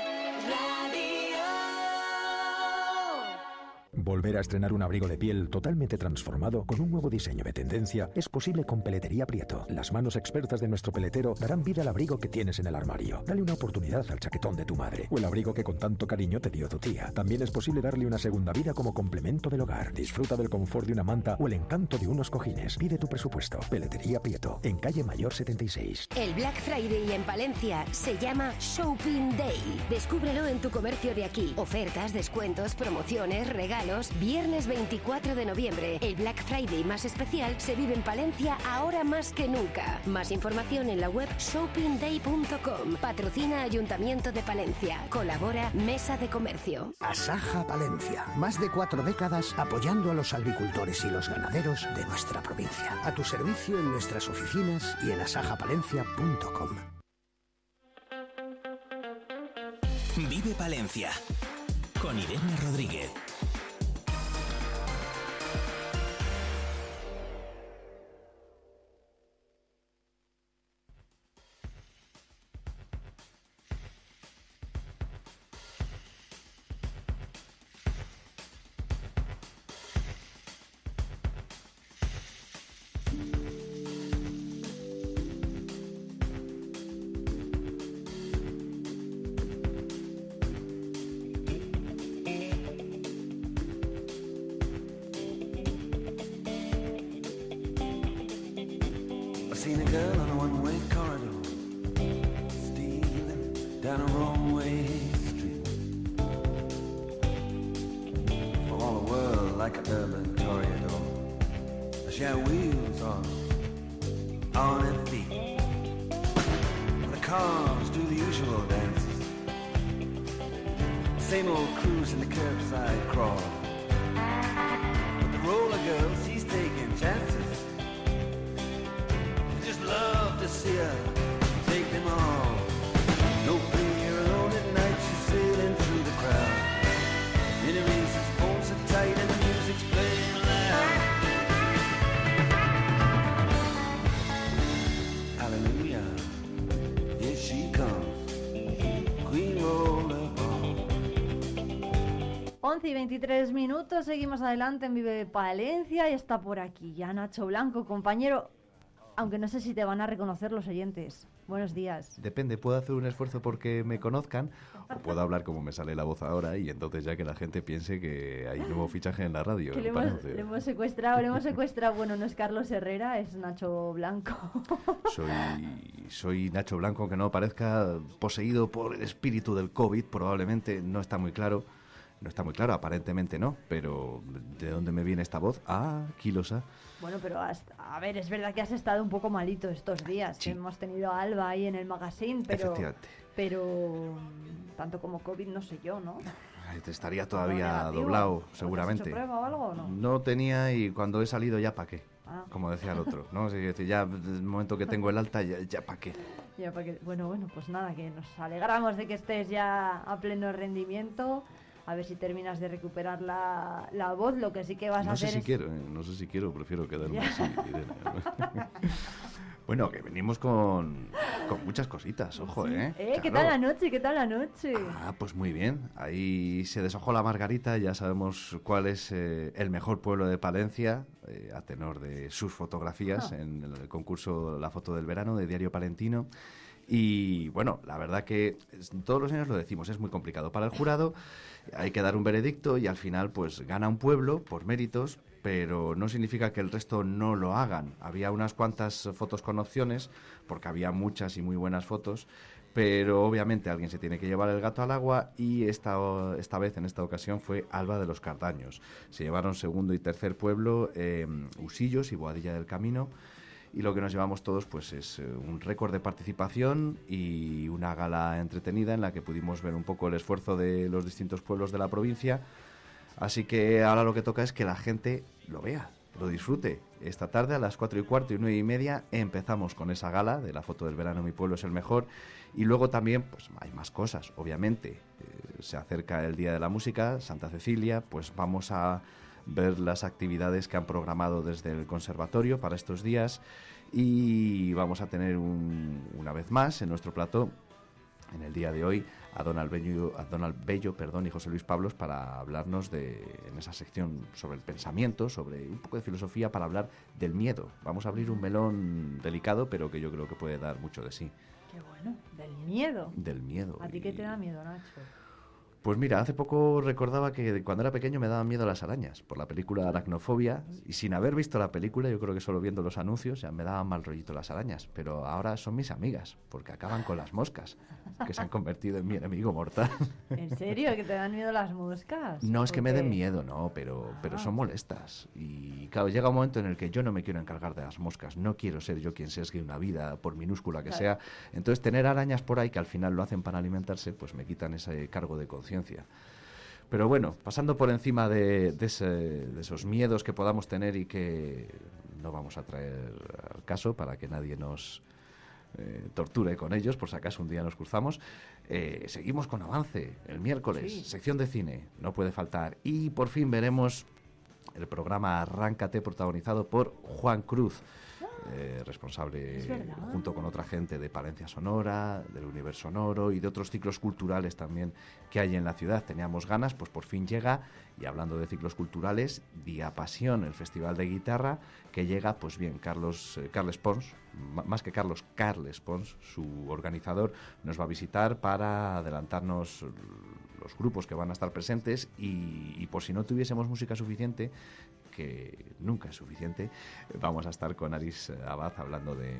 Volver a estrenar un abrigo de piel totalmente transformado con un nuevo diseño de tendencia es posible con Peletería Prieto. Las manos expertas de nuestro peletero darán vida al abrigo que tienes en el armario. Dale una oportunidad al chaquetón de tu madre o el abrigo que con tanto cariño te dio tu tía. También es posible darle una segunda vida como complemento del hogar. Disfruta del confort de una manta o el encanto de unos cojines. Pide tu presupuesto. Peletería Prieto, en calle Mayor 76. El Black Friday en Palencia se llama Shopping Day. Descúbrelo en tu comercio de aquí. Ofertas, descuentos, promociones, regalos Viernes 24 de noviembre, el Black Friday más especial se vive en Palencia ahora más que nunca. Más información en la web shoppingday.com. Patrocina Ayuntamiento de Palencia. Colabora Mesa de Comercio. Asaja Palencia. Más de cuatro décadas apoyando a los agricultores y los ganaderos de nuestra provincia. A tu servicio en nuestras oficinas y en asajapalencia.com. Vive Palencia con Irene Rodríguez. Y 23 minutos, seguimos adelante en Vive Palencia y está por aquí ya Nacho Blanco, compañero, aunque no sé si te van a reconocer los oyentes. Buenos días. Depende, puedo hacer un esfuerzo porque me conozcan o puedo hablar como me sale la voz ahora y entonces ya que la gente piense que hay nuevo fichaje en la radio. Que le hemos, le hemos secuestrado, le hemos secuestrado. Bueno, no es Carlos Herrera, es Nacho Blanco. Soy, soy Nacho Blanco, aunque no parezca poseído por el espíritu del COVID, probablemente no está muy claro. No está muy claro, aparentemente no, pero ¿de dónde me viene esta voz? Ah, Kilosa. Bueno, pero a ver, es verdad que has estado un poco malito estos días. que Hemos tenido a Alba ahí en el magazine, pero, Efectivamente. pero mm, tanto como COVID no sé yo, ¿no? Te estaría todavía doblado, ¿No te has hecho seguramente. prueba o algo o no? No tenía y cuando he salido ya pa' qué, Ah. como decía el otro, ¿no? Es decir, ya el momento que tengo el alta, ya, ya pa' qué. Ya, porque- bueno, bueno, pues nada, que nos alegramos de que estés ya a pleno rendimiento. A ver si terminas de recuperar la, la voz. Lo que sí que vas a No sé hacer si es... quiero, ¿eh? no sé si quiero, prefiero quedarme así. Irene. bueno, que venimos con, con muchas cositas, ojo, ¿eh? Eh, ¿Qué tal la noche? ¿Qué tal la noche? Ah, pues muy bien. Ahí se deshojó la margarita, ya sabemos cuál es eh, el mejor pueblo de Palencia, eh, a tenor de sus fotografías Ah. en el concurso La Foto del Verano de Diario Palentino. Y bueno, la verdad que todos los años lo decimos, es muy complicado para el jurado, hay que dar un veredicto y al final pues gana un pueblo por méritos, pero no significa que el resto no lo hagan. Había unas cuantas fotos con opciones, porque había muchas y muy buenas fotos, pero obviamente alguien se tiene que llevar el gato al agua y esta, esta vez, en esta ocasión, fue Alba de los Cardaños. Se llevaron segundo y tercer pueblo, eh, Usillos y Boadilla del Camino. Y lo que nos llevamos todos pues es eh, un récord de participación y una gala entretenida en la que pudimos ver un poco el esfuerzo de los distintos pueblos de la provincia. Así que ahora lo que toca es que la gente lo vea, lo disfrute. Esta tarde a las 4 y cuarto y 9 y media empezamos con esa gala de la foto del verano Mi pueblo es el mejor. Y luego también pues hay más cosas, obviamente. Eh, se acerca el Día de la Música, Santa Cecilia, pues vamos a ver las actividades que han programado desde el conservatorio para estos días y vamos a tener un- una vez más en nuestro plató en el día de hoy a Donald Bello, a Donald Bello perdón, y José Luis Pablos para hablarnos de, en esa sección sobre el pensamiento, sobre un poco de filosofía, para hablar del miedo. Vamos a abrir un melón delicado, pero que yo creo que puede dar mucho de sí. Qué bueno, del miedo. Del miedo. ¿A ti qué te da miedo, Nacho? Pues mira, hace poco recordaba que cuando era pequeño me daban miedo las arañas por la película Aracnofobia y sin haber visto la película, yo creo que solo viendo los anuncios ya me daban mal rollito las arañas, pero ahora son mis amigas porque acaban con las moscas, que se han convertido en mi enemigo mortal. ¿En serio? ¿Que te dan miedo las moscas? No es que ¿O me den miedo, no, pero, pero Ah. son molestas. Y claro, llega un momento en el que yo no me quiero encargar de las moscas, no quiero ser yo quien sesgue una vida, por minúscula que Claro. sea. Entonces, tener arañas por ahí que al final lo hacen para alimentarse, pues me quitan ese cargo de conciencia. Pero bueno, pasando por encima de, de ese- de esos miedos que podamos tener y que no vamos a traer al caso para que nadie nos eh, torture con ellos, por si acaso un día nos cruzamos, eh, seguimos con avance. El miércoles, Sí. sección de cine, no puede faltar. Y por fin veremos el programa Arráncate, protagonizado por Juan Cruz. eh, responsable junto con otra gente de Palencia Sonora, del Universo Sonoro y de otros ciclos culturales también que hay en la ciudad. Teníamos ganas, pues por fin llega, y hablando de ciclos culturales, Día Pasión, el Festival de Guitarra, que llega, pues bien, Carlos, eh, Carles Pons, más que Carlos, Carles Pons, su organizador, nos va a visitar para adelantarnos los grupos que van a estar presentes y, y por si no tuviésemos música suficiente, que nunca es suficiente, vamos a estar con Aris eh, Abad hablando de,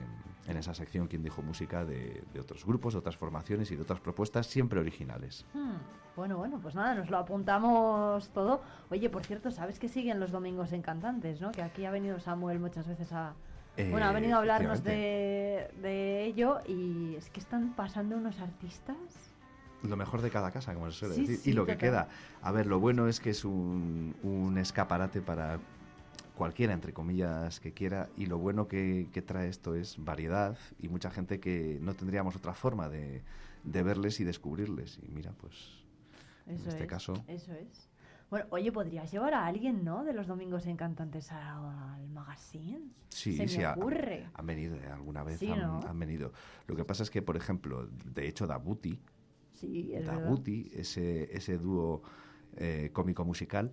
en esa sección, quien dijo música, de, de otros grupos, de otras formaciones y de otras propuestas siempre originales. Hmm, Bueno, bueno, pues nada, nos lo apuntamos todo. Oye, por cierto, ¿sabes que siguen los domingos en Cantantes, no? Que aquí ha venido Samuel muchas veces a... Eh, bueno, ha venido a hablarnos de, de ello y es que están pasando unos artistas. Lo mejor de cada casa, como se suele Sí, decir. sí, y lo que queda. A ver, lo bueno es que es un, un escaparate para cualquiera, entre comillas, que quiera. Y lo bueno que, que trae esto es variedad y mucha gente que no tendríamos otra forma de, de verles y descubrirles. Y mira, pues Eso en este es, caso... Eso es. Bueno, oye, podrías llevar a alguien, ¿no? De los domingos en Cantantes a- al magazine. Sí, Se sí, me ha- ocurre. han venido, eh, alguna vez Sí, han, ¿no? han venido. Lo que pasa es que, por ejemplo, de hecho, Dabuti, Sí, es ese, ese dúo eh, cómico-musical,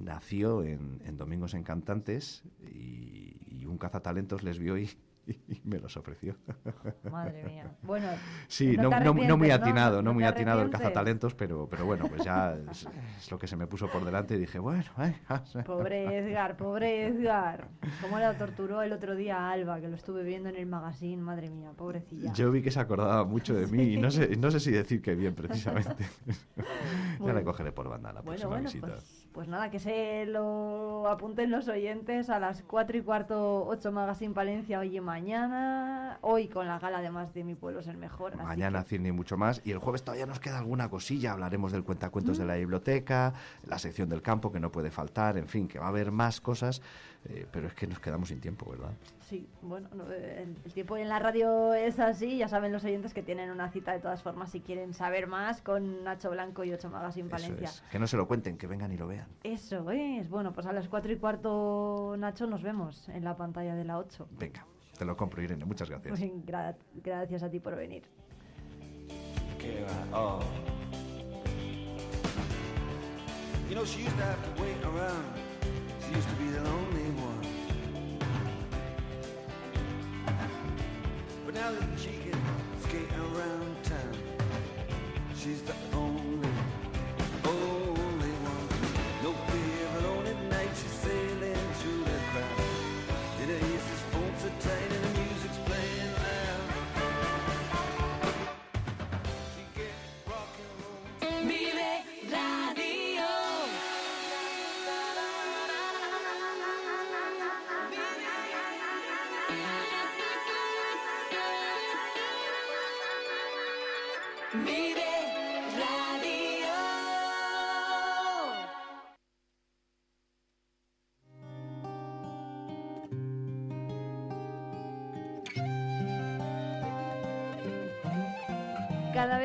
nació en, en Domingos en Cantantes y, y un cazatalentos les vio y, y me los ofreció. Madre mía. Bueno, Sí, no no, muy atinado, no, ¿No muy atinado el cazatalentos, pero, pero bueno, pues ya es, es lo que se me puso por delante y dije, bueno, ay, Pobre Edgar, pobre Edgar. ¿Cómo la torturó el otro día a Alba, que lo estuve viendo en el magazine? Madre mía, pobrecilla. Yo vi que se acordaba mucho de mí y no sé, no sé si decir que bien, precisamente. ya Bueno. le cogeré por banda la Bueno, próxima bueno, visita. pues, pues nada, que se lo apunten los oyentes a las 4 y cuarto 8 Magazine Palencia hoy y mañana. Hoy con la gala además de Mi Pueblo es el Mejor. Mañana cine y mucho más. Y el jueves todavía nos queda alguna cosilla. Hablaremos del cuentacuentos de la biblioteca, la sección del campo que no puede faltar, en fin, que va a haber más cosas. Eh, pero es que nos quedamos sin tiempo, ¿verdad? sí, bueno, no, eh, el, el tiempo en la radio es así. Ya saben los oyentes que tienen una cita de todas formas si quieren saber más con Nacho Blanco y 8 Magazine Palencia. es. Que no se lo cuenten, que vengan y lo vean. Eso es. Bueno, pues a las 4 y cuarto, Nacho, nos vemos en la pantalla de la 8. Venga, te lo compro, Irene. Muchas gracias. Pues, gra- gracias a ti por venir. all. You know, she used to have to wait around. She used to be the lonely But now that she can skate around town, she's the only,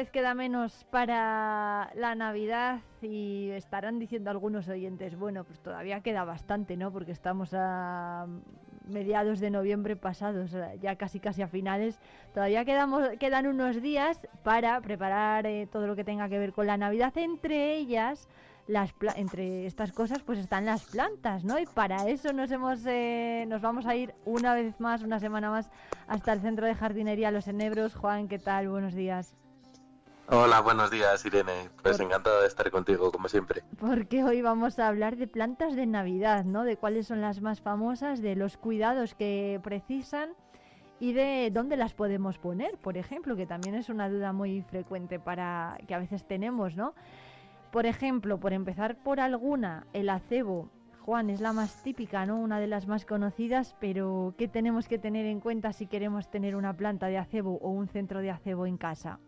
queda menos para la Navidad y estarán diciendo algunos oyentes, bueno, pues todavía queda bastante, ¿no? Porque estamos a mediados de noviembre pasados, ya casi casi a finales. Todavía quedamos, quedan unos días para preparar eh, todo lo que tenga que ver con la Navidad, entre ellas las pla- entre estas cosas pues están las plantas, ¿no? Y para eso nos hemos eh, nos vamos a ir una vez más, una semana más hasta el centro de jardinería Los Enebros. Juan, ¿qué tal? Buenos días. Hola, buenos días, Irene. Pues encantado de estar contigo, como siempre. Porque hoy vamos a hablar de plantas de Navidad, ¿no? De cuáles son las más famosas, de los cuidados que precisan y de dónde las podemos poner, por ejemplo, que también es una duda muy frecuente para que a veces tenemos, ¿no? Por ejemplo, por empezar por alguna, el acebo. Juan, es la más típica, ¿no? Una de las más conocidas, pero ¿qué tenemos que tener en cuenta si queremos tener una planta de acebo o un centro de acebo en casa?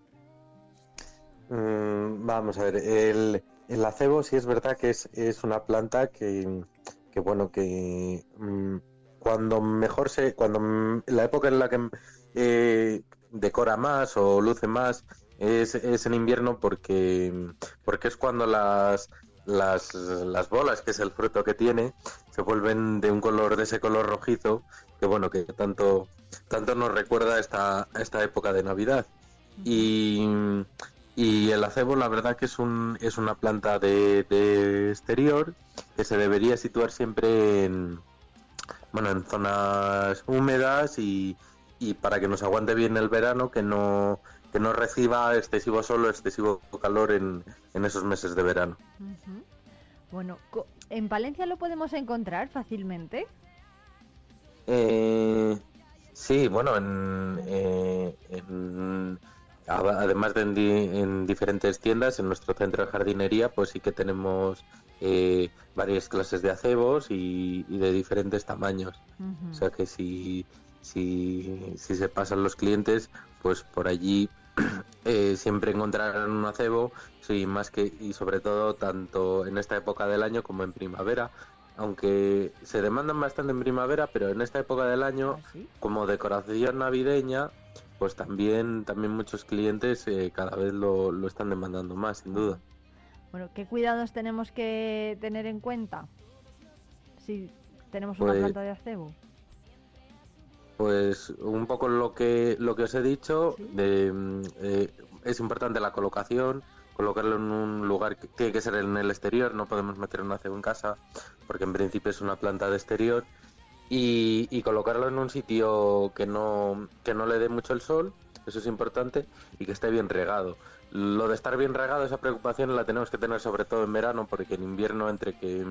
Mm, vamos a ver, el, el acebo sí es verdad que es, es una planta que, que bueno, que mm, cuando mejor se, cuando mm, la época en la que eh, decora más o luce más es, es en invierno porque, porque es cuando las, las, las bolas, que es el fruto que tiene, se vuelven de un color, de ese color rojizo, que bueno, que tanto, tanto nos recuerda esta, esta época de Navidad. Y, y el acebo, la verdad que es, un, es una planta de, de exterior que se debería situar siempre en, bueno, en zonas húmedas y, y para que nos aguante bien el verano, que no, que no reciba excesivo sol o excesivo calor en, en esos meses de verano. Bueno, ¿en Palencia lo podemos encontrar fácilmente? Eh, sí, bueno, en, eh, en- además de en, di- en diferentes tiendas, en nuestro centro de jardinería, pues sí que tenemos eh, varias clases de acebos y, y de diferentes tamaños. O sea que si, si, si se pasan los clientes, pues por allí eh, siempre encontrarán un acebo, sí, más que y sobre todo tanto en esta época del año como en primavera, aunque se demandan bastante en primavera, pero en esta época del año, como decoración navideña, pues también también muchos clientes eh, cada vez lo, lo están demandando más, sin duda. Bueno, ¿qué cuidados tenemos que tener en cuenta si tenemos una Pues- planta de acebo? Pues un poco lo que lo que os he dicho, de, mm, eh, es importante la colocación, colocarlo en un lugar que tiene que ser en el exterior, no podemos meter un acebo en casa, porque en principio es una planta de exterior, y, y colocarlo en un sitio que no, que no le dé mucho el sol, eso es importante, y que esté bien regado. Lo de estar bien regado, esa preocupación la tenemos que tener sobre todo en verano, porque en invierno entre que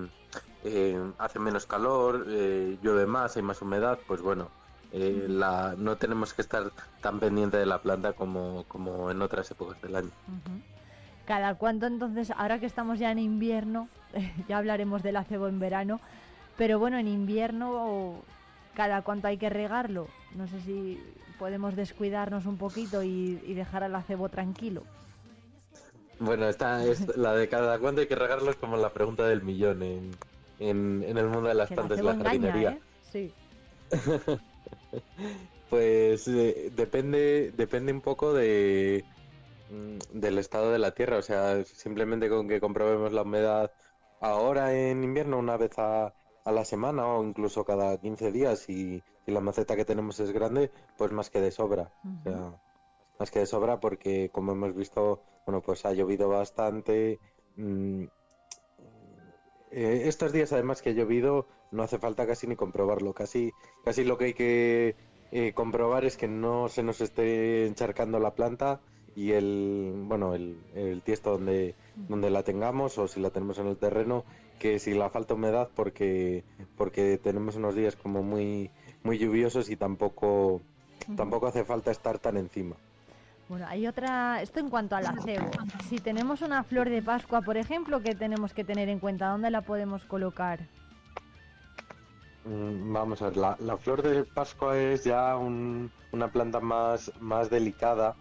eh, hace menos calor, eh, llueve más, hay más humedad, pues bueno, eh, la, no tenemos que estar tan pendiente de la planta como, como en otras épocas del año. ¿Cada cuánto entonces, ahora que estamos ya en invierno, ya hablaremos del acebo en verano, pero bueno, en invierno, ¿cada cuánto hay que regarlo? No sé si podemos descuidarnos un poquito y, y dejar al acebo tranquilo. Bueno, esta es la de cada cuánto hay que regarlo es como la pregunta del millón en, en, en el mundo de las Que plantas la engaña, jardinería. ¿eh? Sí. Pues eh, depende, depende un poco de mm, del estado de la tierra, o sea, simplemente con que comprobemos la humedad ahora en invierno una vez a, a la semana o incluso cada 15 días y, y la maceta que tenemos es grande, pues más que de sobra. O sea, más que de sobra porque como hemos visto, bueno, pues ha llovido bastante. mm, eh, estos días además que ha llovido no hace falta casi ni comprobarlo, casi, casi lo que hay que eh, comprobar es que no se nos esté encharcando la planta y el, bueno, el, el tiesto donde, donde la tengamos o si la tenemos en el terreno, que si la falta humedad porque, porque tenemos unos días como muy, muy lluviosos y tampoco, tampoco hace falta estar tan encima. Bueno, hay otra, esto en cuanto al acebo. Si tenemos una flor de Pascua, por ejemplo, ¿qué tenemos que tener en cuenta? ¿Dónde la podemos colocar? Mm, Vamos a ver, la, la flor de Pascua es ya un- una planta más, más delicada.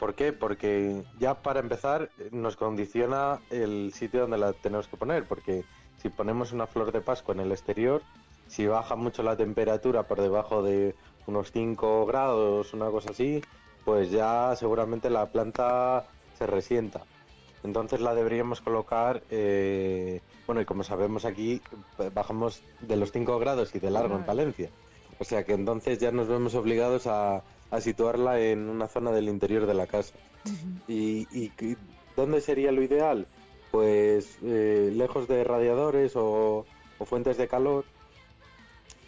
¿Por qué? Porque ya para empezar eh, nos condiciona el sitio donde la tenemos que poner, porque si ponemos una flor de Pascua en el exterior, si baja mucho la temperatura por debajo de unos 5 grados, una cosa así, pues ya seguramente la planta se resienta. Entonces la deberíamos colocar, eh, bueno, y como sabemos aquí, bajamos de los 5 grados y de largo en. Palencia. O sea que entonces ya nos vemos obligados a, a situarla en una zona del interior de la casa. ¿Y, dónde sería lo ideal? Pues eh, lejos de radiadores o, o fuentes de calor.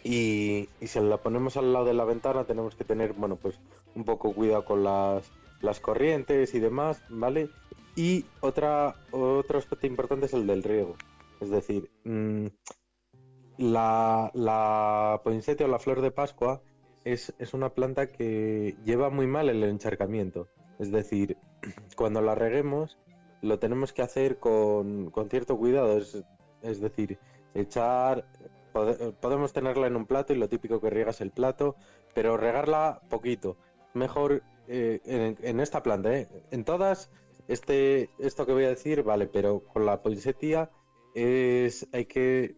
Y, y si la ponemos al lado de la ventana tenemos que tener, bueno, pues un poco cuidado con las las corrientes y demás, ¿vale? Y otra, otro aspecto importante es el del riego. Es decir, mm, la, la poinsettia o la flor de Pascua es, es una planta que lleva muy mal el encharcamiento. Es decir, cuando la reguemos, lo tenemos que hacer con, con cierto cuidado. Es, es decir, echar. pode- podemos tenerla en un plato y lo típico que riegas el plato, pero regarla poquito. Mejor eh, en, en esta planta, ¿eh? En todas, este, esto que voy a decir, vale, pero con la poinsettia es, hay que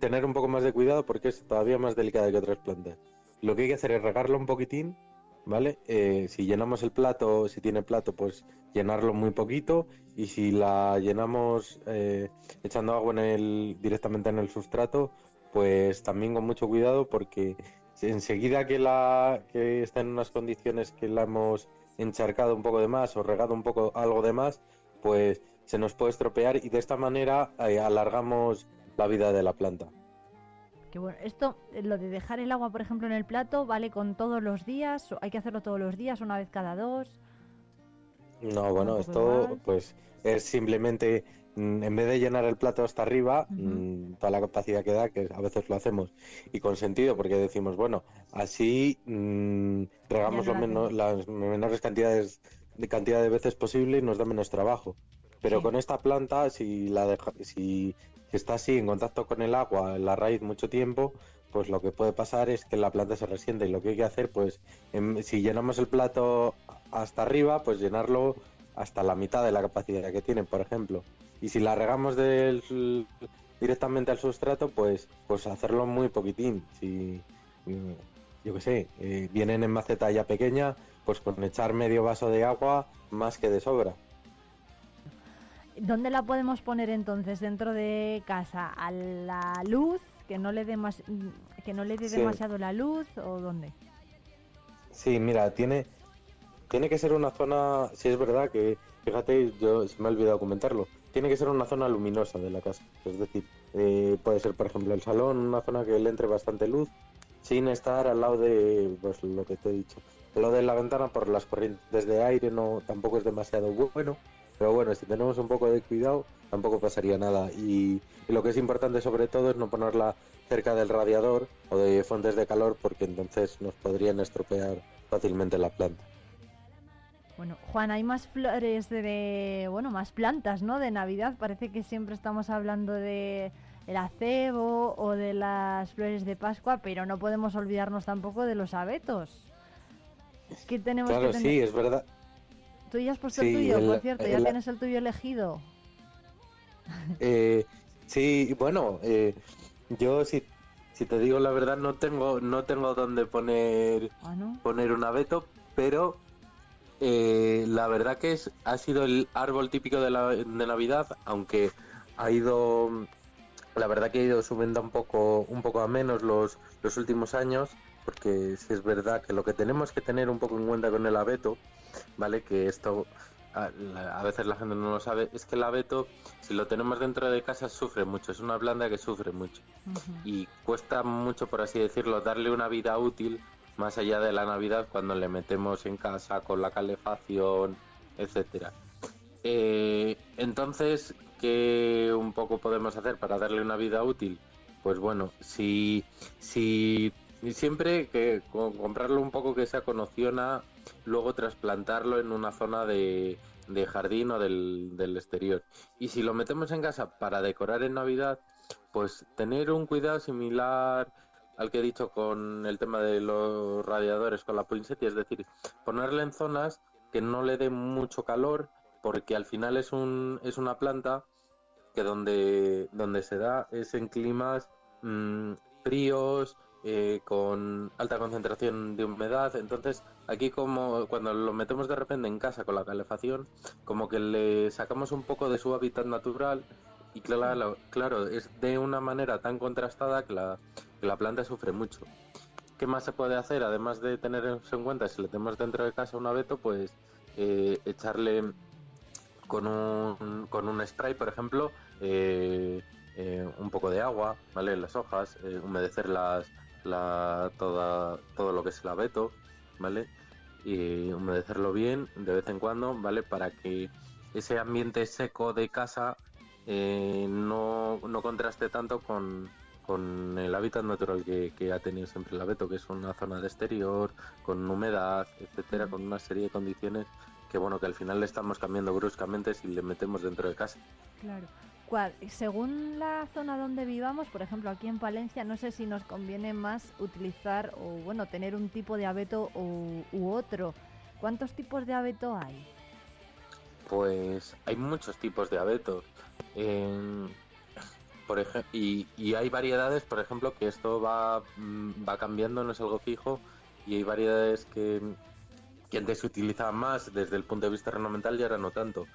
tener un poco más de cuidado porque es todavía más delicada que otras plantas. Lo que hay que hacer es regarlo un poquitín, ¿vale? Eh, si llenamos el plato, si tiene plato, pues llenarlo muy poquito y si la llenamos eh, echando agua en el, directamente en el sustrato, pues también con mucho cuidado porque enseguida que la que está en unas condiciones que la hemos encharcado un poco de más o regado un poco algo de más, pues se nos puede estropear y de esta manera eh, alargamos la vida de la planta. Que bueno, esto, eh, lo de dejar el agua, por ejemplo, en el plato, ¿vale con todos los días? ¿O ¿Hay que hacerlo todos los días, una vez cada dos? No, bueno, esto igual. pues es simplemente mm, en vez de llenar el plato hasta arriba, mm, toda la capacidad que da, que a veces lo hacemos y con sentido, porque decimos, bueno, así mm, regamos lo no la meno- las menores cantidades de cantidad de veces posible y nos da menos trabajo. Pero Sí. con esta planta, si la deja, si, si está así en contacto con el agua, en la raíz mucho tiempo, pues lo que puede pasar es que la planta se resiente y lo que hay que hacer, pues em, si llenamos el plato hasta arriba, pues llenarlo hasta la mitad de la capacidad que tiene, por ejemplo. Y si la regamos del, directamente al sustrato, pues, pues hacerlo muy poquitín. Si, mm, yo qué sé, eh, vienen en maceta ya pequeña, pues con echar medio vaso de agua más que de sobra. ¿Dónde la podemos poner entonces? ¿Dentro de casa? ¿A la luz? ¿Que no le dé, más, que no le dé Sí. demasiado la luz? ¿O dónde? Sí, mira, tiene, tiene que ser una zona, si es verdad que, fíjate, yo se me ha olvidado comentarlo, tiene que ser una zona luminosa de la casa. Es decir, eh, puede ser, por ejemplo, el salón, una zona que le entre bastante luz, sin estar al lado de, pues lo que te he dicho, al lado de la ventana por las corrientes de aire, no, tampoco es demasiado bueno. Pero bueno, si tenemos un poco de cuidado, tampoco pasaría nada. Y, y lo que es importante sobre todo es no ponerla cerca del radiador o de fuentes de calor porque entonces nos podrían estropear fácilmente la planta. Bueno, Juan, hay más flores de, bueno, más plantas, ¿no? De Navidad. Parece que siempre estamos hablando de el acebo o de las flores de Pascua, pero no podemos olvidarnos tampoco de los abetos. ¿Qué tenemos Claro, que tener? sí, es verdad. Tú ya has puesto Sí, el tuyo, el- por cierto, ya el- tienes el tuyo elegido. Eh, sí, bueno, eh, yo si, si te digo la verdad no tengo no tengo dónde poner Ah, ¿no? poner un abeto, pero eh, la verdad que es ha sido el árbol típico de, la, de Navidad, aunque ha ido la verdad que ha ido subiendo un poco un poco a menos los los últimos años, porque sí es verdad que lo que tenemos que tener un poco en cuenta con el abeto, vale, que esto a, veces la gente no lo sabe, es que el abeto, si lo tenemos dentro de casa, sufre mucho, es una planta que sufre mucho. Y cuesta mucho, por así decirlo, darle una vida útil más allá de la Navidad cuando le metemos en casa con la calefacción, etcétera. Eh, entonces, ¿qué un poco podemos hacer para darle una vida útil? Pues bueno, si, si siempre que comprarlo un poco que sea con opción a luego trasplantarlo en una zona de, jardín o del, del exterior. Y si lo metemos en casa para decorar en Navidad, pues tener un cuidado similar al que he dicho con el tema de los radiadores con la poinsettia, es decir, ponerle en zonas que no le dé mucho calor, porque al final es un es una planta que donde donde se da es en climas mm, fríos eh, con alta concentración de humedad entonces aquí como cuando lo metemos de repente en casa con la calefacción como que le sacamos un poco de su hábitat natural y claro, claro es de una manera tan contrastada que la, planta sufre mucho ¿Qué más se puede hacer? Además de tener en cuenta, si le tenemos dentro de casa un abeto, pues eh, echarle con un, con un spray, por ejemplo, eh, un poco de agua, ¿vale? Las hojas, eh, humedecer las, la, toda, todo lo que es el abeto, ¿vale? y humedecerlo bien de vez en cuando, ¿vale? Para que ese ambiente seco de casa eh, no, no contraste tanto con, con el hábitat natural que, que ha tenido siempre el abeto, que es una zona de exterior, con humedad, etcétera, con una serie de condiciones que bueno, que al final le estamos cambiando bruscamente si le metemos dentro de casa. Claro. Según la zona donde vivamos, por ejemplo aquí en Palencia, no sé si nos conviene más utilizar o bueno tener un tipo de abeto u, otro. ¿Cuántos tipos de abeto hay? Pues hay muchos tipos de abetos. En- por ej- y, y hay variedades, por ejemplo, que esto va, mm, va cambiando, no es algo fijo, y hay variedades que, que antes se utilizaban más desde el punto de vista ornamental y ahora no tanto.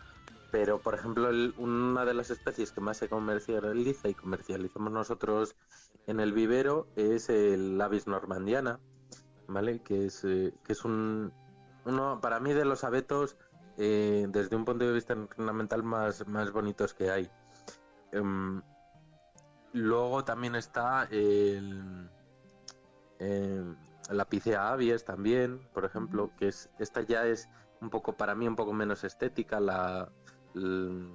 Pero, por ejemplo, el- una de las especies que más se comercializa y comercializamos nosotros en el vivero es el Avis normandiana, ¿vale? Que es, eh, que es un, uno, para mí, de los abetos, eh, desde un punto de vista ornamental, más, más bonitos que hay. Em, luego también está el, em, la Picea avies también, por ejemplo, que es esta ya es un poco, para mí, un poco menos estética, la, el,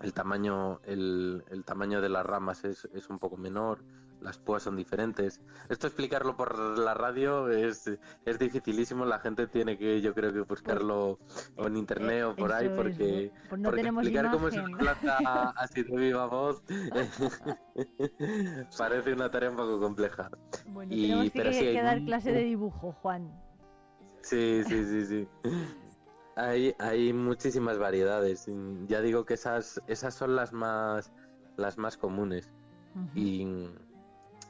el tamaño el, el tamaño de las ramas es, es un poco menor las púas son diferentes esto explicarlo por la radio es, es dificilísimo la gente tiene que yo creo que buscarlo o en internet o por ahí es, porque, ¿no? Pues no porque explicar cómo es imagen. una planta así de viva voz parece una tarea un poco compleja Bueno, Y- tenemos que, pero sí, hay que dar un- clase de dibujo, Juan. Sí, sí, sí, sí. Hay, hay muchísimas variedades. Mm, Ya digo que esas, esas son las más, las más comunes. Y mm,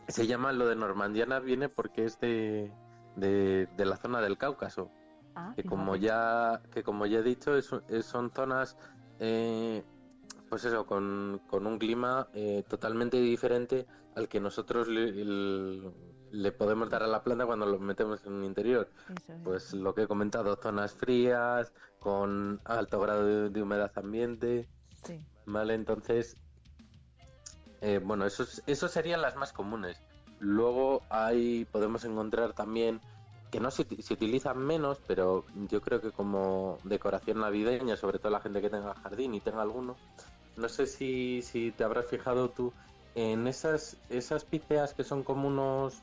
se llama lo de normandiana viene porque es de, de, de la zona del Cáucaso. Ah, que como ya, que como ya he dicho, es- es- son zonas eh, pues eso, con, con un clima eh, totalmente diferente al que nosotros le, el- le podemos dar a la planta cuando lo metemos en el interior. Pues lo que he comentado, zonas frías, con alto grado de, de humedad ambiente. Sí. Vale, entonces, eh, bueno, esos, esos serían las más comunes. Luego hay, podemos encontrar también, que no se, se utilizan menos, pero yo creo que como decoración navideña, sobre todo la gente que tenga jardín y tenga alguno, no sé si, si te habrás fijado tú en esas, esas píceas que son como unos,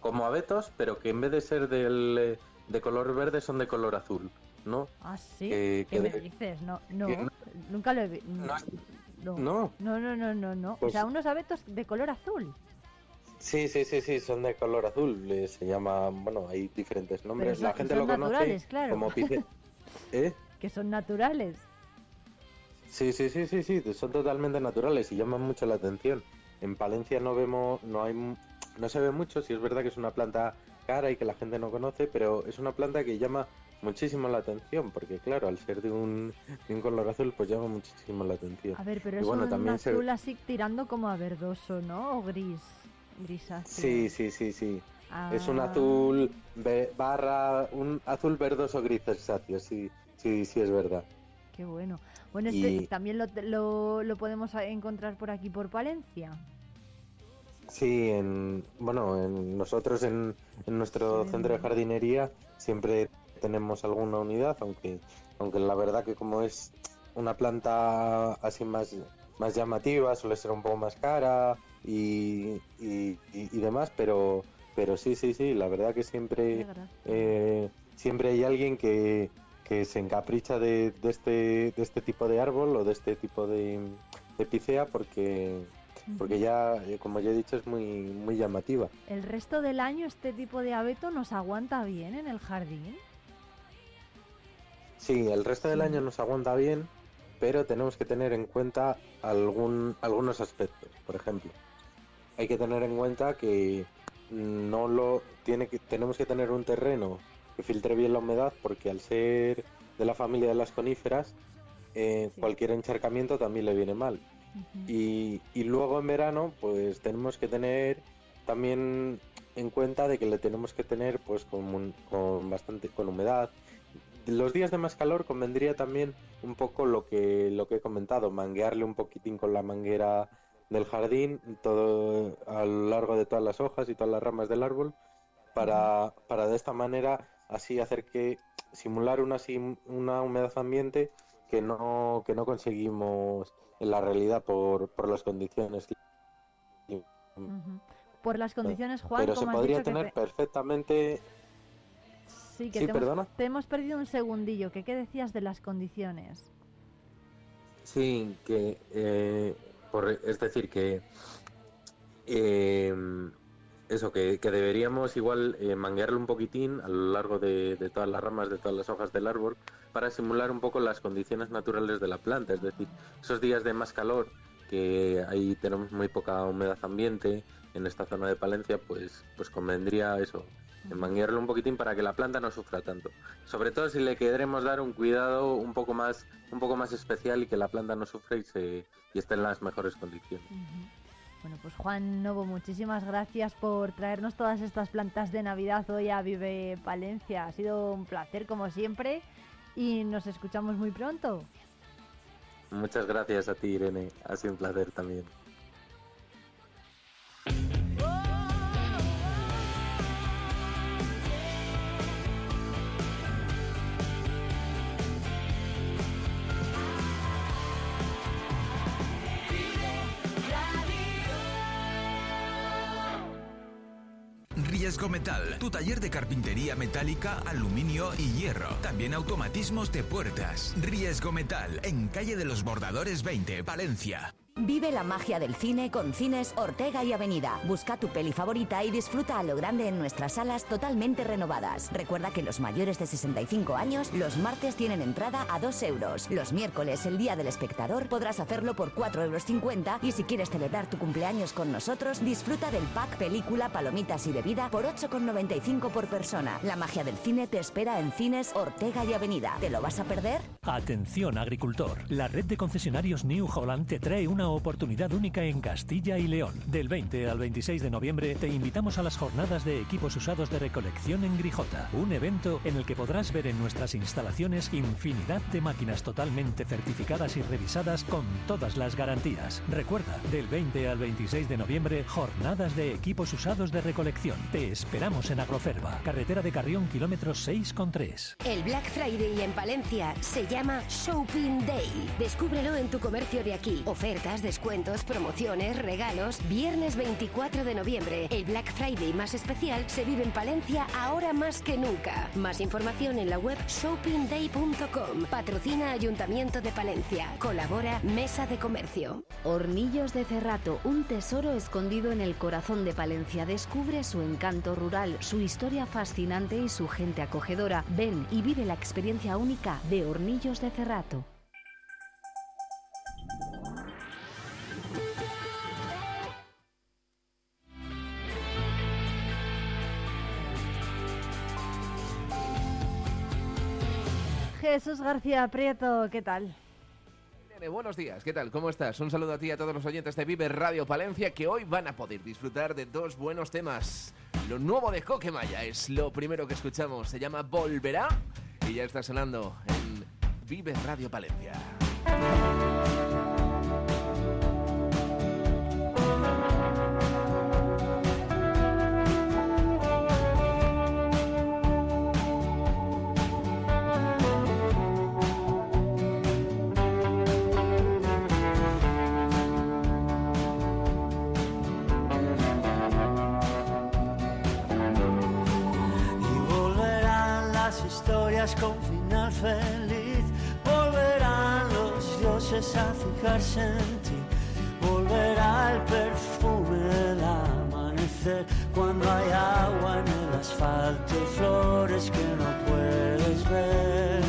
como abetos, pero que en vez de ser del, eh, de color verde son de color azul, ¿no? Ah, sí. ¿Qué que me de- dices? No, no, nunca lo he visto. No. No, no, no, no, no. no. Pues- o sea, unos abetos de color azul. Sí, sí, sí, sí, son de color azul. eh, Se llama, bueno, hay diferentes nombres. son- La gente son lo conoce naturales, claro. como pice. ¿Eh? Que son naturales. Sí, sí, sí, sí, sí, son totalmente naturales y llaman mucho la atención. En Palencia no vemos, no hay, no se ve mucho. Si es verdad que es una planta cara y que la gente no conoce, pero es una planta que llama muchísimo la atención, porque claro, al ser de un, de un color azul, pues llama muchísimo la atención. A ver, pero Y es bueno, un también se- azul así tirando como a verdoso, ¿no? O gris. Grisáceo. Sí, sí, sí, sí. Es un Ah. azul barra, un azul verdoso grisáceo, sí, sí, sí es verdad. Qué bueno. Bueno, este Y- también lo, lo, lo podemos encontrar por aquí, por Palencia. Sí, en, bueno, en nosotros en, en nuestro Sí. centro de jardinería siempre tenemos alguna unidad, aunque, aunque la verdad que como es una planta así más, más llamativa, suele ser un poco más cara y, y, y- y demás, pero, pero sí, sí, sí, la verdad que siempre, eh, siempre hay alguien que, que se encapricha de, de este, de este tipo de árbol o de este tipo de, de picea porque, porque ya, eh, como ya he dicho, es muy, muy llamativa. El resto del año este tipo de abeto nos aguanta bien en el jardín. Sí, el resto del año nos aguanta bien, pero tenemos que tener en cuenta algún, algunos aspectos. Por ejemplo, hay que tener en cuenta que no lo tiene que tenemos que tener un terreno que filtre bien la humedad, porque al ser de la familia de las coníferas, eh, cualquier encharcamiento también le viene mal. Y, y luego en verano, pues tenemos que tener también en cuenta de que le tenemos que tener pues con, con bastante con humedad. Los días de más calor convendría también un poco lo que lo que he comentado, manguearle un poquitín con la manguera del jardín todo a lo largo de todas las hojas y todas las ramas del árbol para, para de esta manera así hacer que simular una, una humedad ambiente que no, que no conseguimos en la realidad por, por las condiciones. Por las condiciones, Juan, Pero se podría tener te- perfectamente Sí, que Sí, te, perdona. hemos, te hemos perdido un segundillo. que ¿Qué decías de las condiciones? Sí, que eh, por, es decir que eh, eso que, que deberíamos igual eh, manguearle un poquitín a lo largo de, de todas las ramas, de todas las hojas del árbol para simular un poco las condiciones naturales de la planta, es decir, esos días de más calor que ahí tenemos muy poca humedad ambiente en esta zona de Palencia, pues pues convendría eso, manguearle un poquitín para que la planta no sufra tanto. Sobre todo si le queremos dar un cuidado un poco más un poco más especial y que la planta no sufra y se y esté en las mejores condiciones. Bueno, pues Juan Novo, muchísimas gracias por traernos todas estas plantas de Navidad hoy a Vive Palencia. Ha sido un placer como siempre y nos escuchamos muy pronto. Muchas gracias a ti, Irene. Ha sido un placer también. Riesgo Metal, tu taller de carpintería metálica, aluminio y hierro. También automatismos de puertas. Riesgo Metal, en calle de los Bordadores 20, Valencia. Vive la magia del cine con Cines Ortega y Avenida. Busca tu peli favorita y disfruta a lo grande en nuestras salas totalmente renovadas. Recuerda que los mayores de 65 años los martes tienen entrada a 2 euros. Los miércoles, el día del espectador, podrás hacerlo por 4,50 euros y si quieres celebrar tu cumpleaños con nosotros, disfruta del pack película, palomitas y bebida por 8,95 por persona. La magia del cine te espera en Cines Ortega y Avenida. ¿Te lo vas a perder? Atención agricultor, la red de concesionarios New Holland te trae una oportunidad única en Castilla y León. Del 20 al 26 de noviembre te invitamos a las jornadas de equipos usados de recolección en Grijota, un evento en el que podrás ver en nuestras instalaciones infinidad de máquinas totalmente certificadas y revisadas con todas las garantías. Recuerda, del 20 al 26 de noviembre, jornadas de equipos usados de recolección. Te esperamos en Agroferva, carretera de Carrión, kilómetro 6,3. El Black Friday en Palencia se llama Shopping Day. Descúbrelo en tu comercio de aquí. Ofertas, descuentos, promociones, regalos. Viernes 24 de noviembre, el Black Friday más especial se vive en Palencia ahora más que nunca. Más información en la web shoppingday.com. Patrocina Ayuntamiento de Palencia. Colabora Mesa de Comercio. Hornillos de Cerrato, un tesoro escondido en el corazón de Palencia. Descubre su encanto rural, su historia fascinante y su gente acogedora. Ven y vive la experiencia única de Hornillos de Cerrato. Jesús García Prieto, ¿qué tal? Buenos días, ¿qué tal? ¿Cómo estás? Un saludo a ti y a todos los oyentes de Vive Radio Palencia que hoy van a poder disfrutar de dos buenos temas. Lo nuevo de Coquemaya es lo primero que escuchamos, se llama Volverá y ya está sonando en Vive Radio Palencia. Con final feliz. Volverán los dioses a fijarse en ti. Volverá el perfume del amanecer. Cuando hay agua en el asfalto y flores que no puedes ver.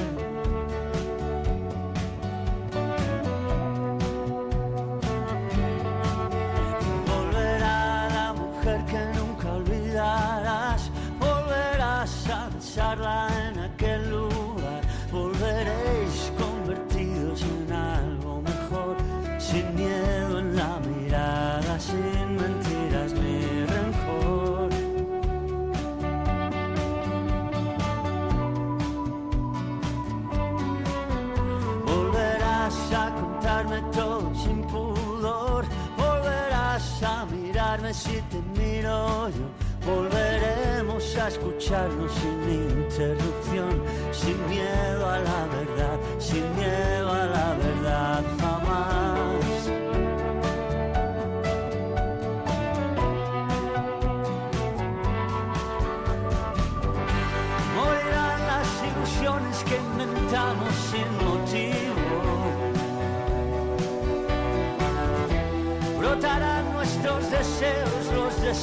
Volveremos a escucharnos sin interrupción, sin miedo a la verdad, sin miedo a la verdad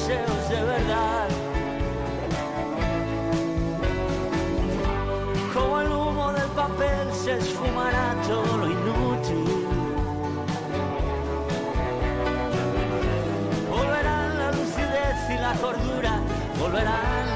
de verdad. Como el humo del papel se esfumará todo lo inútil. Volverán la lucidez y la cordura, volverán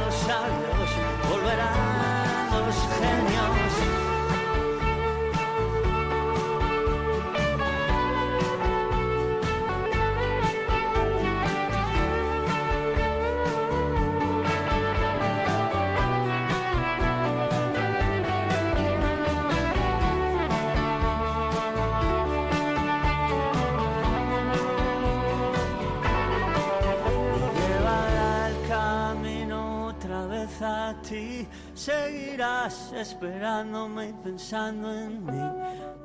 ti. Seguirás esperándome y pensando en mí.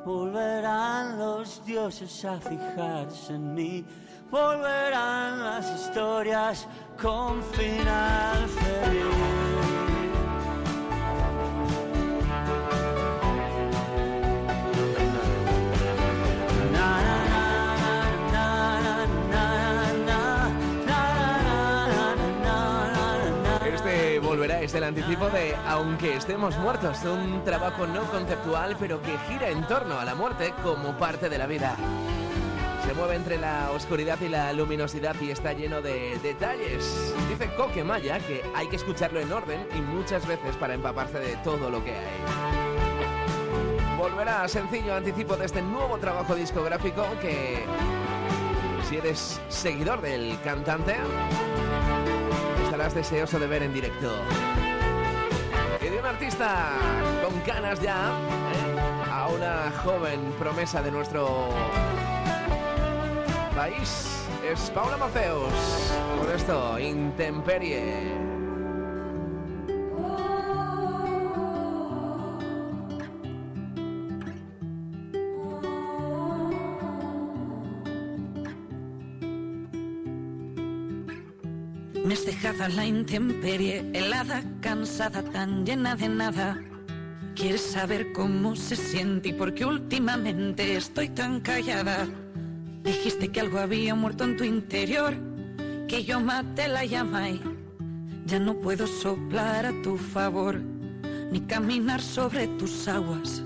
Volverán los dioses a fijarse en mí. Volverán las historias con final feliz. Es el anticipo de Aunque estemos muertos, un trabajo no conceptual pero que gira en torno a la muerte como parte de la vida. Se mueve entre la oscuridad y la luminosidad y está lleno de detalles. Dice Coque Maya que hay que escucharlo en orden y muchas veces para empaparse de todo lo que hay. Volverá sencillo anticipo de este nuevo trabajo discográfico que si eres seguidor del cantante estarás deseoso de ver en directo. Y de un artista con ganas ya ¿eh? a una joven promesa de nuestro país es Paula Maceus. Por esto, Intemperie. Dejado a la intemperie, helada, cansada, tan llena de nada. Quieres saber cómo se siente y por qué últimamente estoy tan callada. Dijiste que algo había muerto en tu interior, que yo maté la llama y ya no puedo soplar a tu favor, ni caminar sobre tus aguas.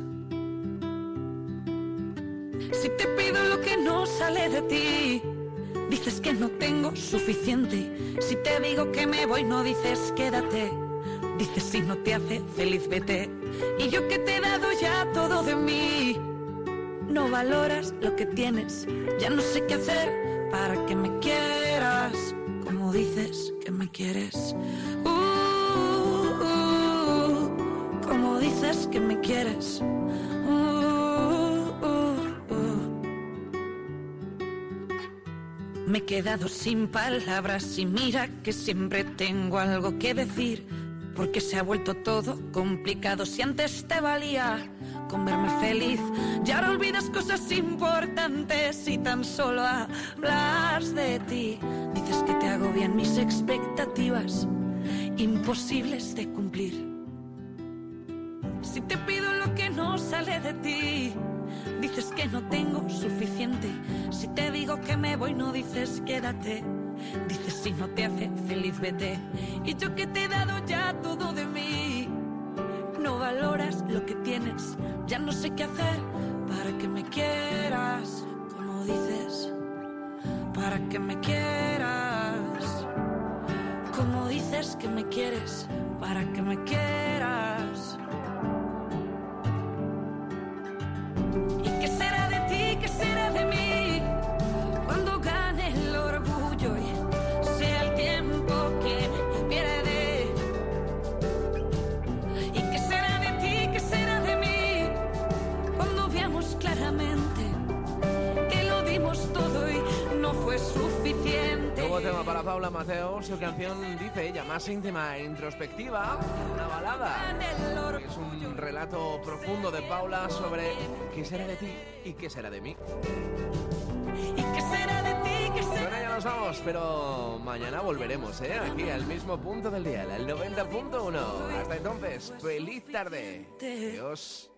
Si te pido lo que no sale de ti, dices que no tengo suficiente. Si te digo que me voy, no dices quédate. Dices si no te hace feliz, vete. Y yo que te he dado ya todo de mí. No valoras lo que tienes, ya no sé qué hacer para que me quieras. Como dices que me quieres. Uh, uh, como dices que me quieres. He quedado sin palabras y mira que siempre tengo algo que decir. Porque se ha vuelto todo complicado. Si antes te valía con verme feliz, y ahora olvidas cosas importantes y tan solo hablas de ti. Dices que te hago bien mis expectativas, imposibles de cumplir. Si te pido lo que no sale de ti, dices que no tengo suficiente. Que me voy, no dices quédate. Dices si no te hace feliz, vete. Y yo que te he dado ya todo de mí. No valoras lo que tienes, ya no sé qué hacer para que me quieras, como dices, para que me quieras, como dices que me quieres, para que me quieras. Nuevo tema para Paula Mateo, su canción dice ella más íntima e introspectiva, una balada. Es un relato profundo de Paula sobre qué será de ti y qué será de mí. Con ella nos vamos, pero mañana volveremos, ¿eh? Aquí al mismo punto del día, al 90.1. Hasta entonces, feliz tarde. Adiós.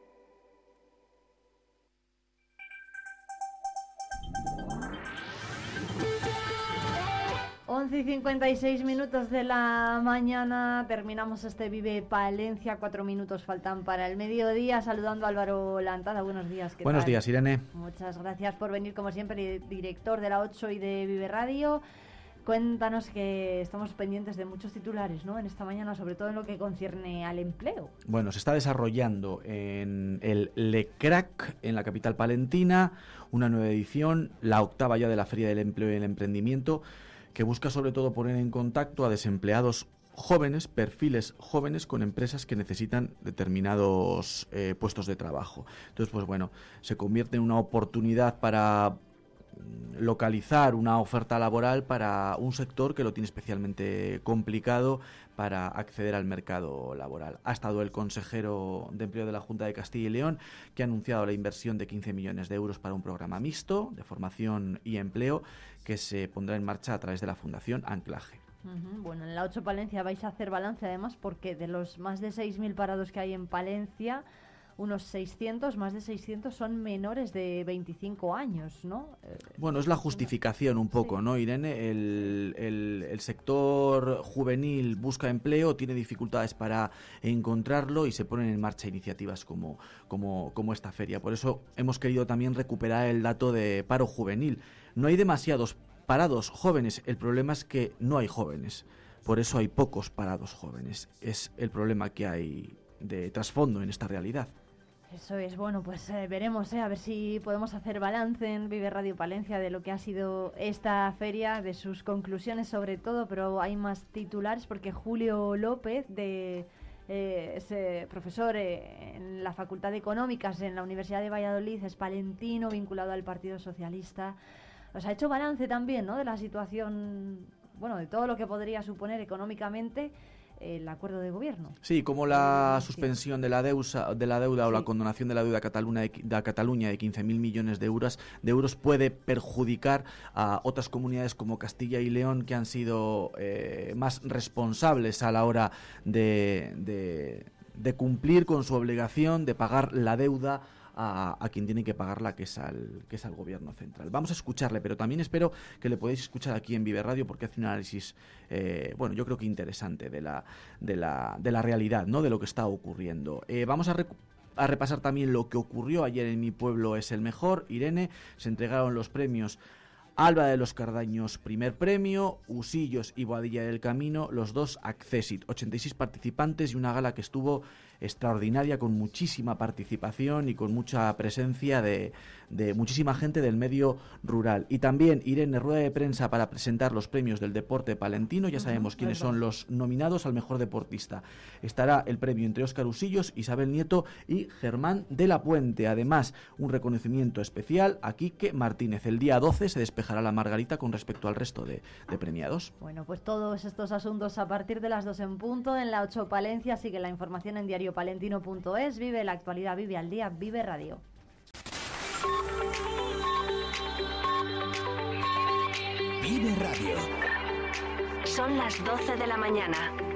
11 y 56 minutos de la mañana, terminamos este Vive Palencia, cuatro minutos faltan para el mediodía, saludando a Álvaro Lantada, buenos días. ¿qué Buenos tal? días, Irene. Muchas gracias por venir, como siempre, director de la 8 y de Vive Radio. Cuéntanos que estamos pendientes de muchos titulares, ¿no? En esta mañana, sobre todo en lo que concierne al empleo. Bueno, se está desarrollando en el LECRAC, en la capital palentina, una nueva edición, la octava ya de la Feria del Empleo y el Emprendimiento, que busca sobre todo poner en contacto a desempleados jóvenes, perfiles jóvenes con empresas que necesitan determinados eh, puestos de trabajo. Entonces, pues bueno, se convierte en una oportunidad para mm, localizar una oferta laboral para un sector que lo tiene especialmente complicado para acceder al mercado laboral. Ha estado el consejero de empleo de la Junta de Castilla y León que ha anunciado la inversión de 15 millones de euros para un programa mixto de formación y empleo que se pondrá en marcha a través de la Fundación Anclaje. Bueno, en la 8 Palencia vais a hacer balance además porque de los más de 6.000 parados que hay en Palencia, unos 600, más de 600 son menores de 25 años, ¿no? Eh, Bueno, es la justificación un poco, ¿no, Irene? El, el- el sector juvenil busca empleo, tiene dificultades para encontrarlo y se ponen en marcha iniciativas como, como, como esta feria. Por eso hemos querido también recuperar el dato de paro juvenil. No hay demasiados parados jóvenes, el problema es que no hay jóvenes. Por eso hay pocos parados jóvenes. Es el problema que hay de trasfondo en esta realidad. Eso es, bueno, pues eh, veremos, eh, a ver si podemos hacer balance en Vive Radio Palencia de lo que ha sido esta feria, de sus conclusiones sobre todo, pero hay más titulares porque Julio López, de, eh, es profesor eh, en la Facultad de Económicas en la Universidad de Valladolid, es palentino, vinculado al Partido Socialista, os ha hecho balance también, ¿no?, de la situación, bueno, de todo lo que podría suponer económicamente el acuerdo de gobierno. Sí, como la suspensión de la, deusa, de la deuda o la condonación de la deuda Cataluña de, Cataluña de 15.000 millones de euros, de euros puede perjudicar a otras comunidades como Castilla y León que han sido eh, más responsables a la hora de, de- de cumplir con su obligación de pagar la deuda a, quien tiene que pagarla, que es, al, que es al gobierno central. Vamos a escucharle, pero también espero que le podáis escuchar aquí en Vive Radio porque hace un análisis, eh, bueno, yo creo que interesante de la, de la, de la realidad, ¿no? De lo que está ocurriendo. Eh, vamos a a repasar también lo que ocurrió ayer en mi pueblo es el mejor. Irene, se entregaron los premios Alba de los Cardaños, primer premio, Usillos y Boadilla del Camino, los dos Accesit. 86 participantes y una gala que estuvo extraordinaria con muchísima participación y con mucha presencia de, de muchísima gente del medio rural. Y también Irene, rueda de prensa para presentar los premios del deporte palentino. Ya sabemos quiénes son los nominados al mejor deportista. Estará el premio entre Óscar Usillos, Isabel Nieto y Germán de la Puente. Además, un reconocimiento especial a Quique Martínez. El día 12 se despejará la margarita con respecto al resto de, de premiados. Bueno, pues todos estos asuntos a partir de las 2 en punto en la 8 Palencia. Sigue la información en diariopalentino.es. Vive la actualidad, vive al día, vive radio. Vive Radio. Son las 12 de la mañana.